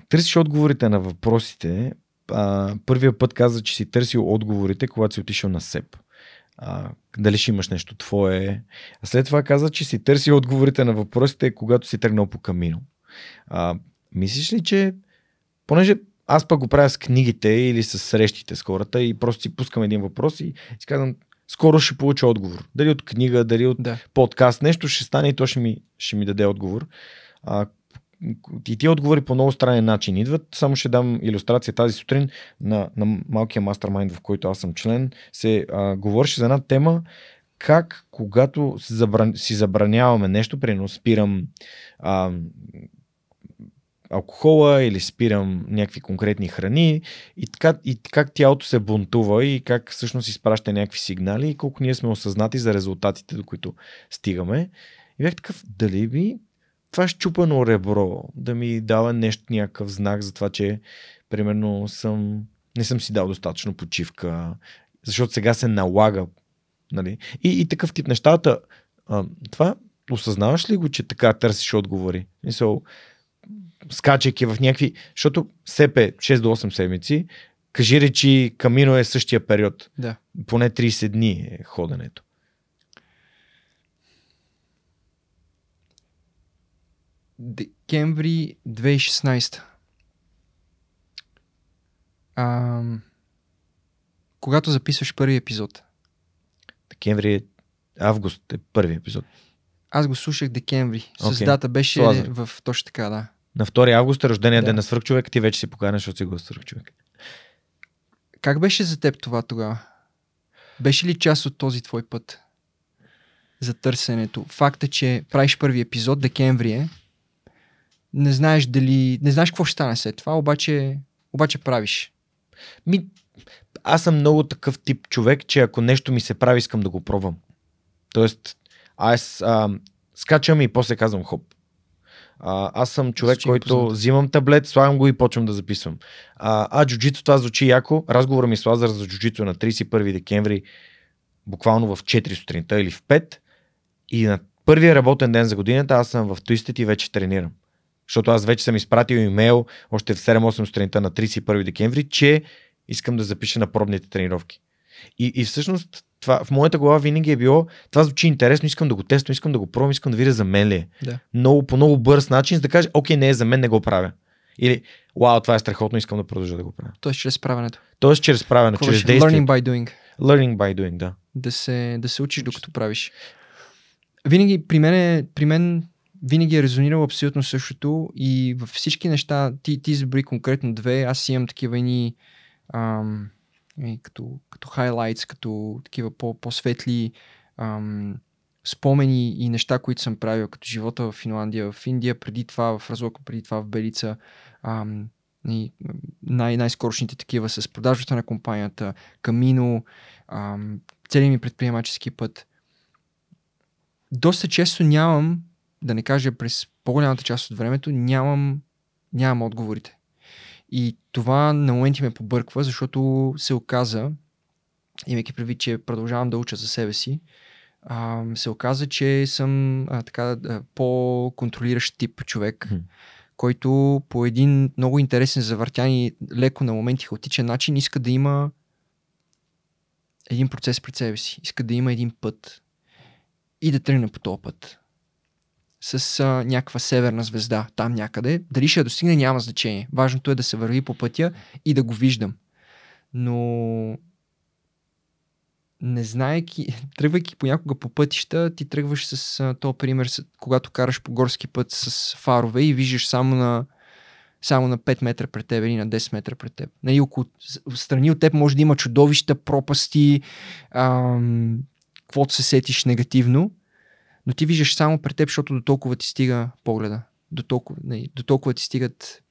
търсиш отговорите на въпросите а, първия път каза, че си търсил отговорите, когато си отишъл на СЕП. А, дали ще имаш нещо твое. А след това каза, че си търсил отговорите на въпросите, когато си тръгнал по камино. А, мислиш ли, че понеже аз пък го правя с книгите или с срещите с хората и просто си пускам един въпрос и си казвам, скоро ще получа отговор. Дали от книга, дали от да. подкаст, нещо ще стане и то ще ми, ще ми даде отговор. А, и тия отговори по много странен начин идват. Само ще дам иллюстрация тази сутрин на, на малкия мастермайнд, в който аз съм член. Се а, говореше за една тема как когато си, забран, си забраняваме нещо, примерно спирам а, алкохола или спирам някакви конкретни храни и, така, и как тялото се бунтува и как всъщност изпраща някакви сигнали и колко ние сме осъзнати за резултатите, до които стигаме. И бях такъв, дали би това щупано ребро да ми дава нещо, някакъв знак за това, че примерно съм, не съм си дал достатъчно почивка, защото сега се налага. Нали? И, и такъв тип нещата. А, това осъзнаваш ли го, че така търсиш отговори? Мисъл, скачайки в някакви... Защото СЕП е 6 до 8 седмици, кажи речи, камино е същия период. Да. Поне 30 дни е ходенето. Декември 2016. А, когато записваш първи епизод. Декември, август е първи епизод. Аз го слушах декември. С okay. дата беше Слазър. в точно така, да. На 2 август е рождения да. ден на свърхчовек, ти вече си поканеш, защото си го свърхчовек. Как беше за теб това тогава? Беше ли част от този твой път? За търсенето. Факта, че правиш първи епизод, декември е, не знаеш дали, не знаеш какво ще стане след това, обаче, обаче правиш. Ми, аз съм много такъв тип човек, че ако нещо ми се прави, искам да го пробвам. Тоест, аз а, скачам и после казвам хоп. А, аз съм човек, звучи който познат. взимам таблет, слагам го и почвам да записвам. А, а джуджито това звучи яко. Разговора ми с Лазар за джуджито на 31 декември, буквално в 4 сутринта или в 5. И на първия работен ден за годината аз съм в Twisted и вече тренирам. Защото аз вече съм изпратил имейл още в 7-8 сутринта на 31 декември, че искам да запиша на пробните тренировки. И, и всъщност това, в моята глава винаги е било, това звучи интересно, искам да го тествам, искам да го пробвам, искам да видя за мен ли е. Да. Много, по много бърз начин, за да кажа, окей, не е за мен, не го правя. Или, вау, това е страхотно, искам да продължа да го правя. Тоест чрез правенето. Тоест чрез правенето, чрез действие. Learning by doing. Learning by doing, да. Да се, да се учиш докато правиш. Винаги при мен, при мен винаги е резонирало абсолютно същото и във всички неща, ти, ти избри конкретно две, аз имам такива ни ам, и като, като highlights, като такива по, по-светли ам, спомени и неща, които съм правил, като живота в Финландия, в Индия, преди това в Разлока, преди това в Белица, ам, и най- най-скорошните такива с продажбата на компанията, Камино, ам, целият ми предприемачески път. Доста често нямам да не кажа през по-голямата част от времето, нямам, нямам отговорите. И това на моменти ме побърква, защото се оказа, имайки предвид, че продължавам да уча за себе си, а, се оказа, че съм а, така, по-контролиращ тип човек, mm. който по един много интересен, завъртян и леко на моменти хаотичен начин иска да има един процес пред себе си. Иска да има един път и да тръгне по този път с а, някаква северна звезда там някъде. Дали ще я достигне, няма значение. Важното е да се върви по пътя и да го виждам. Но не знаеки, [laughs] тръгвайки понякога по пътища, ти тръгваш с а, този пример, с, когато караш по горски път с фарове и виждаш само на, само на 5 метра пред теб или на 10 метра пред теб. Нали, около, страни от теб може да има чудовища, пропасти, ам, каквото се сетиш негативно, но ти виждаш само пред теб, защото до толкова ти стига погледа. До толкова, не, до толкова ти стигат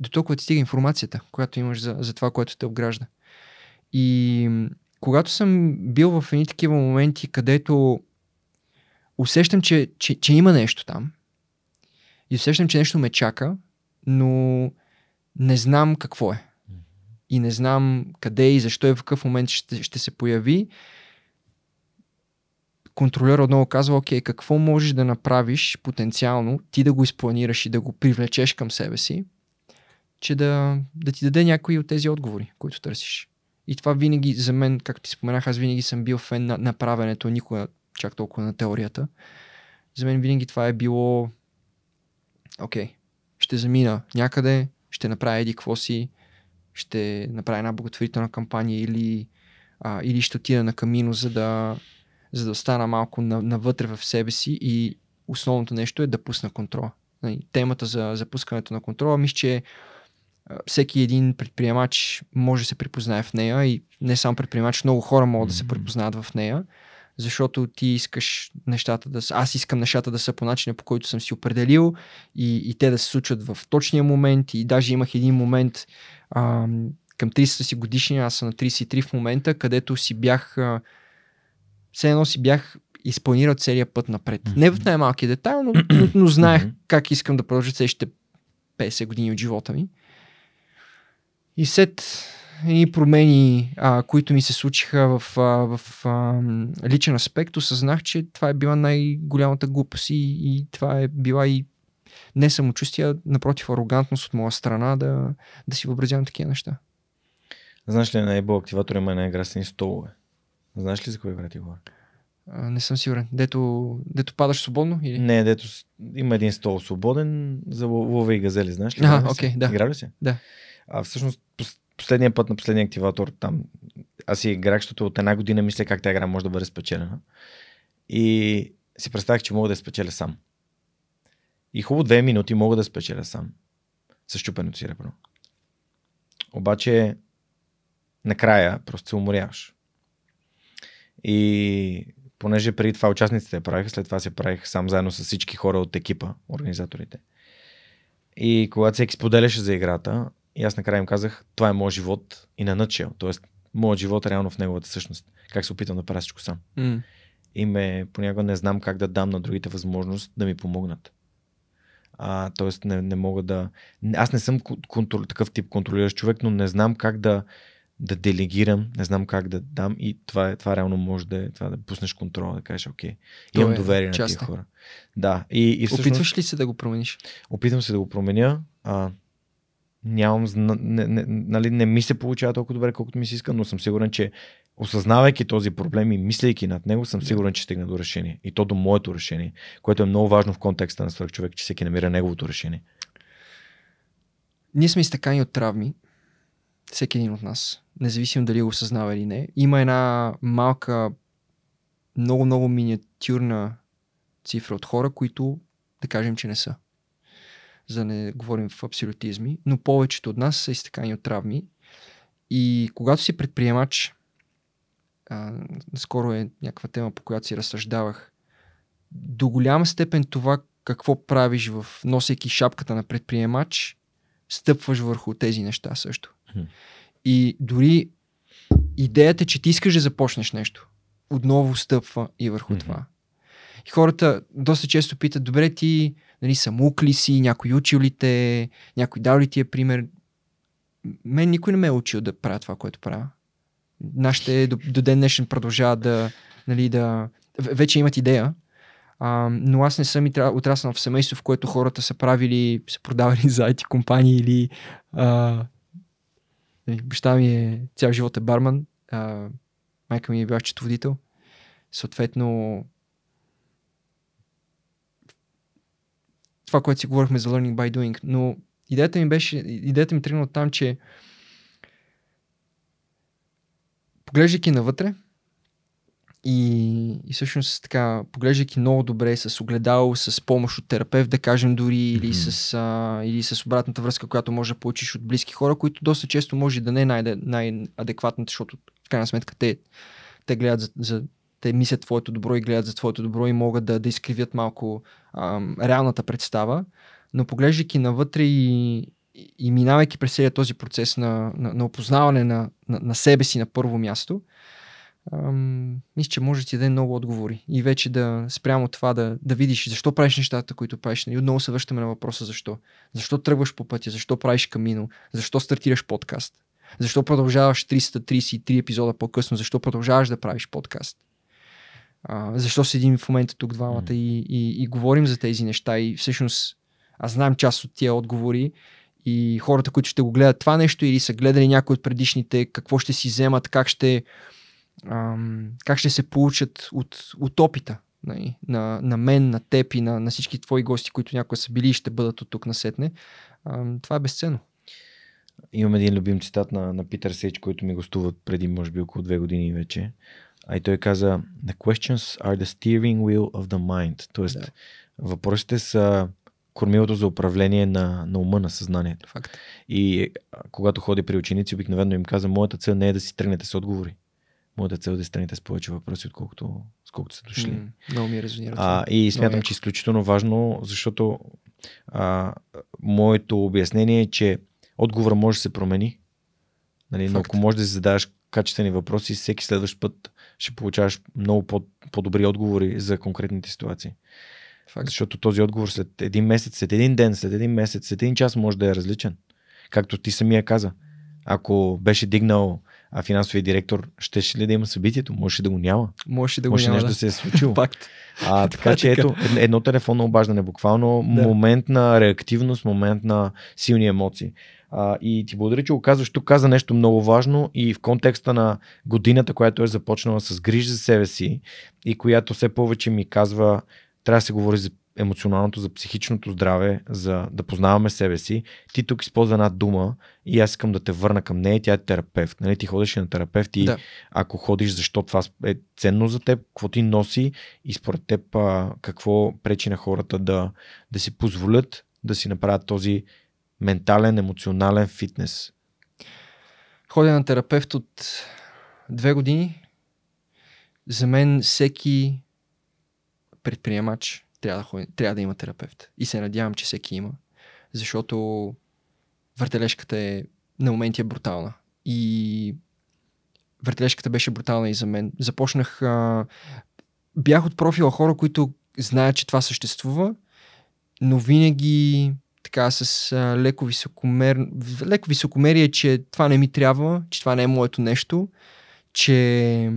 до толкова ти стига информацията, която имаш за, за това, което те обгражда. И когато съм бил в едни такива моменти, където усещам, че, че, че има нещо там и усещам, че нещо ме чака, но не знам какво е. И не знам къде и защо и в какъв момент ще, ще се появи. Контролер отново казва, окей, какво можеш да направиш потенциално, ти да го изпланираш и да го привлечеш към себе си, че да, да ти даде някои от тези отговори, които търсиш. И това винаги за мен, както ти споменах, аз винаги съм бил фен на направенето, никога чак толкова на теорията. За мен винаги това е било окей, ще замина някъде, ще направя еди какво си, ще направя една благотворителна кампания или, а, или ще отида на камино, за да, за да остана малко навътре в себе си и основното нещо е да пусна контрола. Нали, темата за запускането на контрола, мисля, че всеки един предприемач може да се припознае в нея и не само предприемач, много хора могат да се припознаят в нея, защото ти искаш нещата да са, аз искам нещата да са по начина по който съм си определил и, и те да се случват в точния момент и даже имах един момент а, към 30 си годишни, аз съм на 33 в момента, където си бях а, все едно си бях изпланирал целият път напред. Mm-hmm. Не в най-малки детайл, но, но, но знаех mm-hmm. как искам да продължа следващите 50 години от живота ми. И след и промени, а, които ми се случиха в, а, в а, личен аспект, осъзнах, че това е била най-голямата глупост и, и това е била и не самочувствие, напротив арогантност от моя страна да, да си въобразявам такива неща. Знаеш ли, на Ебо активатор има една игра с столове? Знаеш ли за кой игра ти говоря? не съм сигурен. Дето, дето падаш свободно? Или? Не, дето има един стол свободен за лове и газели, знаеш ли? А, окей, okay, да. Игра ли си? Да. А всъщност последния път на последния активатор там аз си играх, защото от една година мисля как тази игра може да бъде спечелена. И си представях, че мога да я спечеля сам. И хубаво две минути мога да спечеля сам. С щупеното си ребро. Обаче накрая просто се уморяваш. И понеже преди това участниците правиха, след това се правих сам заедно с всички хора от екипа, организаторите. И когато всеки споделяше за играта, и аз накрая им казах, това е моят живот и на начал. Тоест, моят живот е реално в неговата същност. Как се опитам да правя всичко сам. Mm. И ме понякога не знам как да дам на другите възможност да ми помогнат. А, тоест не, не мога да... Аз не съм контрол, такъв тип контролиращ човек, но не знам как да, да делегирам, не знам как да дам и това, това реално може да е това да пуснеш контрола, да кажеш, окей, имам е доверие на тези хора. Да. И, и всъщност, Опитваш ли се да го промениш? Опитвам се да го променя. А, нямам, не, не, нали, не ми се получава толкова добре, колкото ми се иска, но съм сигурен, че осъзнавайки този проблем и мислейки над него, съм сигурен, че стигна до решение. И то до моето решение, което е много важно в контекста на свърх човек, че всеки намира неговото решение. Ние сме изтъкани от травми, всеки един от нас, независимо дали го осъзнава или не. Има една малка, много, много миниатюрна цифра от хора, които да кажем, че не са за да не говорим в абсолютизми, но повечето от нас са изтекани от травми. И когато си предприемач, а, скоро е някаква тема, по която си разсъждавах, до голяма степен това какво правиш в носейки шапката на предприемач, стъпваш върху тези неща също. И дори идеята, че ти искаш да започнеш нещо, отново стъпва и върху това. И хората доста често питат, добре ти нали, самоук ли си, някой учил ли те, някой дал ли ти е пример. Мен никой не ме е учил да правя това, което правя. Нашите до, до ден днешен продължават да, нали, да... Вече имат идея, а, но аз не съм и отраснал в семейство, в което хората са правили, са продавали [laughs] за IT компании или а, баща ми е цял живот е барман, а, майка ми е била четоводител. Съответно, това, което си говорихме за learning by doing, но идеята ми беше, идеята ми тръгна от там, че поглеждайки навътре, и, и всъщност така, поглеждайки много добре с огледало, с помощ от терапевт, да кажем дори, mm-hmm. или, с, а, или с обратната връзка, която може да получиш от близки хора, които доста често може да не е най- най-адекватната, защото в крайна сметка те, те гледат за, за те мислят твоето добро и гледат за твоето добро и могат да, да изкривят малко а, реалната представа. Но поглеждайки навътре и, и минавайки през целият този процес на, на, на опознаване на, на, на себе си на първо място, ам, мисля, че може да ти даде много отговори. И вече да спрямо това да, да видиш защо правиш нещата, които правиш. И отново се връщаме на въпроса защо. Защо тръгваш по пътя, защо правиш камино, защо стартираш подкаст. Защо продължаваш 333 епизода по-късно? Защо продължаваш да правиш подкаст? А, защо седим в момента тук двамата mm. и, и, и говорим за тези неща и всъщност аз знам част от тия отговори и хората, които ще го гледат това нещо или са гледали някои от предишните, какво ще си вземат, как ще, ам, как ще се получат от, от опита нали, на, на мен, на теб и на, на всички твои гости, които някога са били и ще бъдат от тук насетне. Ам, това е безценно. Имам един любим цитат на, на Питър Сейч, който ми гостуват преди, може би, около две години вече. А и той каза, the questions are the steering wheel of the mind. Тоест, да. въпросите са кормилото за управление на, на ума, на съзнанието. Факт. И когато ходи при ученици, обикновено им каза, моята цел не е да си тръгнете с отговори. Моята цел е да си тръгнете с повече въпроси, отколкото, отколкото са дошли. Mm, много ми резонира. А, и смятам, че е изключително важно, защото а, моето обяснение е, че отговора може да се промени. Нали, но ако можеш да си задаваш качествени въпроси, всеки следващ път ще получаваш много по- по-добри отговори за конкретните ситуации. Факт. Защото този отговор след един месец, след един ден, след един месец, след един час може да е различен. Както ти самия каза. Ако беше дигнал а финансовия директор, ще ли да има събитието? Може да го няма. Може да го Може няма. нещо да. да се е случило. [laughs] Факт. А, [laughs] така че ето, едно телефонно обаждане, буквално да. момент на реактивност, момент на силни емоции. А, и ти благодаря, че го казваш. Тук каза нещо много важно и в контекста на годината, която е започнала с грижа за себе си и която все повече ми казва, трябва да се говори за емоционалното, за психичното здраве, за да познаваме себе си. Ти тук използва една дума и аз искам да те върна към нея. Тя е терапевт. Нали? Ти ходиш на терапевт и да. ако ходиш, защо това е ценно за теб, какво ти носи и според теб а, какво пречи на хората да, да си позволят да си направят този ментален, емоционален фитнес? Ходя на терапевт от две години. За мен всеки предприемач трябва да, ходи, трябва да има терапевт. И се надявам, че всеки има. Защото въртележката е на моменти е брутална. И въртележката беше брутална и за мен. Започнах... А, бях от профила хора, които знаят, че това съществува, но винаги така с а, леко, високомер... леко високомерие, че това не ми трябва, че това не е моето нещо, че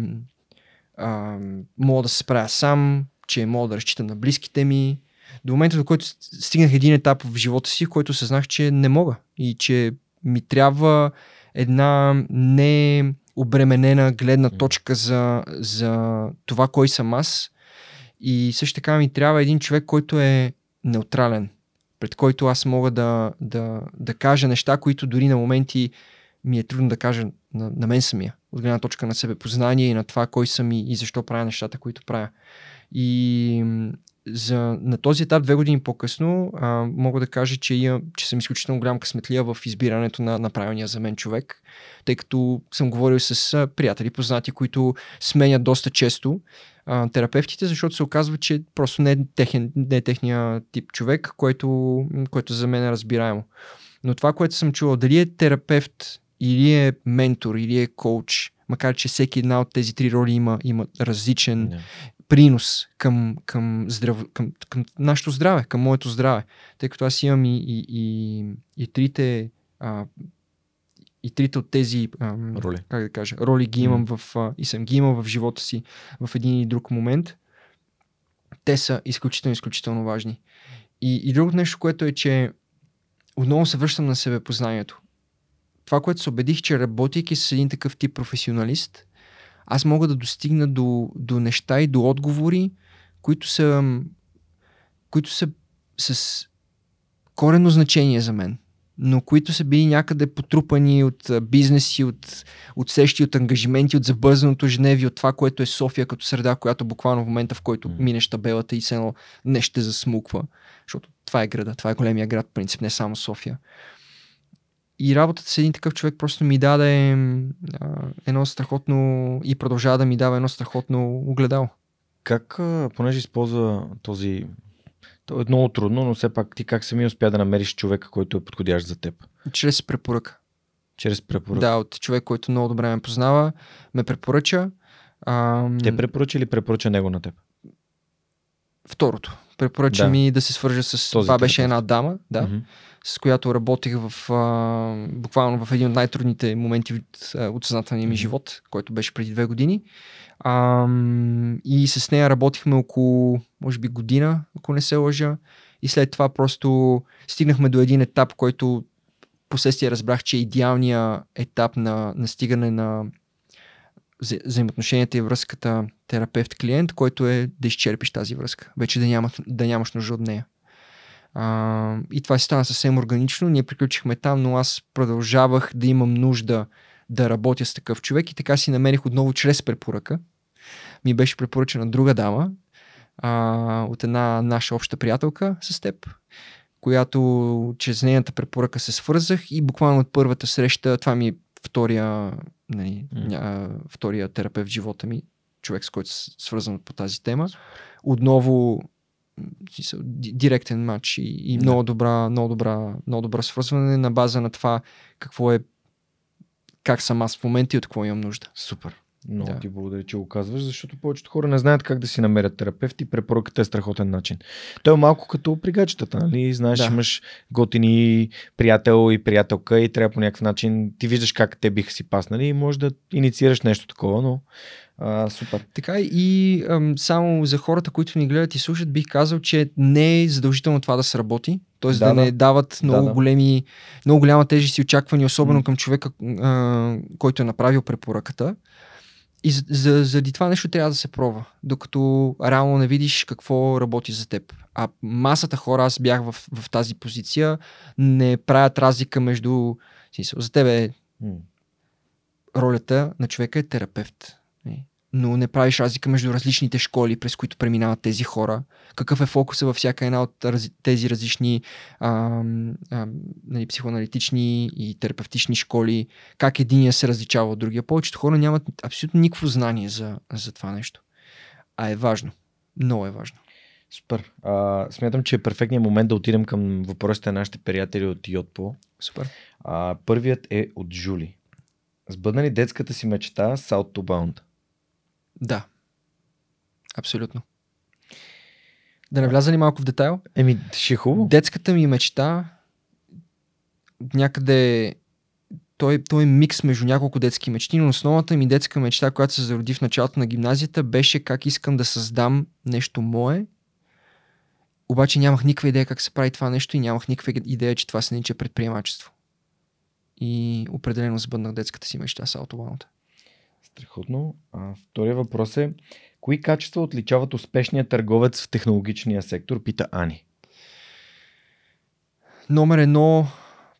а, мога да се справя сам, че мога да разчитам на близките ми. До момента, до който стигнах един етап в живота си, в който съзнах, че не мога и че ми трябва една не обременена гледна точка за, за това кой съм аз. И също така ми трябва един човек, който е неутрален, пред който аз мога да, да, да кажа неща, които дори на моменти ми е трудно да кажа на, на мен самия, от гледна точка на себе познание и на това кой съм и, и защо правя нещата, които правя. И за, на този етап, две години по-късно, а, мога да кажа, че, я, че съм изключително голям късметлия в избирането на, на правилния за мен човек, тъй като съм говорил с а, приятели, познати, които сменят доста често а, терапевтите, защото се оказва, че просто не е, техен, не е техния тип човек, който, който за мен е разбираемо. Но това, което съм чувал, дали е терапевт, или е ментор, или е коуч, макар че всеки една от тези три роли има, има различен yeah принос към, към, здрав... към, към нашето здраве, към моето здраве. Тъй като аз имам и, и, и, и трите а, и трите от тези а, роли. Как да кажа, роли ги имам mm. в, а, и съм ги имал в живота си в един или друг момент. Те са изключително, изключително важни. И, и другото нещо, което е, че отново се връщам на себепознанието. Това, което се убедих, че работейки с един такъв тип професионалист, аз мога да достигна до, до неща и до отговори, които са, които са с корено значение за мен. но които са били някъде потрупани от бизнеси, от, от сещи, от ангажименти, от забързаното Женеви, от това, което е София като среда, която буквално в момента, в който минеш табелата и се едно не ще засмуква. Защото това е града, това е големия град, принцип, не само София. И работата с един такъв човек просто ми даде а, едно страхотно и продължава да ми дава едно страхотно огледало. Как, понеже използва този то е много трудно, но все пак ти как сами успя да намериш човека, който е подходящ за теб? Чрез препоръка. Чрез препоръка? Да, от човек, който много добре ме познава, ме препоръча. Ам... Те препоръча или препоръча него на теб? Второто. Препоръча да. ми да се свържа с... Този това беше една дама, да, mm-hmm. С която работих в, а, буквално в един от най-трудните моменти от, от съзнателния ми живот, който беше преди две години. А, и с нея работихме около, може би, година, ако не се лъжа. И след това просто стигнахме до един етап, който последствие разбрах, че е идеалният етап на, на стигане на вза, взаимоотношенията и връзката терапевт-клиент, който е да изчерпиш тази връзка. Вече да, няма, да нямаш нужда от нея. А, и това си стана съвсем органично. Ние приключихме там, но аз продължавах да имам нужда да работя с такъв човек и така си намерих отново чрез препоръка. Ми беше препоръчена друга дама а, от една наша обща приятелка с теб, която чрез нейната препоръка се свързах и буквално от първата среща, това ми е втория, нали, mm. втория терапевт в живота ми, човек с който е свързан по тази тема. Отново директен матч и, и много, добра, много, добра, много добра свързване на база на това какво е как съм аз в момента и от какво имам нужда. Супер. Много да. ти благодаря, че го казваш, защото повечето хора не знаят как да си намерят терапевт и препоръката е страхотен начин. Той е малко като при гаджетата, нали? Знаеш, да. имаш готини приятел и приятелка и трябва по някакъв начин, ти виждаш как те биха си паснали и можеш да инициираш нещо такова, но а, супер. Така и ам, само за хората, които ни гледат и слушат, бих казал, че не е задължително това да сработи. Т.е. Да, да, не дават много, да, да. големи, много голяма тежест и очаквания, особено mm. към човека, а, който е направил препоръката. И за, за, заради това нещо трябва да се пробва, докато реално не видиш какво работи за теб. А масата хора, аз бях в, в тази позиция, не правят разлика между... За тебе mm. ролята на човека е терапевт но не правиш разлика между различните школи, през които преминават тези хора. Какъв е фокуса във всяка една от тези различни а, а, нали, психоаналитични и терапевтични школи, как единия се различава от другия. Повечето хора нямат абсолютно никакво знание за, за това нещо. А е важно. Много е важно. Супер. А, смятам, че е перфектният момент да отидем към въпросите на нашите приятели от Йотпо. Супер. А, първият е от Жули. Сбъдна ли детската си мечта South to Bound? Да. Абсолютно. Да не вляза ли малко в детайл? Еми, ще е хубаво. Детската ми мечта някъде той, той е микс между няколко детски мечти, но основната ми детска мечта, която се зароди в началото на гимназията, беше как искам да създам нещо мое. Обаче нямах никаква идея как се прави това нещо и нямах никаква идея, че това се нарича предприемачество. И определено сбъднах детската си мечта с аутобаната. Страхотно. А, втория въпрос е, кои качества отличават успешния търговец в технологичния сектор, пита Ани. Номер едно,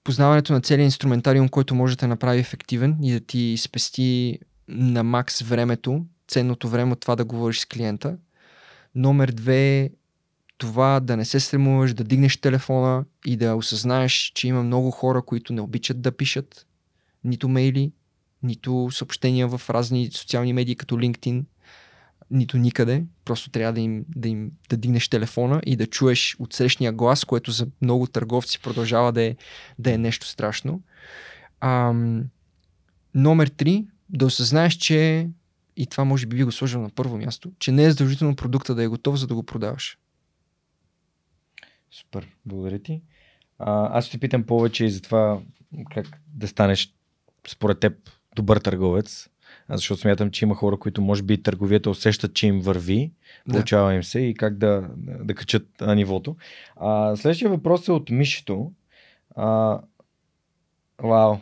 познаването на целият инструментариум, който може да направи ефективен и да ти спести на макс времето, ценното време от това да говориш с клиента. Номер две, това да не се стремуваш да дигнеш телефона и да осъзнаеш, че има много хора, които не обичат да пишат нито мейли, нито съобщения в разни социални медии като LinkedIn, нито никъде. Просто трябва да им, да им да дигнеш телефона и да чуеш от срещния глас, което за много търговци продължава да е, да е нещо страшно. Ам, номер три, да осъзнаеш, че и това може би би го сложил на първо място, че не е задължително продукта да е готов, за да го продаваш. Супер, благодаря ти. А, аз ще питам повече и за това как да станеш според теб добър търговец, защото смятам, че има хора, които може би търговията усещат, че им върви, получава да. им се и как да, да качат на нивото. А, следващия въпрос е от Мишето. А, вау.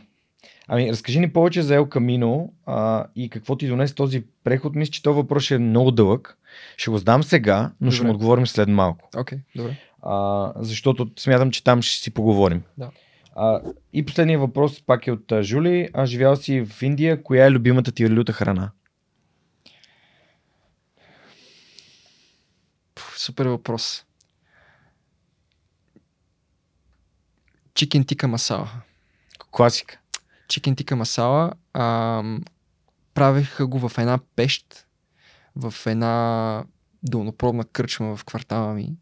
Ами, разкажи ни повече за Ел Камино а, и какво ти донесе този преход. Мисля, че този въпрос е много дълъг. Ще го задам сега, но добре. ще му отговорим след малко. Окей, okay, добре. А, защото смятам, че там ще си поговорим. Да. А, и последния въпрос пак е от а, Жули. А, живял си в Индия. Коя е любимата ти люта храна? Супер въпрос. Чикен тика масала. Класика. Чикен тика масала. Ам, правеха го в една пещ, в една долнопробна кръчма в квартала ми,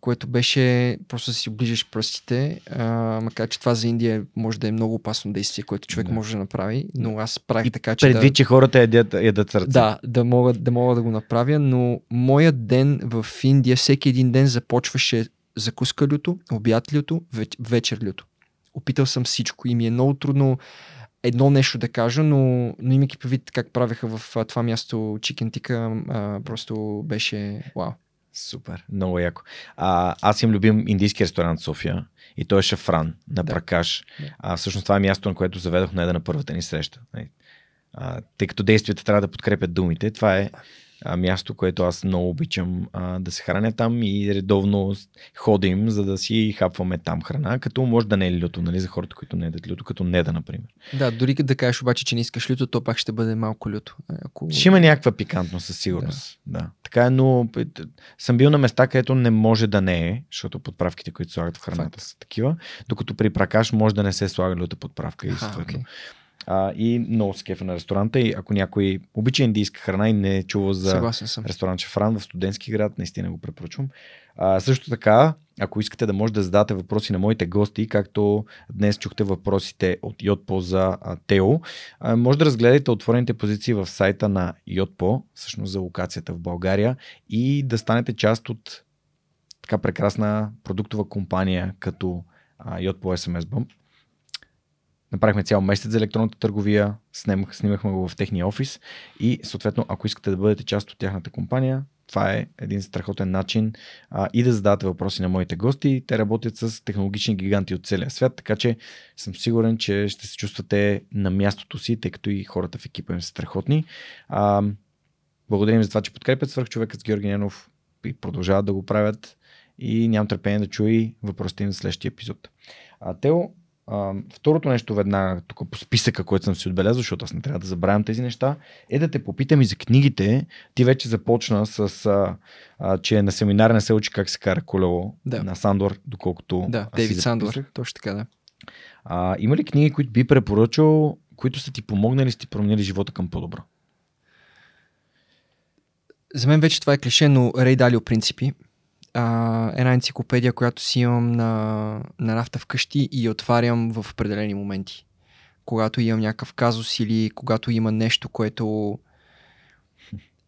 което беше просто да си оближеш пръстите, а, макар че това за Индия може да е много опасно действие, което човек Да. може да направи, но аз правих така, че Предвид, да... че хората ядят, ядат сърце. Да, да мога, да мога да го направя, но моят ден в Индия, всеки един ден започваше закуска люто, обяд люто, веч, вечер люто. Опитал съм всичко и ми е много трудно едно нещо да кажа, но, но имайки предвид как правеха в това място чикен тика, а, просто беше вау. Супер, много яко. А, аз имам любим индийски ресторант в София и той е Шафран на Да. Пракаш. Да. А, всъщност това е място, на което заведох на на първата ни среща. Нали. А, тъй като действията трябва да подкрепят думите, това е а, място, което аз много обичам а, да се храня там и редовно ходим, за да си хапваме там храна, като може да не е люто, нали, за хората, които не ядат люто, като не да, например. Да, дори да кажеш обаче, че не искаш люто, то пак ще бъде малко люто. Ако... Ще има някаква пикантност със сигурност. Да. да. Така е, но съм бил на места, където не може да не е, защото подправките, които слагат в храната са такива, докато при пракаш може да не се слага люта подправка. И, Аха, съответно. окей. А, и много се кефа на ресторанта и ако някой обича индийска храна и не е чувал за ресторант Шафран в студентски град, наистина го препоръчвам. А, също така, ако искате да може да зададете въпроси на моите гости, както днес чухте въпросите от Йотпо за Тео, може да разгледате отворените позиции в сайта на Йотпо, всъщност за локацията в България и да станете част от така прекрасна продуктова компания като Йотпо SMS Bump. Направихме цял месец за електронната търговия, снимах, снимахме го в техния офис и съответно, ако искате да бъдете част от тяхната компания, това е един страхотен начин а, и да задавате въпроси на моите гости. Те работят с технологични гиганти от целия свят, така че съм сигурен, че ще се чувствате на мястото си, тъй като и хората в екипа им са страхотни. А, благодарим за това, че подкрепят свърх човекът с Георги Ненов и продължават да го правят и нямам търпение да чуя и въпросите им за следващия епизод. А, Тео, а, второто нещо веднага тук по списъка, който съм си отбелязал, защото аз не трябва да забравям тези неща, е да те попитам и за книгите. Ти вече започна с, а, а, че на семинар не се учи как се кара колело Да. на Сандор, доколкото Да, Дейвид Сандор. Точно така, да. А, има ли книги, които би препоръчал, които са ти помогнали, са ти променили живота към по-добро? За мен вече това е клише, но Рей Далио принципи. А, една енциклопедия, която си имам на, на рафта вкъщи и я отварям в определени моменти. Когато имам някакъв казус или когато има нещо, което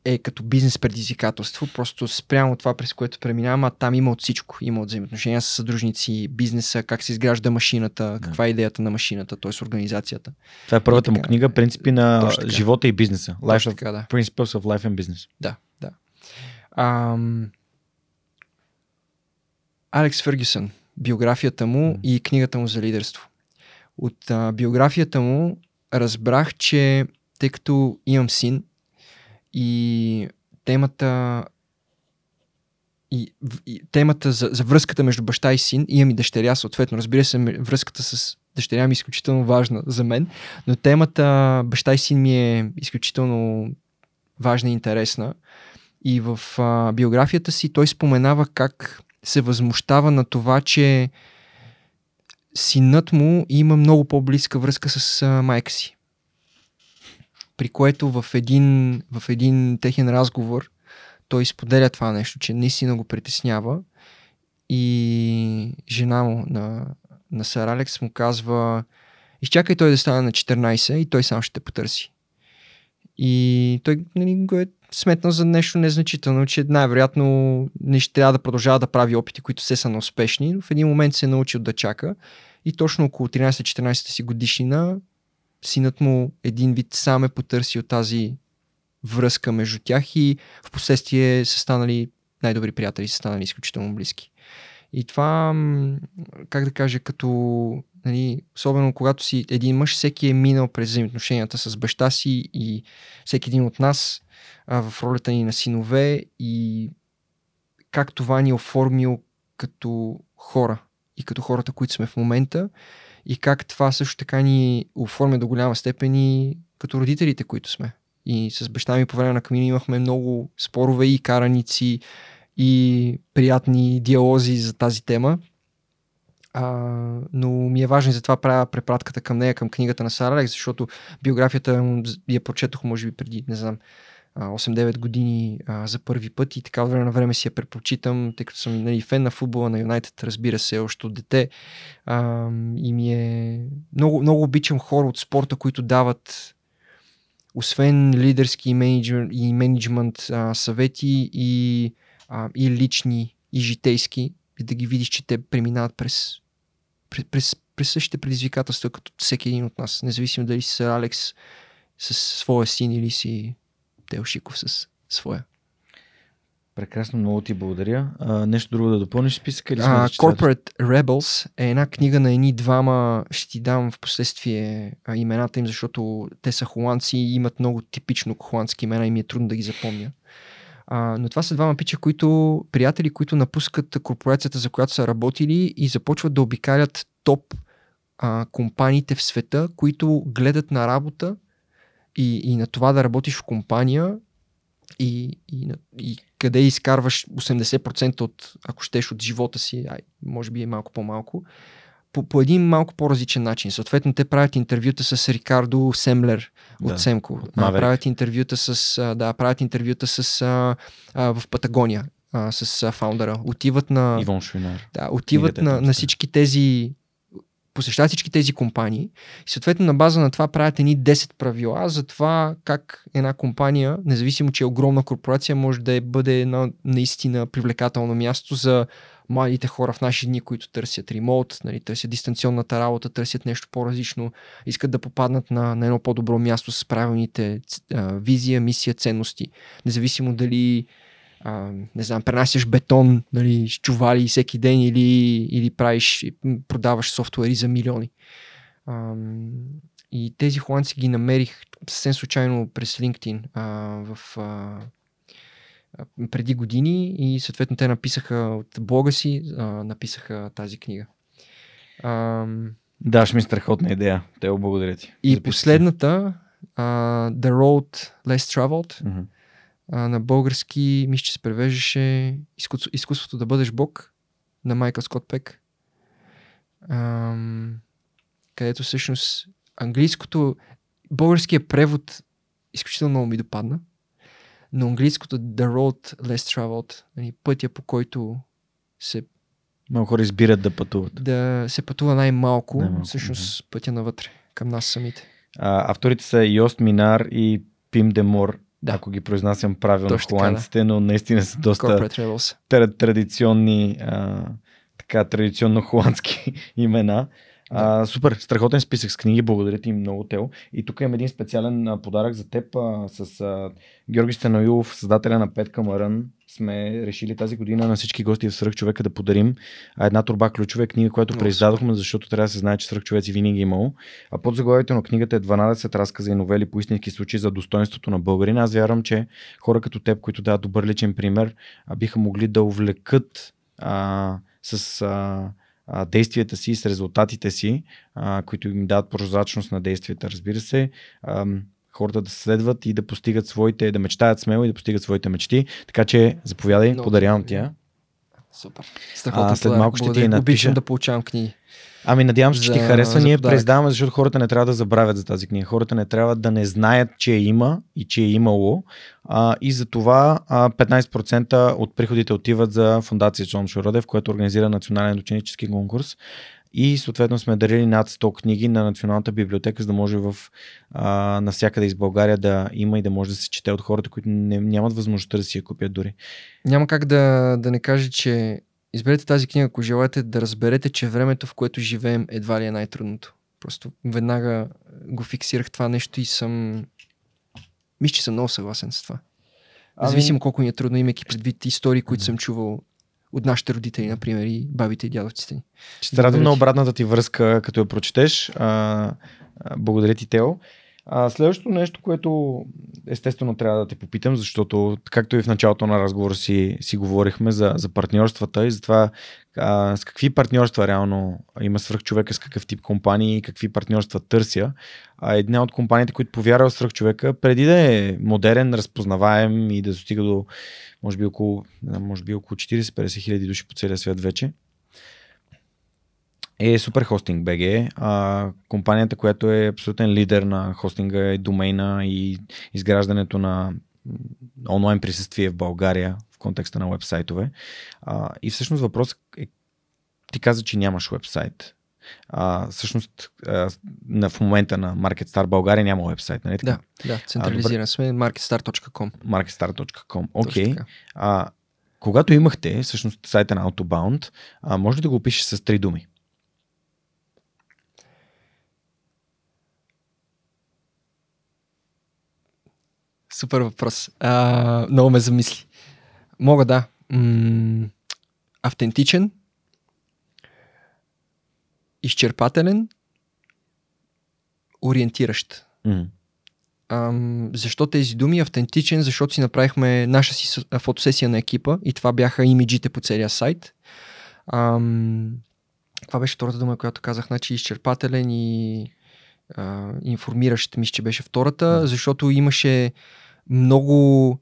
е като бизнес предизвикателство, просто спрямо това, през което преминавам, а там има от всичко. Има от взаимоотношения с съдружници, бизнеса, как се изгражда машината, каква е идеята на машината, т.е. организацията. Това е първата му книга, принципи на живота и бизнеса. Life така, да. Principles of Life and Business. Да, да. Ам... Алекс Фъргюсън, биографията му М. и книгата му за лидерство. От а, биографията му разбрах, че тъй като имам син и темата и, и темата за, за връзката между баща и син, имам и дъщеря, съответно. Разбира се, връзката с дъщеря ми е изключително важна за мен, но темата баща и син ми е изключително важна и интересна. И в а, биографията си той споменава как се възмущава на това, че синът му има много по-близка връзка с майка си. При което в един, в един техен разговор той споделя това нещо, че наистина го притеснява и жена му на, на Сър Алекс му казва изчакай той да стане на 14 и той сам ще те потърси. И той нали, го е сметнал за нещо незначително, че най-вероятно не ще трябва да продължава да прави опити, които се са неуспешни, но в един момент се е научил да чака и точно около 13-14 си годишнина синът му един вид сам е потърсил тази връзка между тях и в последствие са станали най-добри приятели, са станали изключително близки. И това, как да кажа, като, нали, особено когато си един мъж, всеки е минал през взаимоотношенията с баща си и всеки един от нас а, в ролята ни на синове и как това ни е оформил като хора и като хората, които сме в момента и как това също така ни оформя до голяма степен и като родителите, които сме. И с баща ми по време на камина имахме много спорове и караници и приятни диалози за тази тема. А, но ми е важно и затова правя препратката към нея, към книгата на Сара защото биографията я прочетох може би преди, не знам, 8-9 години а, за първи път и така от време на време си я препрочитам, тъй като съм нали, фен на футбола на Юнайтед, разбира се, още от дете. А, и ми е... Много, много обичам хора от спорта, които дават освен лидерски и, менеджер, и менеджмент а, съвети и, а, и лични и житейски, и да ги видиш, че те преминават през, през, през, същите предизвикателства, като всеки един от нас, независимо дали си Алекс с своя син или си Телшиков с своя. Прекрасно, много ти благодаря. А, нещо друго да допълниш списъка? Или uh, Corporate Rebels е една книга на едни двама, ще ти дам в последствие а, имената им, защото те са холандци и имат много типично холандски имена и ми е трудно да ги запомня. А, но това са двама пича, които, приятели, които напускат корпорацията, за която са работили и започват да обикалят топ а, компаниите в света, които гледат на работа и, и на това да работиш в компания и, и, и къде изкарваш 80% от, ако щеш, от живота си, ай, може би е малко по-малко, по, по един малко по-различен начин. Съответно, те правят интервюта с Рикардо Семлер от да, Семко. От правят интервюта с, да, правят интервюта с а, а, в Патагония а, с а, фаундъра. Отиват на... Ивон Шуйнар. Да, отиват на, на всички тези посещават всички тези компании и съответно на база на това правят едни 10 правила за това как една компания, независимо че е огромна корпорация, може да е, бъде едно наистина привлекателно място за младите хора в наши дни, които търсят ремонт, нали, търсят дистанционната работа, търсят нещо по-различно, искат да попаднат на, на едно по-добро място с правилните а, визия, мисия, ценности. Независимо дали а, не знам, пренасяш бетон, нали, с чували всеки ден или, или правиш, продаваш софтуери за милиони. А, и тези холандци ги намерих съвсем случайно през LinkedIn а, в, а, преди години и съответно те написаха от блога си, а, написаха тази книга. А, да, ще ми страхотна идея. Те благодаря ти. И последната, а, The Road Less Traveled, mm-hmm а, на български, мисля, че се превеждаше изкуство, изкуството да бъдеш бог на Майкъл Скот Пек. Ам, където всъщност английското, българският превод изключително много ми допадна, но английското The Road Less Traveled, нали, пътя по който се много хора избират да пътуват. Да се пътува най-малко, най-малко всъщност mm-hmm. пътя навътре, към нас самите. А, авторите са Йост Минар и Пим Демор да. ако ги произнасям правилно Точно холандците, да. но наистина са доста традиционни, а, така, традиционно холандски [laughs] имена. А, супер, страхотен списък с книги, благодаря ти много, Тео. И тук имам един специален а, подарък за теб а, с а, Георги Стеноилов, създателя на Петка Мърън. Сме решили тази година на всички гости в Сръх човека да подарим една турба ключове книга, която преиздадохме, защото трябва да се знае, че Сръх човеци винаги е имало. А под заглавието на книгата е 12 разказа и новели по истински случаи за достоинството на българина. Аз вярвам, че хора като теб, които дават добър личен пример, биха могли да увлекат а, с а, а, действията си, с резултатите си, а, които им дават прозрачност на действията, разбира се. А, хората да следват и да постигат своите, да мечтаят смело и да постигат своите мечти. Така че заповядай, Много подарявам ти я. Супер. Страхотно. след малко ще ти напиша. Обичам да получавам книги. Ами надявам се, че ти харесва. Ние преиздаваме, защото хората не трябва да забравят за тази книга. Хората не трябва да не знаят, че е има и че е имало. А, и за това а, 15% от приходите отиват за фундация Джон Шородев, която организира национален ученически конкурс. И съответно сме дарили над 100 книги на Националната библиотека, за да може в, а, навсякъде из България да има и да може да се чете от хората, които не, нямат възможността да си я купят дори. Няма как да, да не кажа, че изберете тази книга, ако желаете да разберете, че времето, в което живеем, едва ли е най-трудното. Просто веднага го фиксирах това нещо и съм... Мисля, че съм много съгласен с това. Ами- Независимо колко ни е трудно, имайки предвид истории, които съм чувал от нашите родители, например, и бабите и дядовците ни. Ще се радвам на обратната ти връзка, като я прочетеш. А, а, благодаря ти, Тео. А, следващото нещо, което естествено трябва да те попитам, защото както и в началото на разговора си, си говорихме за, за партньорствата и за това а, с какви партньорства реално има свръхчовека, с какъв тип компании и какви партньорства търся. А една от компаниите, които повярва в свръхчовека, преди да е модерен, разпознаваем и да достига до може би около, може би около 40-50 хиляди души по целия свят вече, е Superhosting BG, а, компанията, която е абсолютен лидер на хостинга и домейна и изграждането на онлайн присъствие в България в контекста на вебсайтове. А, и всъщност въпросът е, ти каза, че нямаш вебсайт. А, всъщност а, на, в момента на MarketStar България няма вебсайт, нали така? Да, да, централизиран сме marketstar.com. marketstar.com, окей. Okay. когато имахте всъщност сайта на Autobound, а, може да го опишеш с три думи? Супер въпрос. А, много ме замисли. Мога да. М- автентичен, изчерпателен, ориентиращ. Mm. Ам, защо тези думи? Автентичен, защото си направихме наша си фотосесия на екипа и това бяха имиджите по целия сайт. Ам, това беше втората дума, която казах, значи изчерпателен и а, информиращ, мисля, че беше втората, защото имаше много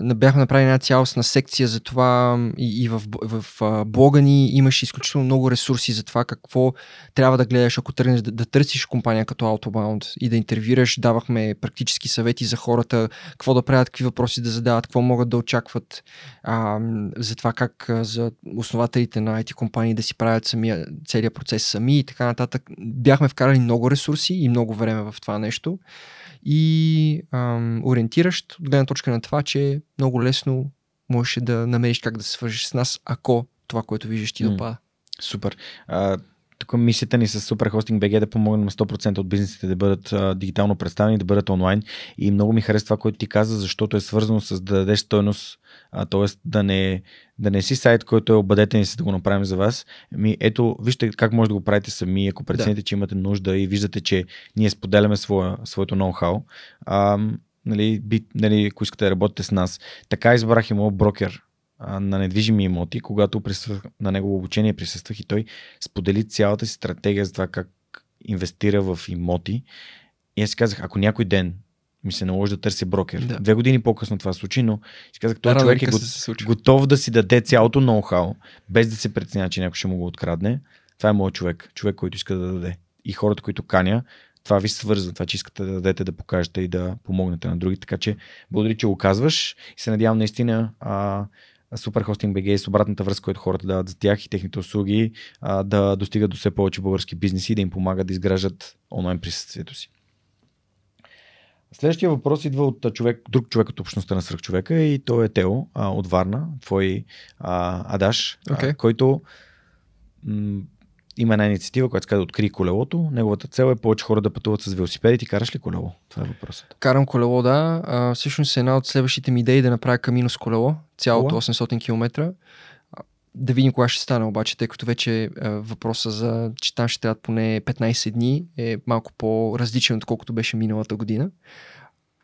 бяхме направили една цялостна секция за това и, и в, в, в блога ни имаш изключително много ресурси за това какво трябва да гледаш, ако тръгнеш да, да търсиш компания като Autobound и да интервюираш. Давахме практически съвети за хората, какво да правят, какви въпроси да задават, какво могат да очакват а, за това как за основателите на IT компании да си правят самия, целият процес сами и така нататък. Бяхме вкарали много ресурси и много време в това нещо и ам, ориентиращ от гледна точка на това, че много лесно можеш да намериш как да се свържеш с нас, ако това, което виждаш ти допада. Супер. А, тук мисията ни с Superhosting BG е да помогнем 100% от бизнесите да бъдат а, дигитално представени, да бъдат онлайн. И много ми харесва това, което ти каза, защото е свързано с да дадеш стойност, т.е. Да не, да не си сайт, който е обадете ни се да го направим за вас. Ми, ето, вижте как може да го правите сами, ако прецените, да. че имате нужда и виждате, че ние споделяме своя, своето ноу-хау. А, нали, би, нали, ако искате да работите с нас. Така избрах и моят брокер на недвижими имоти, когато присъствах на негово обучение присъствах и той сподели цялата си стратегия за това как инвестира в имоти. И аз си казах, ако някой ден ми се наложи да търся брокер. Да. Две години по-късно това случи, но си казах, този човек е го, готов да си даде цялото ноу-хау, без да се преценя, че някой ще му го открадне. Това е моят човек, човек, който иска да даде. И хората, които каня, това ви свързва, това, че искате да дадете, да покажете и да помогнете на други. Така че, благодаря, че го казваш и се надявам наистина а, Superhosting BG с обратната връзка, която хората дават за тях и техните услуги, а, да достигат до все повече български бизнеси и да им помагат да изграждат онлайн присъствието си. Следващия въпрос идва от човек, друг човек от общността на свръхчовека и то е Тео а, от Варна, твой а, Адаш, okay. а, който м- има една инициатива, която казва да откри колелото. Неговата цел е повече хора да пътуват с велосипеди. Ти караш ли колело? Това е въпросът. Карам колело, да. А, всъщност една от следващите ми идеи е да направя камино с колело, цялото 800 км. Да видим кога ще стане обаче, тъй като вече е, въпроса за, че там ще трябва поне 15 дни е малко по-различен, отколкото беше миналата година.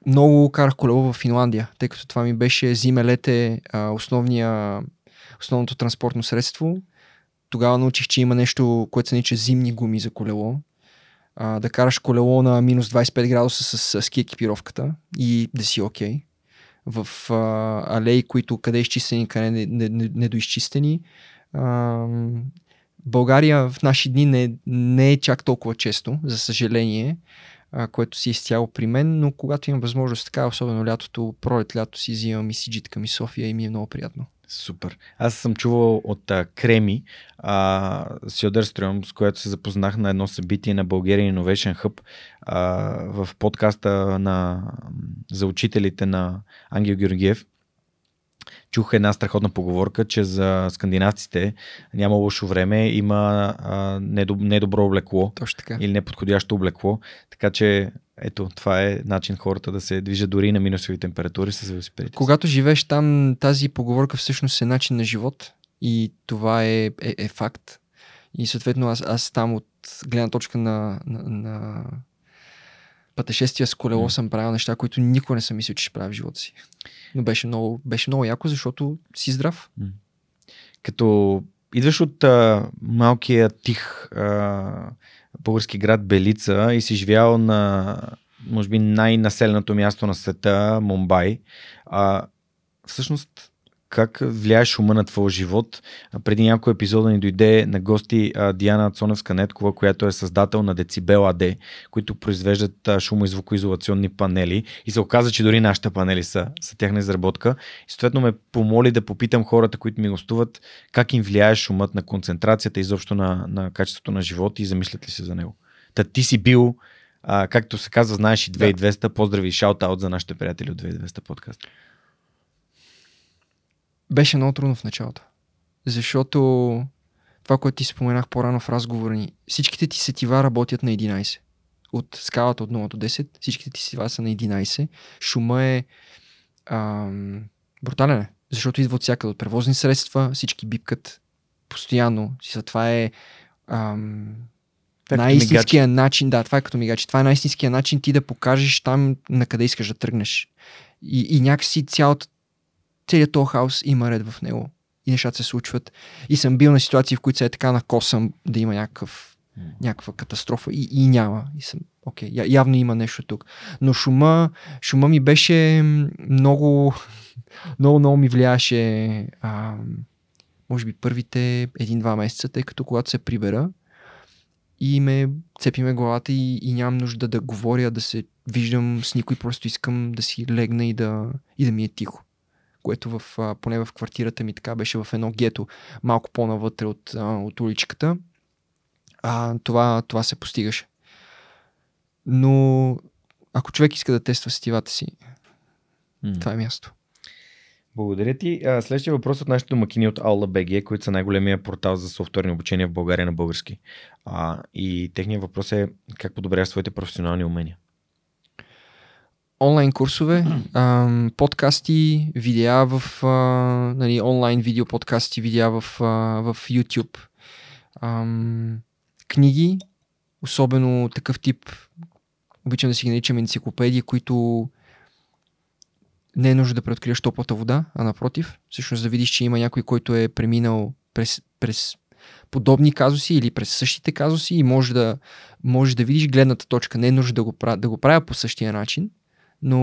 Много карах колело в Финландия, тъй като това ми беше зиме-лете основния, основното транспортно средство тогава научих, че има нещо, което се нарича зимни гуми за колело. А, да караш колело на минус 25 градуса с, с ски екипировката и да си окей. Okay. В а, алеи, които къде изчистени, къде не, не, не, недоизчистени. А, България в наши дни не, не е чак толкова често, за съжаление, а, което си е изцяло при мен, но когато имам възможност така, особено лятото, пролет лято си взимам и си джиткам и София и ми е много приятно. Супер. Аз съм чувал от а, Креми, а, Сьодърстрюм, с която се запознах на едно събитие на Bulgarian Innovation Hub а, в подкаста на, за учителите на Ангел Георгиев. Чух една страхотна поговорка, че за скандинавците няма лошо време, има а, недобро облекло Точно така. или неподходящо облекло. Така че ето, това е начин хората да се движат дори на минусови температури с велосипедите. Когато живееш там, тази поговорка всъщност е начин на живот и това е, е, е факт. И съответно аз, аз там от гледна точка на, на, на пътешествия с колело М. съм правил неща, които никога не съм мислил, че ще правя в живота си. Но беше много, беше много яко, защото си здрав. Като идваш от а, малкия тих а, български град Белица и си живял на може би най-населеното място на света, Мумбай, а, всъщност как влияе шума на твоя живот? Преди няколко епизода ни дойде на гости Диана Цоневска-Неткова, която е създател на Децибел АД, които произвеждат шумо- и звукоизолационни панели и се оказа, че дори нашите панели са, са тяхна изработка. И съответно ме помоли да попитам хората, които ми гостуват, как им влияе шумът на концентрацията, изобщо на, на качеството на живот и замислят ли се за него. Та ти си бил, а, както се казва, знаеш и 2200, поздрави и шаут-аут за нашите приятели от 2200 подкаст. Беше много трудно в началото. Защото това, което ти споменах по-рано в разговора ни, всичките ти сетива работят на 11. От скалата от 0 до 10, всичките ти сетива са на 11. Шума е ам, брутален е, защото идва от всякъде от превозни средства, всички бипкат постоянно. Това е ам, е най-истинския начин, да, това е като мигачи. Това е най-истинския начин ти да покажеш там на къде искаш да тръгнеш. И, и някакси цялата, целият този хаос има ред в него. И нещата се случват. И съм бил на ситуации, в които се е така накосам да има някакъв, някаква катастрофа и, и няма. И съм, окей, я, явно има нещо тук. Но шума, шума ми беше много, много, много ми влияеше а, може би първите един-два месеца, тъй като когато се прибера и ме цепи ме главата и, и нямам нужда да говоря, да се виждам с никой, просто искам да си легна и да, и да ми е тихо. Което в, а, поне в квартирата ми така беше в едно гето, малко по-навътре от, а, от уличката. А, това, това се постигаше. Но ако човек иска да тества сетивата си, М. това е място. Благодаря ти. А, Следващия въпрос от нашите домакини от Aula BG, които са най-големия портал за софтуерни обучения в България на български. А, и техният въпрос е как подобряваш своите професионални умения. Онлайн курсове, ам, подкасти, видеа в а, нали, онлайн видео подкасти, видеа в, а, в YouTube, ам, книги, особено такъв тип, обичам да си ги наричам енциклопедии, които не е нужно да преоткриеш топлата вода, а напротив, всъщност да видиш, че има някой, който е преминал през, през подобни казуси или през същите казуси и може да, може да видиш гледната точка. Не е нужно да го, да го правя по същия начин, но,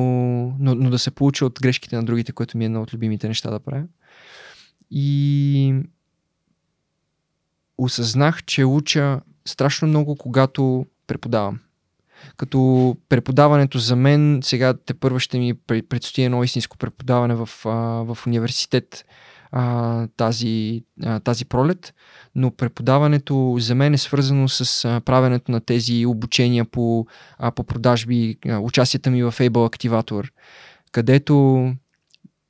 но, но да се получа от грешките на другите, което ми е едно от любимите неща да правя. И осъзнах, че уча страшно много, когато преподавам. Като преподаването за мен, сега те първо ще ми пре- предстои едно истинско преподаване в, в университет а, тази, а, тази пролет, но преподаването за мен е свързано с а, правенето на тези обучения по, а, по продажби, а, участията ми в Able Activator, където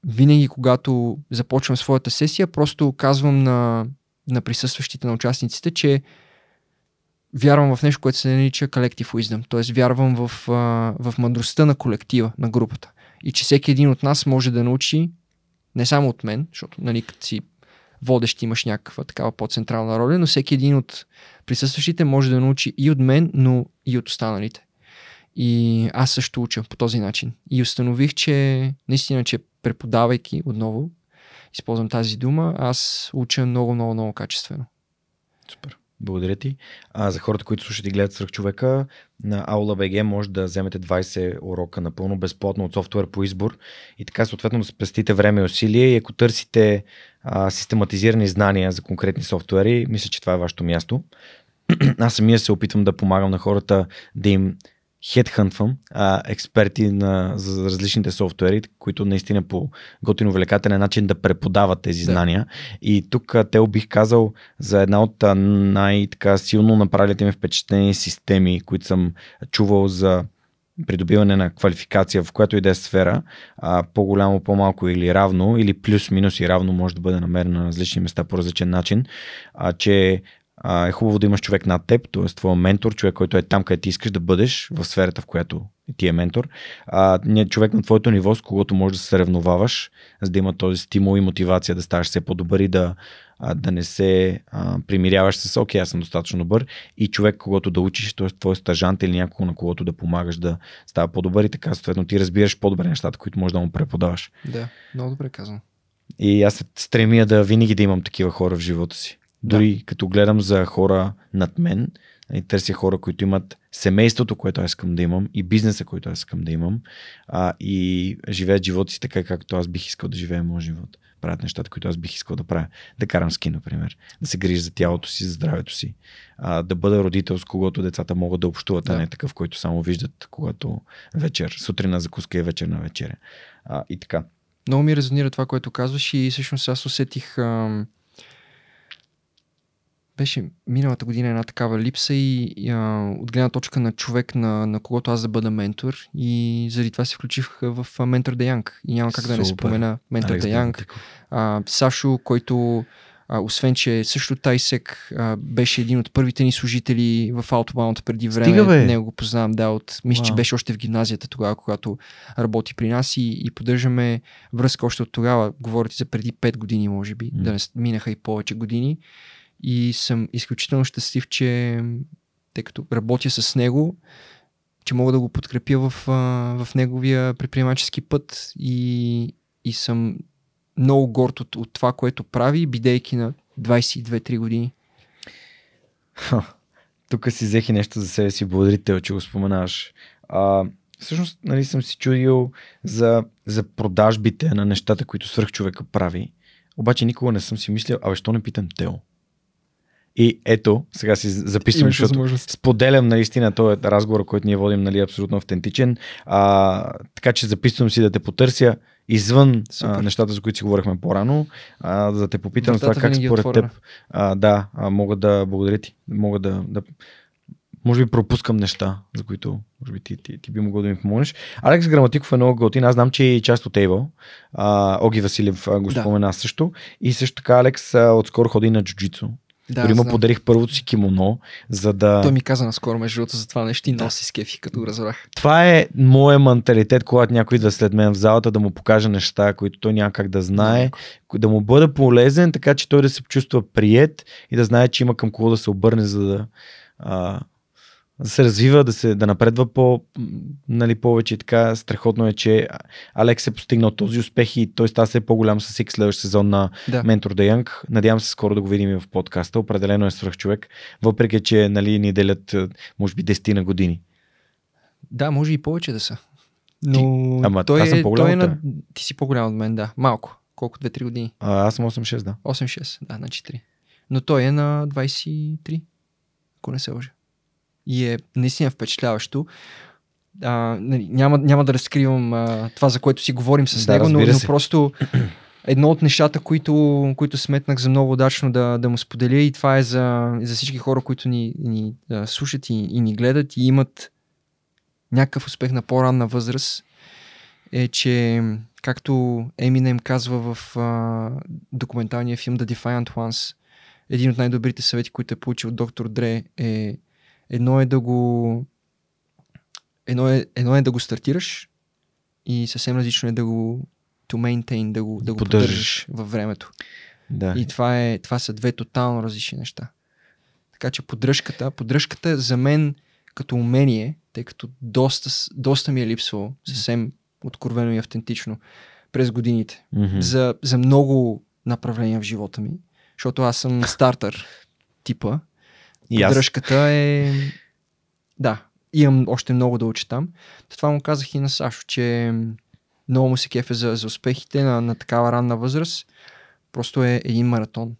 винаги, когато започвам своята сесия, просто казвам на, на присъстващите, на участниците, че вярвам в нещо, което се нарича Collective Wisdom, т.е. вярвам в, а, в мъдростта на колектива, на групата. И че всеки един от нас може да научи, не само от мен, защото нали, като си водещ имаш някаква такава по-централна роля, но всеки един от присъстващите може да научи и от мен, но и от останалите. И аз също уча по този начин. И установих, че наистина, че преподавайки отново, използвам тази дума, аз уча много, много, много качествено. Супер. Благодаря ти. А, за хората, които слушат и гледат свърх човека, на Aula BG може да вземете 20 урока напълно безплатно от софтуер по избор и така съответно да спестите време и усилие и ако търсите а, систематизирани знания за конкретни софтуери, мисля, че това е вашето място. [clears throat] Аз самия се опитвам да помагам на хората да им хедхънтвам а, експерти на, за различните софтуери, които наистина по готино увлекателен начин да преподават тези Да. знания. И тук а, Тео бих казал за една от най-силно направилите ми впечатлени системи, които съм чувал за придобиване на квалификация в която и да е сфера, а, по-голямо, по-малко или равно, или плюс-минус и равно може да бъде намерено на различни места по различен начин, а, че а, е хубаво да имаш човек над теб, т.е. твой ментор, човек, който е там, където ти искаш да бъдеш в сферата, в която ти е ментор, а, не човек на твоето ниво, с когото можеш да се съревноваваш, за да има този стимул и мотивация да ставаш все по-добър и да, а, да не се а, примиряваш с окей, аз съм достатъчно добър и човек, когато да учиш, т.е. твой стажант или някого, на когото да помагаш да става по-добър и така, съответно ти разбираш по-добре нещата, които можеш да му преподаваш. Да, много добре казвам. И аз се стремя да винаги да имам такива хора в живота си. Дори да. като гледам за хора над мен, и нали, търся хора, които имат семейството, което аз искам да имам и бизнеса, който аз искам да имам а, и живеят живота си така, както аз бих искал да живея моят живот. Правят нещата, които аз бих искал да правя. Да карам ски, например. Да се грижа за тялото си, за здравето си. А, да бъда родител, с когото децата могат да общуват, да. а не такъв, който само виждат, когато вечер, сутрин на закуска и вечер на вечеря. А, и така. Много ми резонира това, което казваш и всъщност аз усетих ам беше миналата година една такава липса и, и а, от гледна точка на човек, на, на когото аз да бъда ментор и заради това се включих в Ментор Де Янг и няма как Супер. да не спомена Ментор Де Янг. Сашо, който а, освен, че също Тайсек а, беше един от първите ни служители в Outbound преди време. Стига, бе. Него го познавам, да, от, мисля, че беше още в гимназията тогава, когато работи при нас и, и поддържаме връзка още от тогава. Говорите за преди 5 години, може би, mm. да не минаха и повече години и съм изключително щастлив, че тъй като работя с него, че мога да го подкрепя в, в неговия предприемачески път и, и съм много горд от, от това, което прави, бидейки на 22-3 години. тук си взех и нещо за себе си. Благодарите, че го споменаваш. А, всъщност, нали, съм си чудил за, за продажбите на нещата, които свърх човека прави. Обаче никога не съм си мислил, абе, що не питам Тео? И ето, сега си записвам, защото възможност. споделям наистина този разговор, който ние водим, нали, абсолютно автентичен. А, така че записвам си да те потърся извън а, нещата, за които си говорихме по-рано, а, за да те попитам това как според теб а, да, а, мога да благодаря ти. Мога да, да може би пропускам неща, за които може би ти, ти, ти би могъл да ми помогнеш. Алекс Граматиков е много готин. Аз знам, че е част от Ейвъл. Оги Василев го спомена да. също. И също така Алекс а, отскоро ходи на джуджицу. Да, Дори му подарих първото си кимоно, за да... Той ми каза наскоро, между другото, за това нещо и носи с кефи, като разбрах. Това е моят менталитет, когато някой да след мен в залата, да му покаже неща, които той няма как да знае, да, му бъде полезен, така че той да се чувства прият и да знае, че има към кого да се обърне, за да, а, да се развива, да, се, да напредва по, нали, повече. Така страхотно е, че Алекс е постигнал този успех и той става все по-голям с всеки следващ сезон на да. Ментор Де Янг. Надявам се скоро да го видим и в подкаста. Определено е свръх човек, въпреки че нали, ни делят е, може би 10 на години. Да, може и повече да са. Но ти, ама той, аз съм по-голям той е на... Ти си по-голям от мен, да. Малко. Колко? 2-3 години? А, аз съм 8-6, да. 8-6, да, на 4. Но той е на 23, ако не се лъжа и е наистина впечатляващо. А, нали, няма, няма да разкривам а, това, за което си говорим с да, него, но, но просто [clears throat] едно от нещата, които, които сметнах за много удачно да, да му споделя и това е за, за всички хора, които ни, ни да, слушат и, и ни гледат и имат някакъв успех на по-ранна възраст, е, че както Еминем казва в а, документалния филм The Defiant Ones, един от най-добрите съвети, които е получил доктор Дре е Едно е да го едно е, едно е да го стартираш и съвсем различно е да го to maintain, да го, да го поддържаш. поддържаш във времето. Да. И това, е, това са две тотално различни неща. Така че поддръжката, поддръжката за мен като умение, тъй като доста, доста ми е липсвало, съвсем откровено и автентично през годините, mm-hmm. за, за много направления в живота ми, защото аз съм стартър типа Поддръжката е... Да, имам още много да уча там. Това му казах и на Сашо, че много му се кефе за, за успехите на, на такава ранна възраст. Просто е един маратон.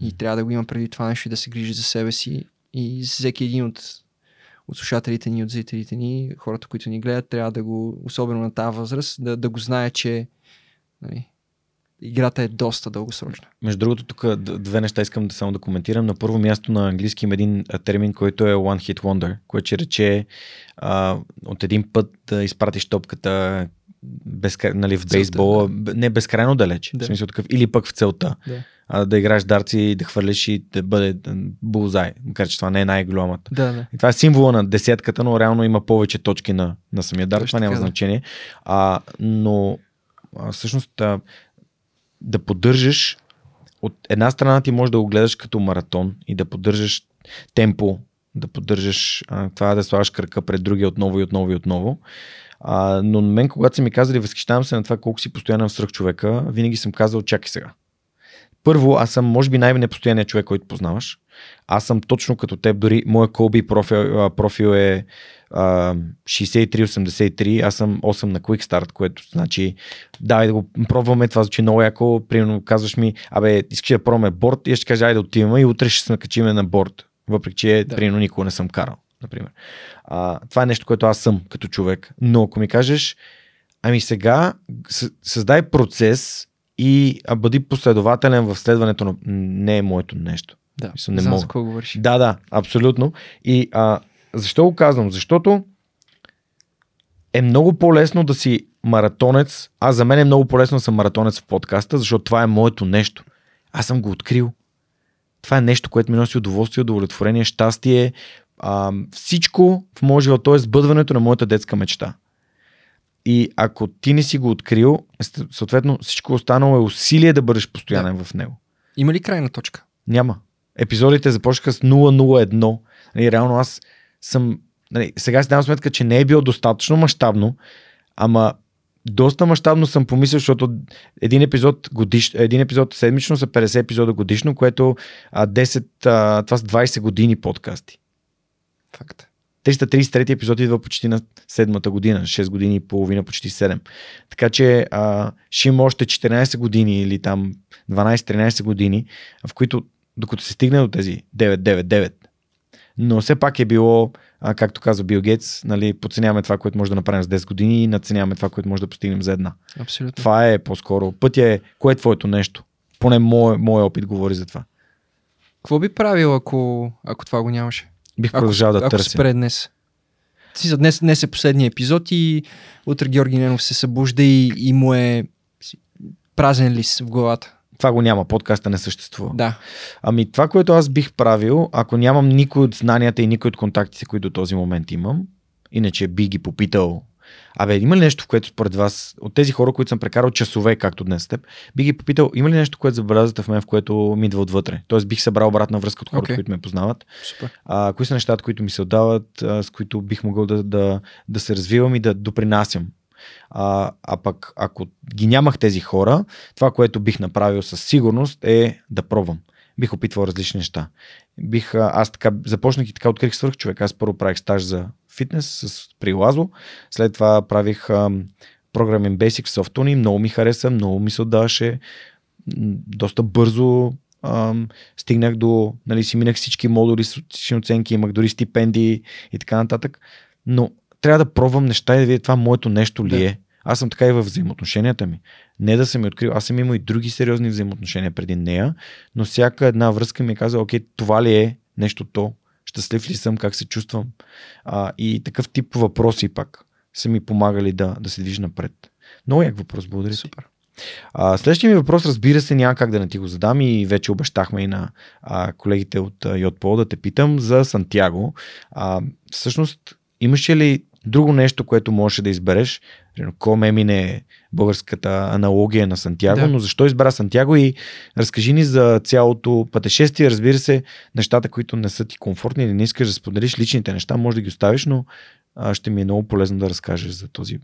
И трябва да го има преди това нещо и да се грижи за себе си. И всеки един от, от слушателите ни, от зрителите ни, хората, които ни гледат, трябва да го, особено на тази възраст, да, да го знае, че нали, играта е доста дългосрочна. Между другото, тук две неща искам да само да коментирам. На първо място на английски има един термин, който е One Hit Wonder, което ще рече а, от един път да изпратиш топката безкра... нали, в Целта, бейсбола, не безкрайно далеч. Да. В смисъл такъв, или пък в целта. Да. А, да играеш дарци да хвърляш и да бъде булзай. Макар, че това не е най-голямата. Да, да. И това е символа на десетката, но реално има повече точки на, на самия дар. Това няма да. значение. А, но а, всъщност а, да поддържаш от една страна ти можеш да го гледаш като маратон и да поддържаш темпо, да поддържаш а, това да слагаш кръка пред другия отново и отново и отново. А, но на мен, когато са ми казали, възхищавам се на това колко си постоянен свръх човека, винаги съм казал, чакай сега. Първо, аз съм, може би, най-непостоянният човек, който познаваш. Аз съм точно като теб, дори моя Колби профил, профил е 63-83, аз съм 8 на Quick Start, което значи, давай да го пробваме, това звучи много яко, примерно казваш ми, абе, искаш да пробваме борт и аз ще кажа, айде да отиваме и утре ще се накачиме на борт, въпреки че, Да. примерно, никога не съм карал, например. А, това е нещо, което аз съм като човек, но ако ми кажеш, ами сега създай процес и а, бъди последователен в следването на... Не е моето нещо. Да, Мисля, не знам мога. за какво говориш. Да, да, абсолютно. И а, защо го казвам? Защото е много по-лесно да си маратонец. Аз за мен е много по-лесно да съм маратонец в подкаста, защото това е моето нещо. Аз съм го открил. Това е нещо, което ми носи удоволствие, удовлетворение, щастие, а, всичко в моя живот, т.е. сбъдването на моята детска мечта. И ако ти не си го открил, съответно всичко останало е усилие да бъдеш постоянен в него. Има ли крайна точка? Няма. Епизодите започнаха с 001. Нали, реално аз съм... Нали, сега си давам сметка, че не е било достатъчно мащабно, ама доста мащабно съм помислил, защото един епизод, годиш, един епизод седмично са 50 епизода годишно, което а, 10, а, това са 20 години подкасти. Факт. 333 епизод идва почти на седмата година, 6 години и половина, почти 7. Така че а, ще има още 14 години или там 12-13 години, в които докато се стигне до тези 9-9-9. Но все пак е било, а, както казва Бил Гейтс, нали, подценяваме това, което може да направим с 10 години и надценяваме това, което може да постигнем за една. Абсолютно. Това е по-скоро. Пътя е, кое е твоето нещо? Поне мой, мой опит говори за това. Какво би правил, ако, ако това го нямаше? Бих Ако, продължал да ако търся. спре днес. Си, за днес, днес е последния епизод и утре Георги Ненов се събужда и, и му е празен лист в главата. Това го няма, подкаста не съществува. Да. Ами това, което аз бих правил, ако нямам никой от знанията и никой от контактите, които до този момент имам, иначе би ги попитал, абе, има ли нещо, в което според вас, от тези хора, които съм прекарал часове, както днес с теб, би ги попитал, има ли нещо, което забелязвате в мен, в което ми идва отвътре? Тоест бих събрал обратна връзка от хората, Окей. които ме познават. Супер. А, кои са нещата, които ми се отдават, а, с които бих могъл да, да, да се развивам и да допринасям. А, а пък, ако ги нямах тези хора, това, което бих направил със сигурност е да пробвам. Бих опитвал различни неща. Бих, аз така започнах и така открих свърх човек. Аз първо правих стаж за фитнес с при Лазо, след това правих ам, програмен Basic Softuni, много ми хареса, много ми се отдаваше, доста бързо ам, стигнах до, нали, си минах всички модули отлични оценки, имах дори стипендии и така нататък. Но трябва да пробвам неща и да видя това моето нещо ли Да. е. Аз съм така и в взаимоотношенията ми. Не да съм ми открил, аз съм имал и други сериозни взаимоотношения преди нея, но всяка една връзка ми е казала, окей, това ли е нещото, щастлив ли съм, как се чувствам. А, и такъв тип въпроси пак са ми помагали да, да се движа напред. Много як въпрос, благодаря. Супер. А, следващия ми въпрос, разбира се, няма как да не ти го задам и вече обещахме и на а, колегите от а, Йотпол да те питам за Сантьяго. А, всъщност, имаше ли друго нещо, което можеше да избереш? Коме мине българската аналогия на Сантьяго, Да. но защо избра Сантьяго и разкажи ни за цялото пътешествие, разбира се, нещата, които не са ти комфортни или не искаш да споделиш личните неща, може да ги оставиш, но ще ми е много полезно да разкажеш за този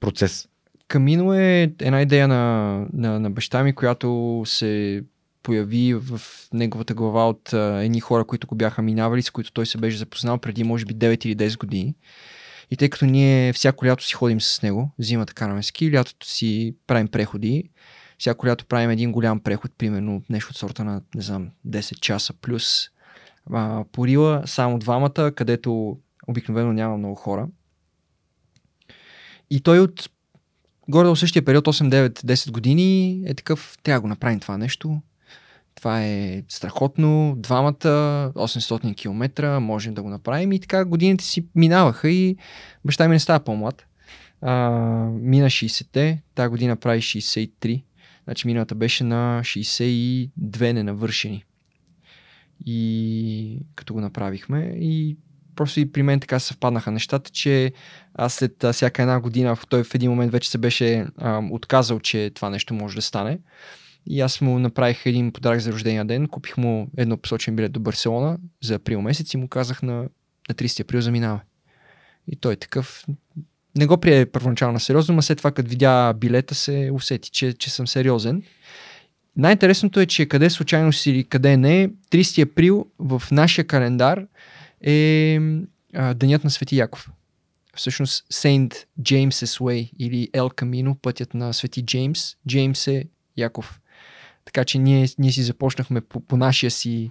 процес. Камино е една идея на, на, на баща ми, която се появи в неговата глава от а, едни хора, които го бяха минавали, с които той се беше запознал преди може би 9 или 10 години. И тъй като ние всяко лято си ходим с него, зимата караме ски, лятото си правим преходи, всяко лято правим един голям преход, примерно нещо от сорта на, не знам, 10 часа плюс а, по Рила, само двамата, където обикновено няма много хора. И той от горе в същия период, 8, 9, 10 години, е такъв, трябва да го направим това нещо. Това е страхотно. Двамата, 800 км, можем да го направим. И така годините си минаваха и баща ми не става по-млад. А, мина 60-те, тази година прави 63. Значи миналата беше на 62 ненавършени. И като го направихме и просто и при мен така съвпаднаха нещата, че аз след всяка една година, той в един момент вече се беше а, отказал, че това нещо може да стане. И аз му направих един подарък за рождения ден, купих му едно посочен билет до Барселона за април месец и му казах на, на 30 април заминава. И той такъв не го прие първоначално сериозно, но след това като видя билета се усети, че, че съм сериозен. Най-интересното е, че къде случайно си или къде не, 30 април в нашия календар е а, Денят на Свети Яков. Всъщност Сейнт Джеймс Way или Ел Камино, пътят на Свети Джеймс. Джеймс е Яков. Така че ние, ние си започнахме по, по нашия си,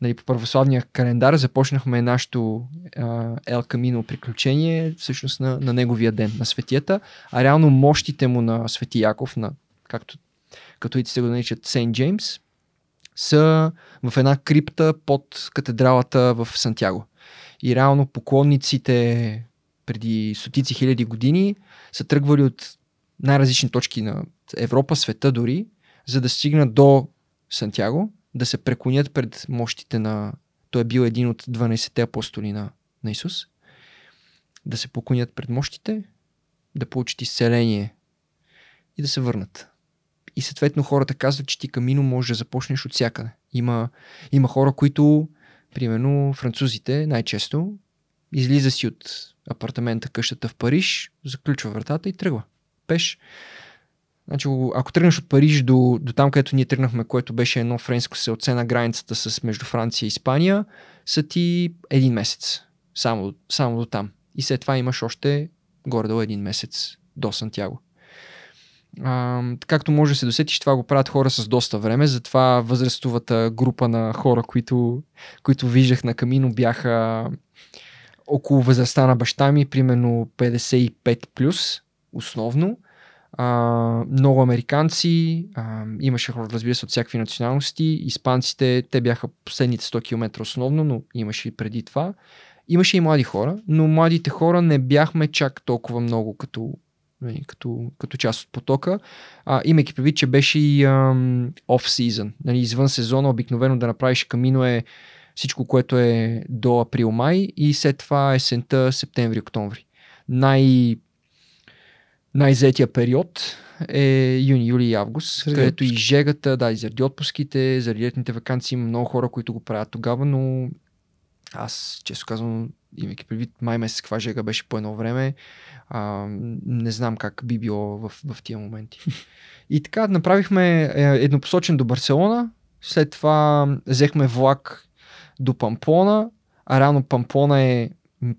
нали, по православния календар, започнахме нашето Ел Камино приключение всъщност на, на неговия ден, на светията, а реално мощите му на Свети Яков, на, както католиците го наричат Сейнт Джеймс, са в една крипта под катедралата в Сантяго. И реално поклонниците преди стотици хиляди години са тръгвали от най-различни точки на Европа, света дори, за да стигнат до Сантяго, да се преклонят пред мощите на... Той е бил един от 12-те апостоли на, на Исус. Да се поклонят пред мощите, да получат изцеление и да се върнат. И съответно хората казват, че ти камино може да започнеш от всякъде. Има, има хора, които, примерно французите най-често, излиза си от апартамента, къщата в Париж, заключва вратата и тръгва. Пеш. Значи, ако тръгнеш от Париж до, до там, където ние тръгнахме, което беше едно френско селце на границата с между Франция и Испания, са ти един месец. Само, само до там. И след това имаш още горе-долу един месец до Сантяго. А, както може да се досетиш, това го правят хора с доста време, затова възрастовата група на хора, които, които виждах на камино, бяха около възрастта на баща ми, примерно 55 плюс, основно. А, много американци, а, имаше хора, разбира се, от всякакви националности. Испанците, те бяха последните 100 км основно, но имаше и преди това. Имаше и млади хора, но младите хора не бяхме чак толкова много като нали, като, като част от потока, а, имайки предвид, че беше и оф-сезон, нали, извън сезона, обикновено да направиш камино е всичко, което е до април-май и след това есента септември-октомври. Най- най-зетия период е юни, юли и август, заради където отпуски. и жегата, да, и заради отпуските, заради летните вакансии има много хора, които го правят тогава, но аз, често казвам, имайки предвид май месец каква жега беше по едно време, а, не знам как би било в, в тия моменти. [laughs] И така направихме е, еднопосочен до Барселона, след това взехме влак до Памплона, а реално Памплона е,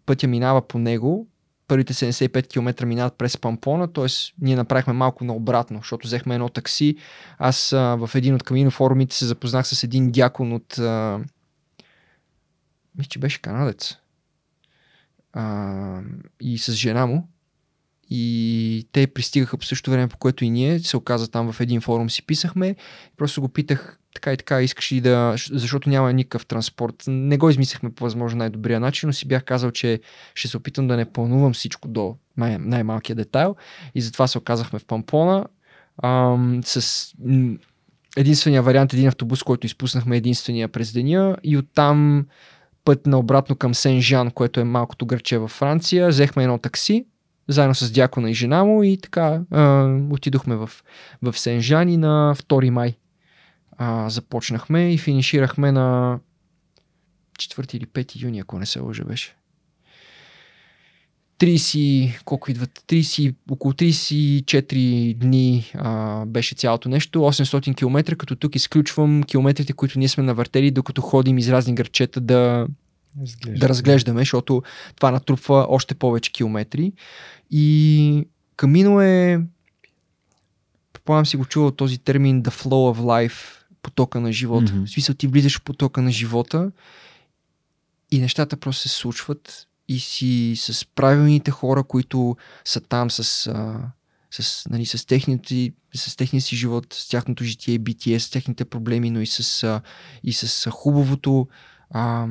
пътя минава по него, първите 75 км минават през Памплона, т.е. ние направихме малко наобратно, защото взехме едно такси. Аз а, в един от камино форумите се запознах с един дякон от а, мисля, че беше канадец. А, и с жена му. И те пристигаха по същото време, по което и ние. Се оказа там в един форум си писахме. Просто го питах така и така, искаш ли да... Защото няма никакъв транспорт. Не го измислихме по възможно най-добрия начин, но си бях казал, че ще се опитам да не планувам всичко до най- най-малкия детайл. И затова се оказахме в Памплона. Ам, с единствения вариант, един автобус, който изпуснахме единствения през деня и оттам път на обратно към Сен-Жан, което е малкото гърче във Франция. Взехме едно такси, заедно с дякона и жена му и така а, отидохме в, в и на 2 май а, започнахме и финиширахме на 4 или 5 юни, ако не се лъжа беше. 30, колко идват? 30, около 34 дни а, беше цялото нещо, 800 км, като тук изключвам километрите, които ние сме навъртели, докато ходим из разни гърчета да, Разглеждаме. да разглеждаме, защото това натрупва още повече километри. И Камино е, предполагам си го чувал този термин the flow of life, потока на живота. Mm-hmm. В смисъл ти влизаш в потока на живота и нещата просто се случват и си с правилните хора, които са там с, а, с, нали, с, техните, с техния си живот, с тяхното житие и битие, с техните проблеми, но и с, а, и с хубавото. А,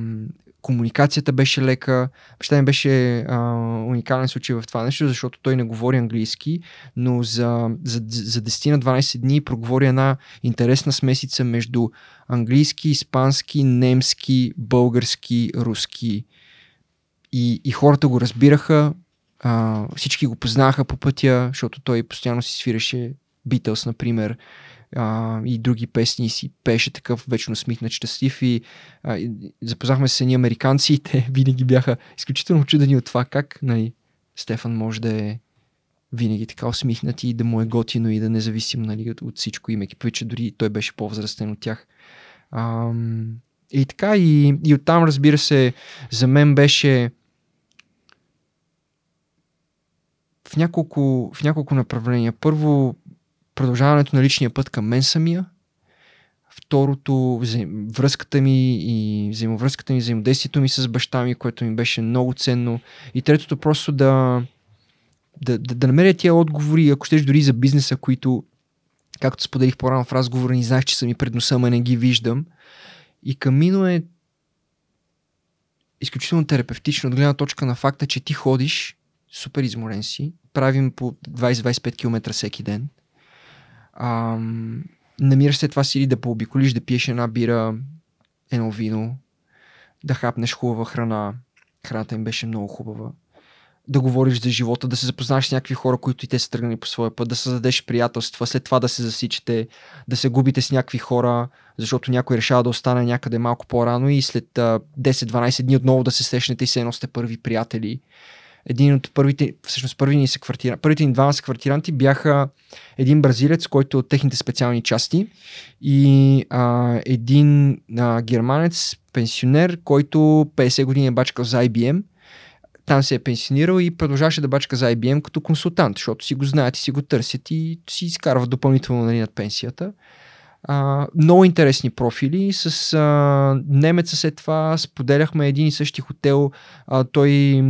комуникацията беше лека. Баща ми беше а, уникален случай в това нещо, защото той не говори английски, но за, за, за 10 на 12 дни проговори една интересна смесица между английски, испански, немски, български, руски. И, и хората го разбираха, а, всички го познаха по пътя, защото той постоянно си свиреше Beatles, например а, и други песни си пеше такъв вечно смихнат щастлив и, а, и запознахме се едни американци и те [laughs] винаги бяха изключително чудени от това как нали, Стефан може да е винаги така усмихнат и да му е готино и да независим нали, от, от всичко, имайки предвид, дори той беше по-възрастен от тях. А, и така, и, и оттам, разбира се, за мен беше в няколко, в няколко направления. Първо, продължаването на личния път към мен самия. Второто, връзката ми и взаимовръзката ми, взаимодействието ми с баща ми, което ми беше много ценно. И третото, просто да, да, да, да намеря тия отговори, ако щеш дори за бизнеса, които, както споделих по-рано в разговора, ни знаех, че са ми пред носа, ама не ги виждам. И Камино е изключително терапевтично от гледна точка на факта, че ти ходиш, супер изморен си, правим по 20-25 км всеки ден – а, намираш се това сили да пообиколиш, да пиеш една бира, едно вино, да хапнеш хубава храна. Храната им беше много хубава. Да говориш за живота, да се запознаеш с някакви хора, които и те са тръгнали по своя път, да създадеш приятелства, след това да се засичате, да се губите с някакви хора, защото някой решава да остане някъде малко по-рано и след 10-12 дни отново да се срещнете и се едно сте първи приятели един от първите, всъщност първи ни квартира, първите ни двама квартиранти бяха един бразилец, който е от техните специални части и а, един а, германец, пенсионер, който 50 години е бачкал за IBM. Там се е пенсионирал и продължаваше да бачка за IBM като консултант, защото си го знаят и си го търсят и си изкарват допълнително нали, над пенсията. А, много интересни профили. С а, немеца след това споделяхме един и същи хотел. А, той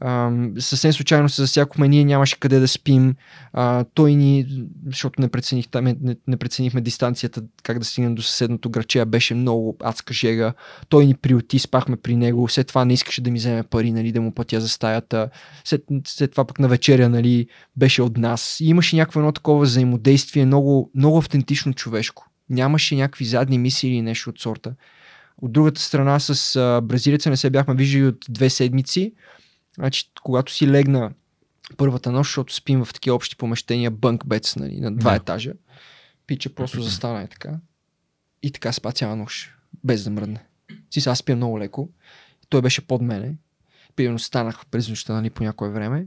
а, съвсем случайно се засякохме, ние нямаше къде да спим. А, той ни, защото не, прецених, не, не преценихме дистанцията, как да стигнем до съседното граче, беше много адска жега. Той ни приоти, спахме при него. След това не искаше да ми вземе пари, нали, да му платя за стаята. След, след това пък на вечеря нали, беше от нас. И имаше някакво едно такова взаимодействие, много, много автентично човешко. Нямаше някакви задни мисии или нещо от сорта. От другата страна с бразилеца не се бяхме виждали от две седмици. Значи, когато си легна първата нощ, защото спим в такива общи помещения, бънк бец, нали, на два да. етажа, пича просто [clears throat] застана и така. И така спа цяла нощ, без да мръдне. Си аз спя много леко. Той беше под мене. Примерно станах през нощта, нали, по някое време.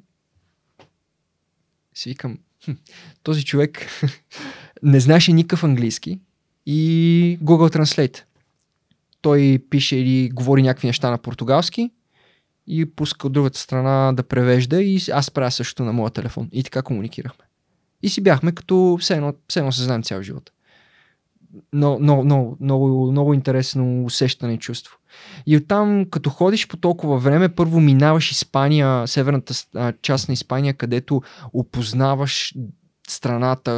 Си викам, този човек [laughs] не знаеше никакъв английски и Google Translate. Той пише или говори някакви неща на португалски и пуска от другата страна да превежда и аз правя също на моя телефон. И така комуникирахме. И си бяхме като все едно, все едно се знаем цял живот. Но, но, но, много, много интересно усещане и чувство. И оттам, като ходиш по толкова време, първо минаваш Испания, северната част на Испания, където опознаваш страната.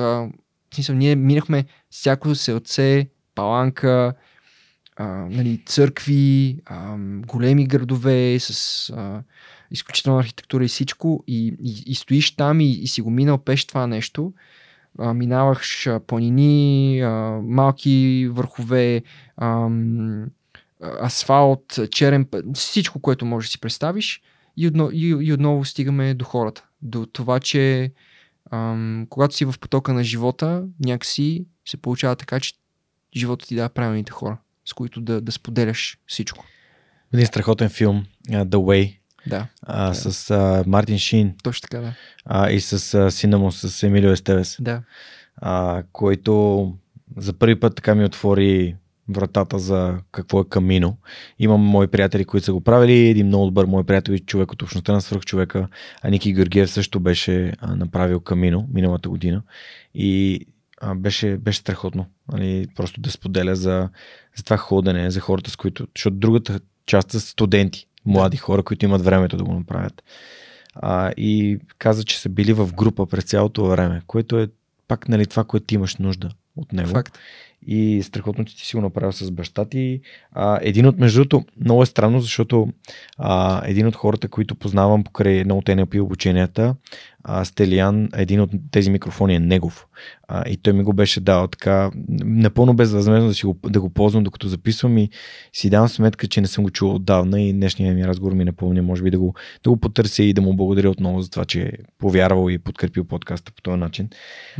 В смисъл, ние минахме всяко селце, паланка, а, нали, църкви, а, големи градове с а, изключителна архитектура и всичко и, и, и стоиш там и, и си го минал пеш това нещо. А, минаваш а, планини, а, малки върхове, а, асфалт, черен път, всичко, което можеш да си представиш и, одно, и, и отново стигаме до хората. До това, че ам, когато си в потока на живота, някакси се получава така, че живота ти дава правилните хора с които да, да споделяш всичко. Един страхотен филм, uh, The Way, да. А, да. С а, Мартин Шин. Точно така, да. А, и с а, сина му, с Емилио Естевес. Да. А, който за първи път така ми отвори вратата за какво е камино. Имам мои приятели, които са го правили. Един много добър мой приятел и човек от общността на свръхчовека, а Ники Георгиев също беше направил камино миналата година. И а, беше, беше страхотно. Нали, просто да споделя за, за това ходене, за хората, с които. Защото другата част са студенти, млади хора, които имат времето да го направят. А, и каза, че са били в група през цялото време, което е пак нали, това, което имаш нужда. от него. Факт. И страхотно, че ти си го направил с баща ти. А, един от, между другото, много е странно, защото а, един от хората, които познавам покрай едно от NLP обученията, а, Стелиан, един от тези микрофони е негов. А, и той ми го беше дал така, напълно безвъзмезно да, си го, да го ползвам, докато записвам и си давам сметка, че не съм го чул отдавна и днешния ми разговор ми напомня, може би да го, да го потърся и да му благодаря отново за това, че е повярвал и подкрепил подкаста по този начин. [laughs]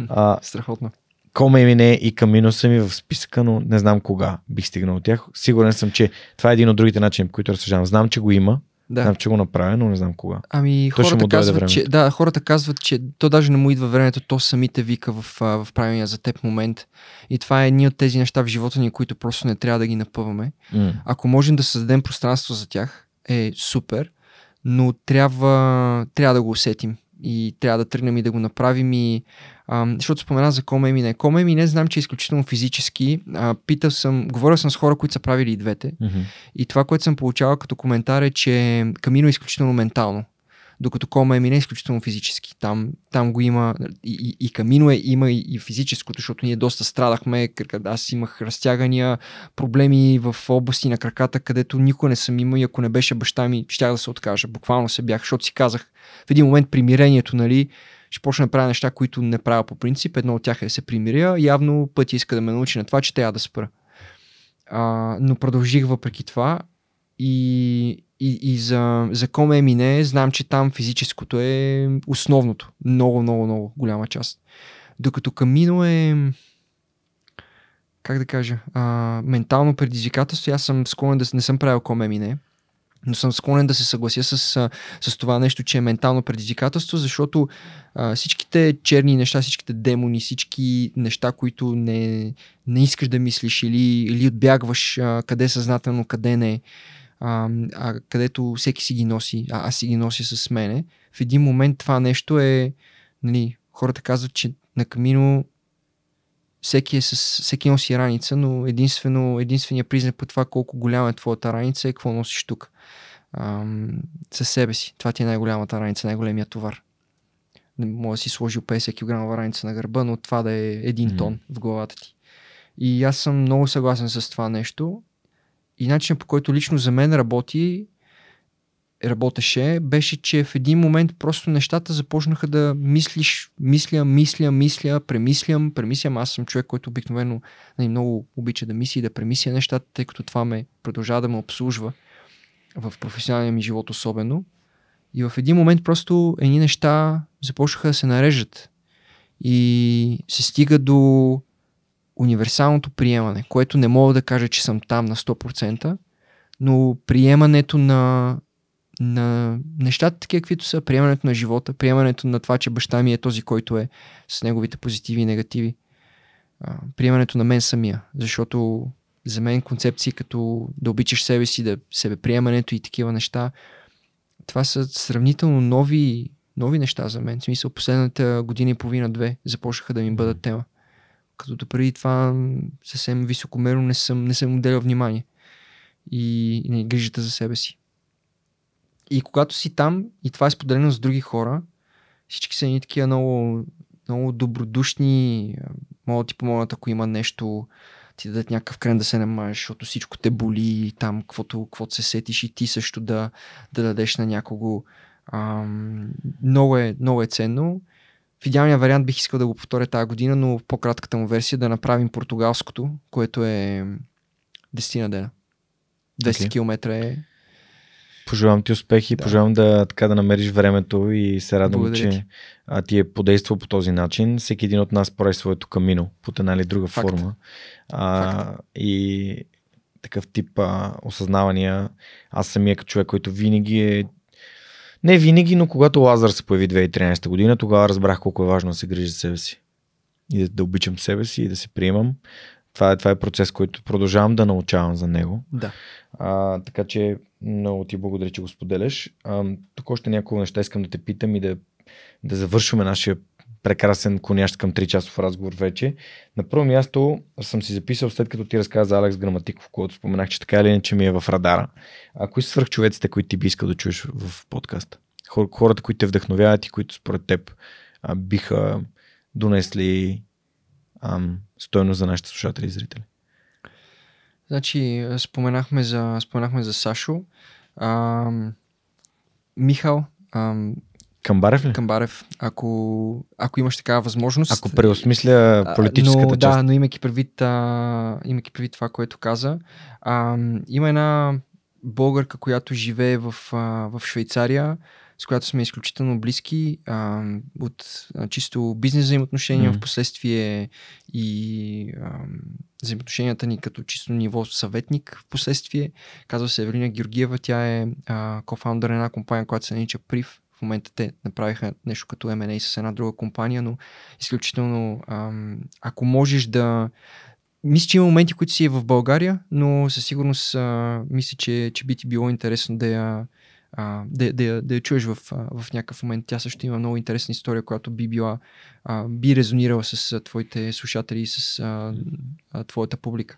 А, Страхотно. Коме ми не и Камино са ми в списъка, но не знам кога бих стигнал от тях. Сигурен съм, че това е един от другите начини, по които разсъждавам. Знам, че го има, да. знам, че го направя, но не знам кога. Ами То хората казват, че, да, хората казват, че то даже не му идва времето, то самите вика в, в правилния за теб момент. И това е едни от тези неща в живота ни, които просто не трябва да ги напъваме. М. Ако можем да създадем пространство за тях, е супер, но трябва, трябва да го усетим и трябва да тръгнем и да го направим и ам, защото спомена за Кома Емине. Кома Емине знам, че е изключително физически. А, питал съм, говорил съм с хора, които са правили и двете. Мгм. И това, което съм получавал като коментар е, че Камино е изключително ментално. Докато Кома Емине е изключително физически. Там, там го има и, и, и Камино е, има и, и физическото, защото ние доста страдахме. Аз имах разтягания, проблеми в области на краката, където никога не съм имал и ако не беше баща ми, щях да се откажа. Буквално се бях, защото си казах в един момент примирението, нали, ще почна да правя неща, които не правя по принцип. Едно от тях е да се примиря. Явно пъти иска да ме научи на това, че трябва да спра. А, но продължих въпреки това и, и, и за, за Коме Емине знам, че там физическото е основното. Много, много, много голяма част. Докато Камино е как да кажа, а, ментално предизвикателство. Аз съм склонен да не съм правил Коме Емине, но съм склонен да се съглася с, с това нещо, че е ментално предизвикателство, защото а, всичките черни неща, всичките демони, всички неща, които не, не искаш да мислиш или, или отбягваш а, къде съзнателно, къде не, а, а където всеки си ги носи, а аз си ги нося с мене, в един момент това нещо е, нали, хората казват, че на камино всеки, е с, всеки носи раница, но единствено, единствения признак по това колко голяма е твоята раница е какво носиш тук. Ам, със себе си. Това ти е най-голямата раница, най-големия товар. Не може да си сложил 50 кг раница на гърба, но това да е един Мгм. тон в главата ти. И аз съм много съгласен с това нещо. И начинът по който лично за мен работи, работеше, беше, че в един момент просто нещата започнаха да мислиш, мисля, мисля, мисля, премислям, премислям. Аз съм човек, който обикновено нали, много обича да мисли и да премисля нещата, тъй като това ме продължава да ме обслужва в професионалния ми живот особено. И в един момент просто едни неща започнаха да се нарежат. И се стига до универсалното приемане, което не мога да кажа, че съм там на 100%, но приемането на, на нещата такива, каквито са, приемането на живота, приемането на това, че баща ми е този, който е с неговите позитиви и негативи, приемането на мен самия, защото за мен концепции като да обичаш себе си, да себеприемането и такива неща, това са сравнително нови, нови неща за мен. В смисъл, последната година и половина-две започнаха да ми бъдат тема. Като до преди това съвсем високомерно не съм, не съм отделял внимание и, и грижата за себе си. И когато си там и това е споделено с други хора, всички са едни такива много, много добродушни, могат да ти помогнат, ако има нещо, ти дадат някакъв крем да се намажеш, защото всичко те боли, там, каквото, каквото се сетиш и ти също да, да дадеш на някого. Ам, много, е, много е ценно. В идеалния вариант бих искал да го повторя тази година, но в по-кратката му версия да направим португалското, което е 10 на дена. 200 Окей. okay. км е Пожелавам ти успехи, Да. пожелавам да, така да намериш времето и се радвам, Благодаря че ти. а, ти е подействал по този начин. Всеки един от нас прави своето камино под една или друга Факт. форма. А, и такъв тип а, осъзнавания. Аз самия като човек, който винаги е не винаги, но когато Лазар се появи 2013 година, тогава разбрах колко е важно да се грижа за себе си. И да, да обичам себе си и да се приемам. Това е, това е процес, който продължавам да научавам за него. Да. А, така че много ти благодаря, че го споделяш. Тук още няколко неща искам да те питам и да, да завършваме нашия прекрасен конящ към 3 часов разговор вече. На първо място съм си записал след като ти разказа за Алекс Граматиков, който споменах, че така или иначе ми е в радара. А кои са свръхчовеците, които ти би искал да чуеш в подкаста? Хор, хората, които те вдъхновяват и които според теб биха донесли ам, стойност за нашите слушатели и зрители. Значи, споменахме за, споменахме за Сашо. Ам, Михал, ам, Камбарев ли? Камбарев, ако, ако имаш такава възможност. Ако преосмисля а, политическата но, част. Да, но имайки предвид, а, имайки предвид това, което каза, а, има една българка, която живее в, а, в Швейцария, с която сме изключително близки а, от а, чисто бизнес взаимоотношения, Мгм. в последствие и а, взаимоотношенията ни като чисто ниво съветник в последствие. Казва се Евелина Георгиева, тя е а, кофаундър на една компания, която се нарича Прив. В момента те направиха нещо като M&A с една друга компания, но изключително ам, ако можеш да мисля, че има моменти, които си е в България, но със сигурност а, мисля, че, че би ти било интересно да я, а, да, да, да я чуеш в, в някакъв момент. Тя също има много интересна история, която би била, а, би резонирала с твоите слушатели и с а, твоята публика.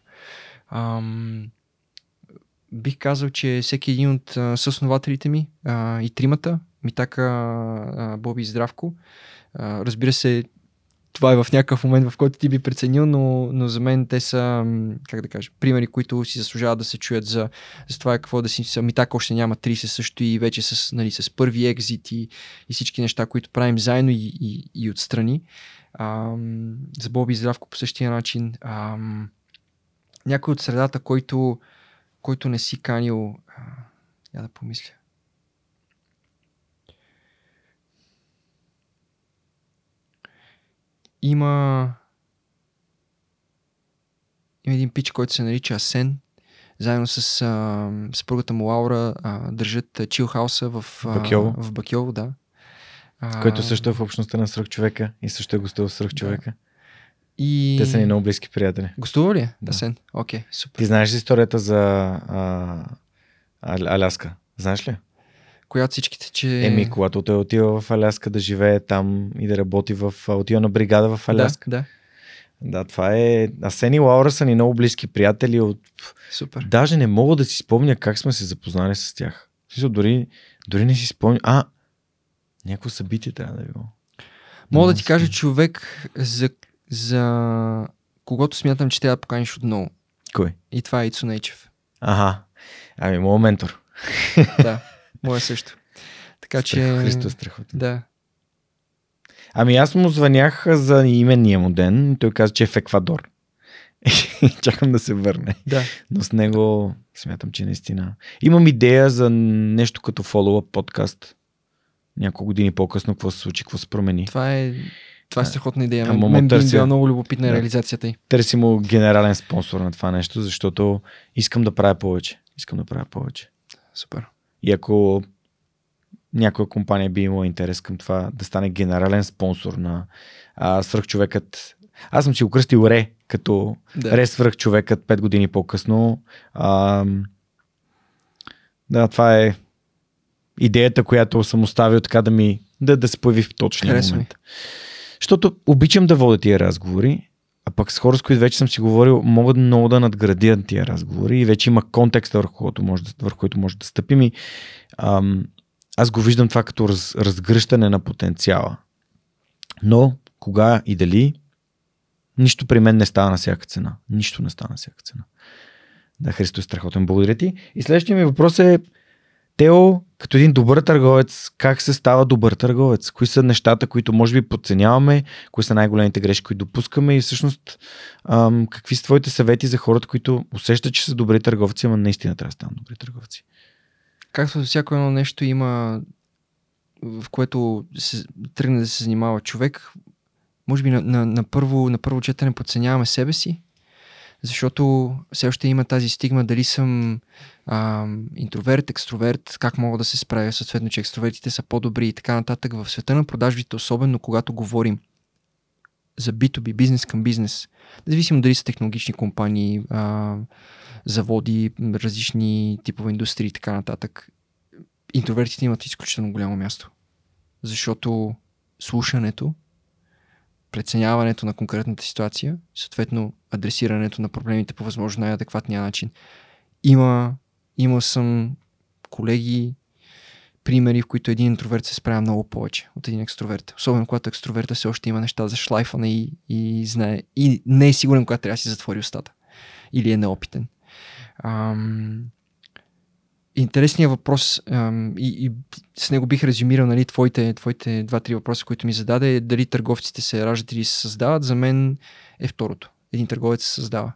Ам, бих казал, че всеки един от а, съоснователите ми а, и тримата, Митака, а, Боби и Здравко, а, разбира се, това е в някакъв момент, в който ти би преценил, но, но за мен те са, как да кажа, примери, които си заслужават да се чуят за, за това какво да си са. Митак още няма 30 също и вече с, нали, с първи екзит и, и всички неща, които правим заедно и, и, и отстрани. Ам, за Боби и Здравко по същия начин. Ам, някой от средата, който, който не си канил, а, я да помисля. Има има един пич, който се нарича Асен. Заедно с а, съпругата му Лаура а, държат чилхауса в, а, Бакьово. в Бакьово, да. А, Който също е в общността на свръхчовека и също е гостувал в свръхчовека. И... Те са ни много близки приятели. Гостува ли? Да. Асен. Окей, супер. Ти знаеш историята за а, Ал- Аляска? Знаеш ли? Която всичките, че... Еми, когато той отива в Аляска да живее там и да работи в... Отива на бригада в Аляска. Да, да. Да, това е... Асен и Лаура са ни много близки приятели. От... Супер. Даже не мога да си спомня как сме се запознали с тях. Смисъл, дори, дори не си спомня... А, някакво събитие трябва да е било. Мога да ти кажа човек, за, за когото смятам, че трябва да поканиш отново. Кой? И това е Ицо Нейчев. Ага. Ами, моят ментор. да, [laughs] моя също. Така че... Христо е страхотен. Да. Ами аз му звънях за именния му ден и той каза, че е в Еквадор. [laughs] Чакам да се върне. Да. Но с него смятам, че наистина. Имам идея за нещо като follow-up подкаст. Няколко години по-късно, какво се случи, какво се промени. Това е, това е страхотна идея. Ама Мен, търся- била много любопитна Да. реализацията й. Търси му генерален спонсор на това нещо, защото искам да правя повече. Искам да правя повече. Супер. И ако някоя компания би имала интерес към това да стане генерален спонсор на а, свръхчовекът. Аз съм си го кръстил Ре, като Да. Ре свръхчовекът 5 години по-късно. А, да, това е идеята, която съм оставил така да ми да, да се появи в точния Харесва ми. момент. Защото обичам да водя тия разговори, а пък с хора, с които вече съм си говорил, могат много да надградя тия разговори и вече има контекст, върху който може върху който може да стъпим и ам, аз го виждам това като раз, разгръщане на потенциала. Но кога и дали, нищо при мен не става на всяка цена. Нищо не става на всяка цена. Да, Христо е страхотен. Благодаря ти. И следващия ми въпрос е, Тео, като един добър търговец, как се става добър търговец? Кои са нещата, които може би подценяваме? Кои са най-големите грешки, които допускаме? И всъщност, ам, какви са твоите съвети за хората, които усещат, че са добри търговци, ама наистина трябва да станат добри търговци? Както всяко едно нещо има, в което се, тръгне да се занимава човек, може би на, на, на, първо, на първо четене подценяваме себе си, защото все още има тази стигма дали съм а, интроверт, екстроверт, как мога да се справя, съответно, че екстровертите са по-добри и така нататък. В света на продажбите, особено когато говорим за B2B, бизнес към бизнес, независимо дали са технологични компании, а, заводи, различни типове индустрии и така нататък, интровертите имат изключително голямо място. Защото слушането, преценяването на конкретната ситуация, съответно адресирането на проблемите по възможно най-адекватния начин. Има, имал съм колеги, примери, в които един интроверт се справя много повече от един екстроверт. Особено когато екстроверта все още има неща за шлайфане и, и знае. И не е сигурен, когато трябва да си затвори устата. Или е неопитен. Ам, интересният въпрос ам, и, и с него бих резюмирал нали, твоите, твоите два-три въпроса, които ми зададе е дали търговците се раждат или се създават. За мен е второто. Един търговец се създава.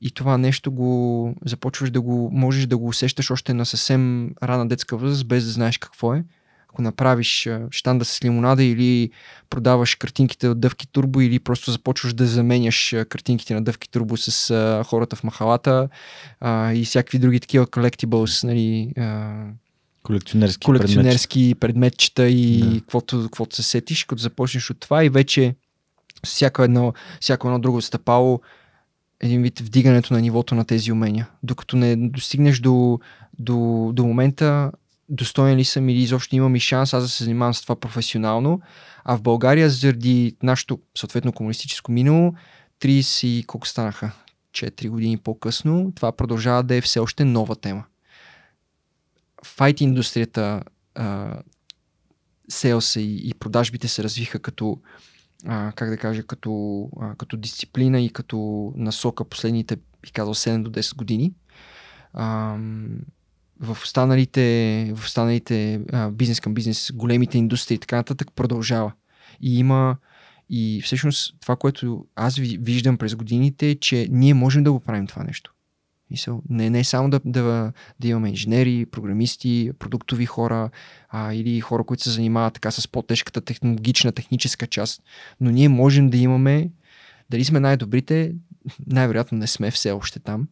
И това нещо го започваш да го, можеш да го усещаш още на съвсем рана детска възраст, без да знаеш какво е. Ако направиш штанда с лимонада или продаваш картинките от Дъвки Турбо или просто започваш да заменяш картинките на Дъвки Турбо с а, хората в махалата а, и всякакви други такива collectibles, нали, а, Колекционерски, колекционерски предметчета и Да. каквото, каквото се сетиш, като започнеш от това и вече всяко едно, всяко едно друго стъпало един вид вдигането на нивото на тези умения. Докато не достигнеш до, до, до момента достоен ли съм или изобщо имам и шанс аз да се занимавам с това професионално. А в България, заради нашето съответно комунистическо минало, 30 и колко станаха? 4 години по-късно, това продължава да е все още нова тема. Файт индустрията, селса и, и продажбите се развиха като а, как да кажа, като, а, като дисциплина и като насока последните, бих казал, 7 до 10 години. А, в останалите, в останалите а, бизнес към бизнес, големите индустрии и така нататък продължава. И има и всъщност това, което аз ви- виждам през годините е, че ние можем да го правим това нещо. Мисъл, не, не само да, да, да имаме инженери, програмисти, продуктови хора а, или хора, които се занимават така с по-тежката технологична, техническа част, но ние можем да имаме, дали сме най-добрите, най-вероятно не сме все още там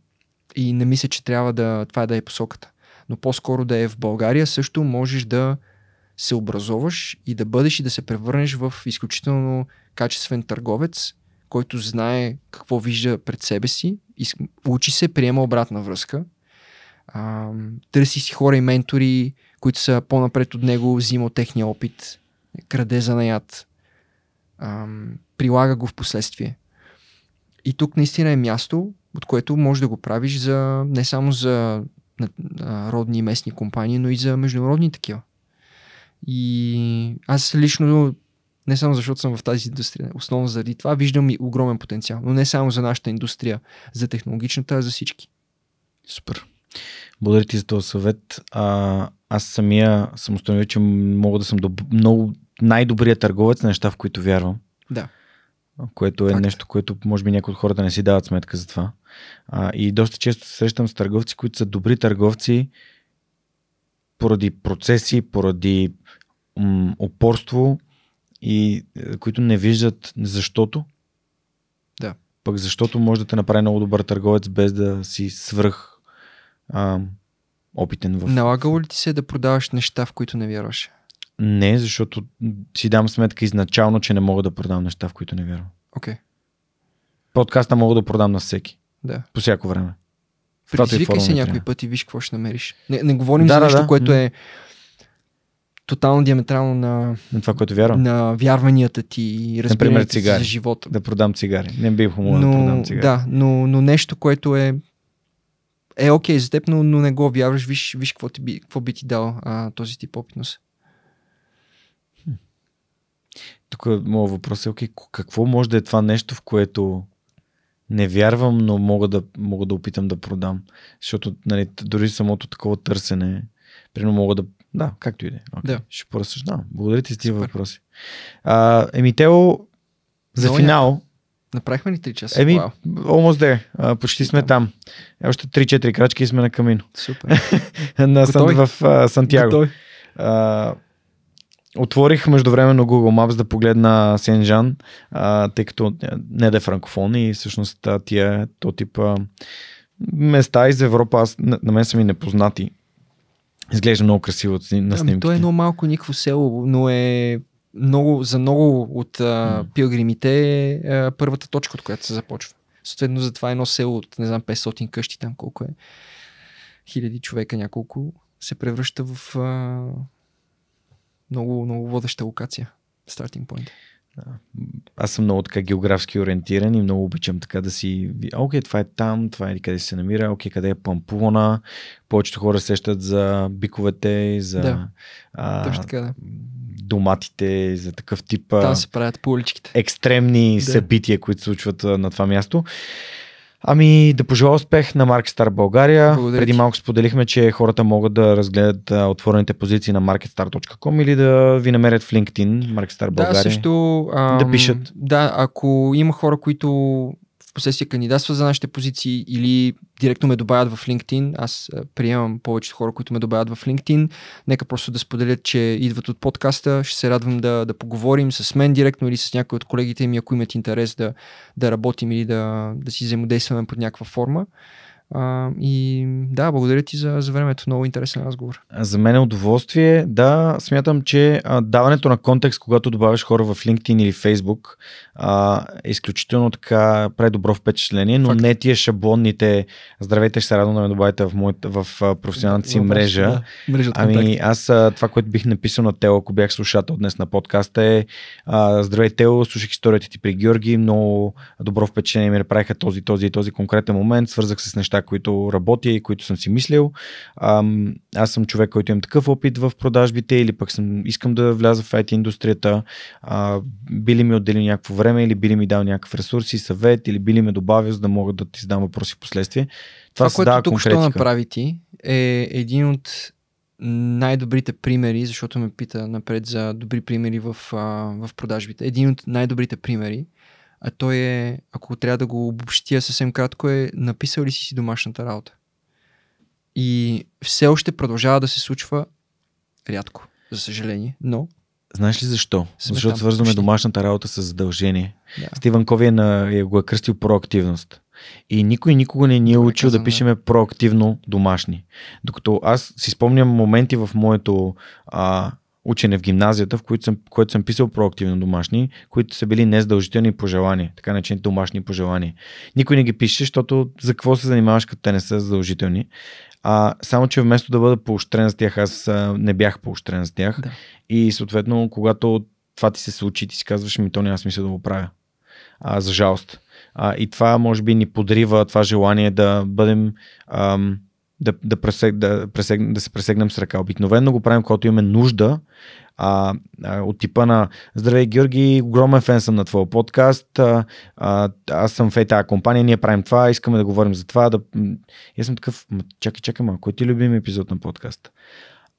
и не мисля, че трябва да, това да е посоката. Но по-скоро да е в България също можеш да се образоваш и да бъдеш и да се превърнеш в изключително качествен търговец, който знае какво вижда пред себе си, учи се, приема обратна връзка, а, търси си хора и ментори, които са по-напред от него, взима от техния опит, краде занаят, а, прилага го в последствие. И тук наистина е място, от което можеш да го правиш за, не само за родни и местни компании, но и за международни такива. И аз лично, не само защото съм в тази индустрия, основно заради това, виждам и огромен потенциал. Но не само за нашата индустрия, за технологичната, а за всички. Супер. Благодаря ти за този съвет. А, аз самия съм установил, че мога да съм доб... много най-добрият търговец на неща, в които вярвам. Да. Което е Факт. нещо, което може би някои от хората не си дават сметка за това. А, и доста често се срещам с търговци, които са добри търговци поради процеси, поради м- упорство и е, които не виждат защото. Да. Пък защото може да те направи много добър търговец без да си свръх а, опитен в... Налагало ли ти се да продаваш неща, в които не вярваш? Не, защото си дам сметка изначално, че не мога да продам неща, в които не вярвам. Окей, okay. Подкаста мога да продам на всеки. да. По всяко време. Предизвикай се някой път и виж какво ще намериш. Не, не говорим Да, за да, нещо, да. което М. е тотално диаметрално на, На това, което вярвам. на вярванията ти и разбирането ти цигари. за живота. Да продам цигари. Не бих могъл да продам цигари. да, но, но нещо, което е е окей за теб, но, но не го вярваш, виж, виж какво, ти би, какво би ти дал а, този тип опитност. Тук моят въпрос е, окей, какво може да е това нещо, в което не вярвам, но мога да, мога да опитам да продам. Защото нали, дори самото такова търсене, примерно мога да... Да, както и да е. Okay, Да. Ще поразсъждавам. Благодаря ти за тези въпроси. А, еми, Тео, за Много финал, Направихме ли 3 часа? еми, Вау, almost there. А, почти сме Там. там. Е, Още 3-4 крачки и сме на камино. супер. [laughs] на Сан, Готови? в а, Сантьяго. Готови. А, отворих междувременно Google Maps да погледна Сен-Жан, а, тъй като не да е франкофон и всъщност тия то типа места из Европа, аз, на, на мен са ми непознати. Изглежда много красиво на Ами, снимките. то е едно малко никакво село, но е много, за много от а, пилгримите е а, първата точка, от която се започва. Съответно, затова едно село от, не знам, 500 къщи там колко е, хиляди човека, няколко, се превръща в а, много, много водеща локация. Starting point. аз съм много така географски ориентиран и много обичам така да си... Окей, това е там, това е къде се намира, окей, къде е Пампуна. Повечето хора сещат за биковете, за Да. а, Точно така, да. доматите, за такъв тип Там се правят по уличките. екстремни Да. събития, които се случват на това място. Ами да пожелая успех на Marketstar България. Благодаря Преди малко споделихме, че хората могат да разгледат а, отворените позиции на marketstar.com или да ви намерят в LinkedIn Marketstar България. Да, също. Ам, Да пишат. Да, ако има хора, които последствие кандидатстват за нашите позиции или директно ме добавят в LinkedIn, аз приемам повечето хора, които ме добавят в LinkedIn, нека просто да споделят, че идват от подкаста. Ще се радвам да, да поговорим с мен директно или с някой от колегите ми, ако имат интерес да, да работим или да, да си взаимодействаме под някаква форма. А, и да, благодаря ти за, за времето. Много интересен разговор. За мен е удоволствие. Да, смятам, че а, даването на контекст, когато добавяш хора в LinkedIn или Facebook, а, е изключително така прави добро впечатление, но Факт. не тия шаблонните здравейте, ще се радвам да ме добавите в, моята, в професионалната си мрежа. Да, мрежа от контакти. Ами аз а, това, което бих написал на Тело, ако бях слушател днес на подкаста е а, Здравей Тело, слушах историята ти при Георги, много добро впечатление ми направиха този, този и този конкретен момент, свързах се с неща, които работя и които съм си мислил. Ам, аз съм човек, който имам такъв опит в продажбите или пък съм, искам да вляза в IT индустрията. А, били ми отдели някакво време или били ми дал някакъв ресурс и съвет или били ме добавил, за да мога да ти задам въпроси в последствие. Това, Това, което тук конкретика. направи ти, е един от най-добрите примери, защото ме пита напред за добри примери в, а, в продажбите. Един от най-добрите примери, а той е, ако трябва да го обобщия съвсем кратко, е написал ли си си домашната работа. И все още продължава да се случва рядко, за съжаление, но Знаеш ли защо? Сме Защото свързваме почти. домашната работа с задължение. да. Стивън Кови е, на, е го е кръстил проактивност. И никой никога не ни е учил да. пишеме проактивно домашни. Докато аз си спомням моменти в моето а, учене в гимназията, в които съм, който съм писал проактивно домашни, които са били незадължителни пожелания, така наречените домашни пожелания. Никой не ги пише, защото за какво се занимаваш, като те не са задължителни. А, само, че вместо да бъда поощрен за тях, аз а, не бях поощрен за тях. Да. И съответно, когато това ти се случи, ти си казваш, ми то няма смисъл да го правя. А, за жалост. А, и това може би ни подрива това желание да бъдем ам, да, да, пресег, да, пресег, да се пресегнем с ръка. Обикновено го правим, когато имаме нужда а, а, от типа на Здравей, Георги, огромен фен съм на твоя подкаст, а, а, аз съм в е тази компания, ние правим това, искаме да говорим за това. Да... И аз съм такъв, чакай, чакай малко, кой ти е любим епизод на подкаста?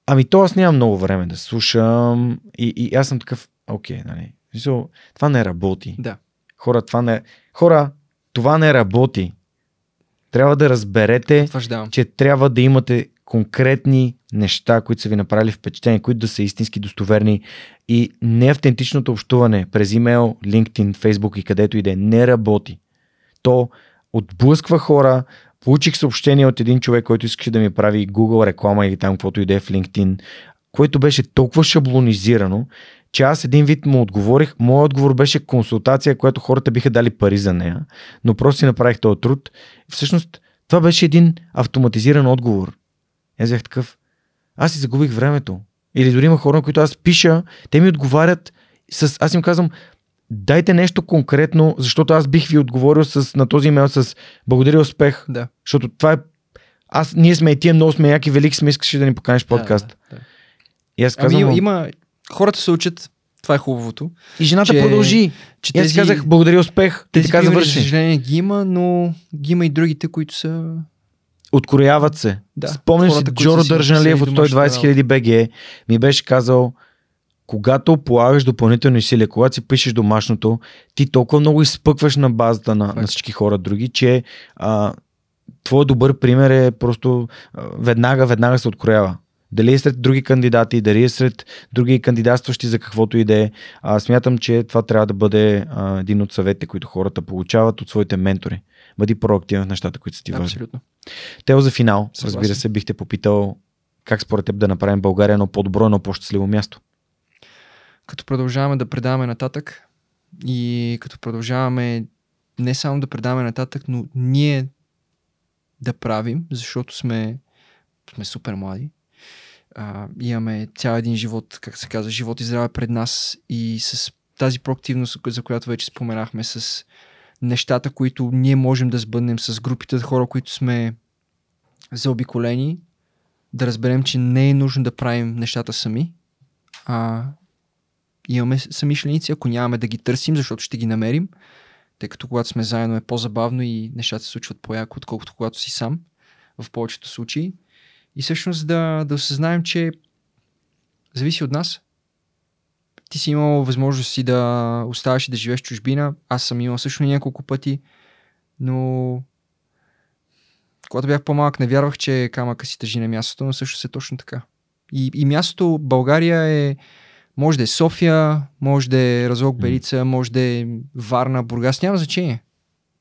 Ами то аз нямам много време да слушам и, и аз съм такъв, окей, нали, това не работи. да. Хора, това не, хора, това не работи. Трябва да разберете, Утвърждавам. че трябва да имате конкретни неща, които са ви направили впечатление, които да са истински достоверни и неавтентичното общуване през имейл, LinkedIn, Facebook и където и да е не работи. То отблъсква хора. Получих съобщение от един човек, който искаше да ми прави Google реклама или там каквото и да е в LinkedIn, което беше толкова шаблонизирано, че аз един вид му отговорих. Моят отговор беше консултация, която хората биха дали пари за нея, но просто си направих този труд. Всъщност, това беше един автоматизиран отговор. Аз бях такъв. Аз си загубих времето. Или дори има хора, на които аз пиша, те ми отговарят с... Аз им казвам, дайте нещо конкретно, защото аз бих ви отговорил с, на този имейл с благодаря успех, Да. защото това е... Аз, ние сме и тия много сме яки, велики сме, искаше да ни поканиш в подкаст. Да, да. И аз казвам, Ами има, хората се учат, това е хубавото, и жената че- продължи. че И аз тези, казах, благодаря успех. И тези така примери, за съжаление ги има, но ги има и другите, които са... Открояват се. Да, Спомням си, Джоро Държаналиев от написали домашната 120 хиляди БГ ми беше казал, когато полагаш допълнителни усилия, когато си пишеш домашното, ти толкова много изпъкваш на базата на, на всички хора други, че а, твой добър пример е просто а, веднага, веднага се откроява. Дали е сред други кандидати, дали е сред други кандидатстващи за каквото и да е. Смятам, че това трябва да бъде а, един от съветите, които хората получават от своите ментори. Бъди проактивен в нещата, които са ти важни. Абсолютно. Тео за финал, Съгласен. разбира се, бихте попитал как според теб да направим България едно по-добро, едно по-щастливо място. Като продължаваме да предаваме нататък и като продължаваме не само да предаваме нататък, но ние да правим, защото сме, сме супер млади. А, имаме цял един живот, как се казва, живот и здраве пред нас и с тази проактивност, за която вече споменахме, с нещата, които ние можем да сбъднем с групите хора, които сме заобиколени, да разберем, че не е нужно да правим нещата сами, а имаме самишленици, ако нямаме да ги търсим, защото ще ги намерим, тъй като когато сме заедно е по-забавно и нещата се случват по-яко, отколкото когато си сам, в повечето случаи. И всъщност да, да осъзнаем, че зависи от нас. Ти си имал възможност си да оставаш и да живееш в чужбина. Аз съм имал също няколко пъти, но когато бях по-малък, не вярвах, че камъка си тъжи на мястото, но също е точно така. И, и мястото България е, може да е София, може да е Разлог Белица, може да е Варна, Бургас, няма значение.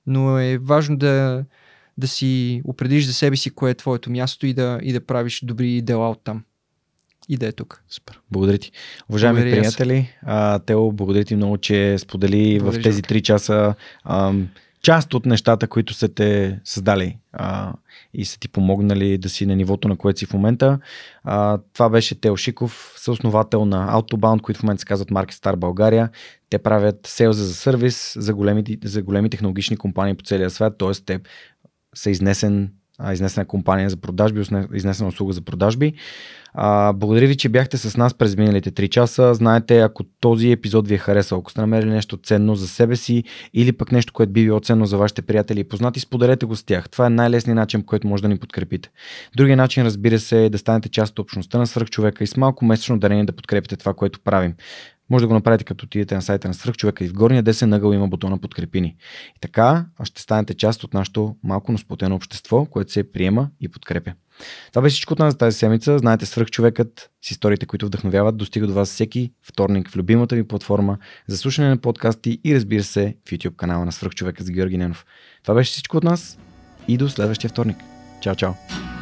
Но е важно да, да си определиш за себе си кое е твоето място и да, и да правиш добри дела от там. И да е тук. Супер. Благодаря ти. Уважаеми благодаря приятели, а, Тео, благодаря ти много, че сподели благодаря, в тези три часа а, част от нещата, които са те създали а, и са ти помогнали да си на нивото, на което си в момента. А, това беше Тео Шиков, съосновател на Autobound, които в момента се казват Market Star България. Те правят селза за сервис за големи, за големи технологични компании по целия свят, т.е. те са изнесен изнесена компания за продажби, изнесена услуга за продажби. А, благодаря ви, че бяхте с нас през миналите 3 часа. Знаете, ако този епизод ви е харесал, ако сте намерили нещо ценно за себе си или пък нещо, което би било ценно за вашите приятели и познати, споделете го с тях. Това е най-лесният начин, по който може да ни подкрепите. Другия начин, разбира се, е да станете част от общността на свръхчовека и с малко месечно дарение да подкрепите това, което правим. Може да го направите като отидете на сайта на Свръхчовека и в горния десен ъгъл има бутона подкрепини. И така ще станете част от нашото малко, но сплотено общество, което се приема и подкрепя. Това беше всичко от нас за тази седмица. Знаете, свръхчовекът с историите, които вдъхновяват, достига до вас всеки вторник в любимата ви платформа за слушане на подкасти и разбира се в YouTube канала на свръхчовека с Георги Ненов. Това беше всичко от нас и до следващия вторник. Чао, чао!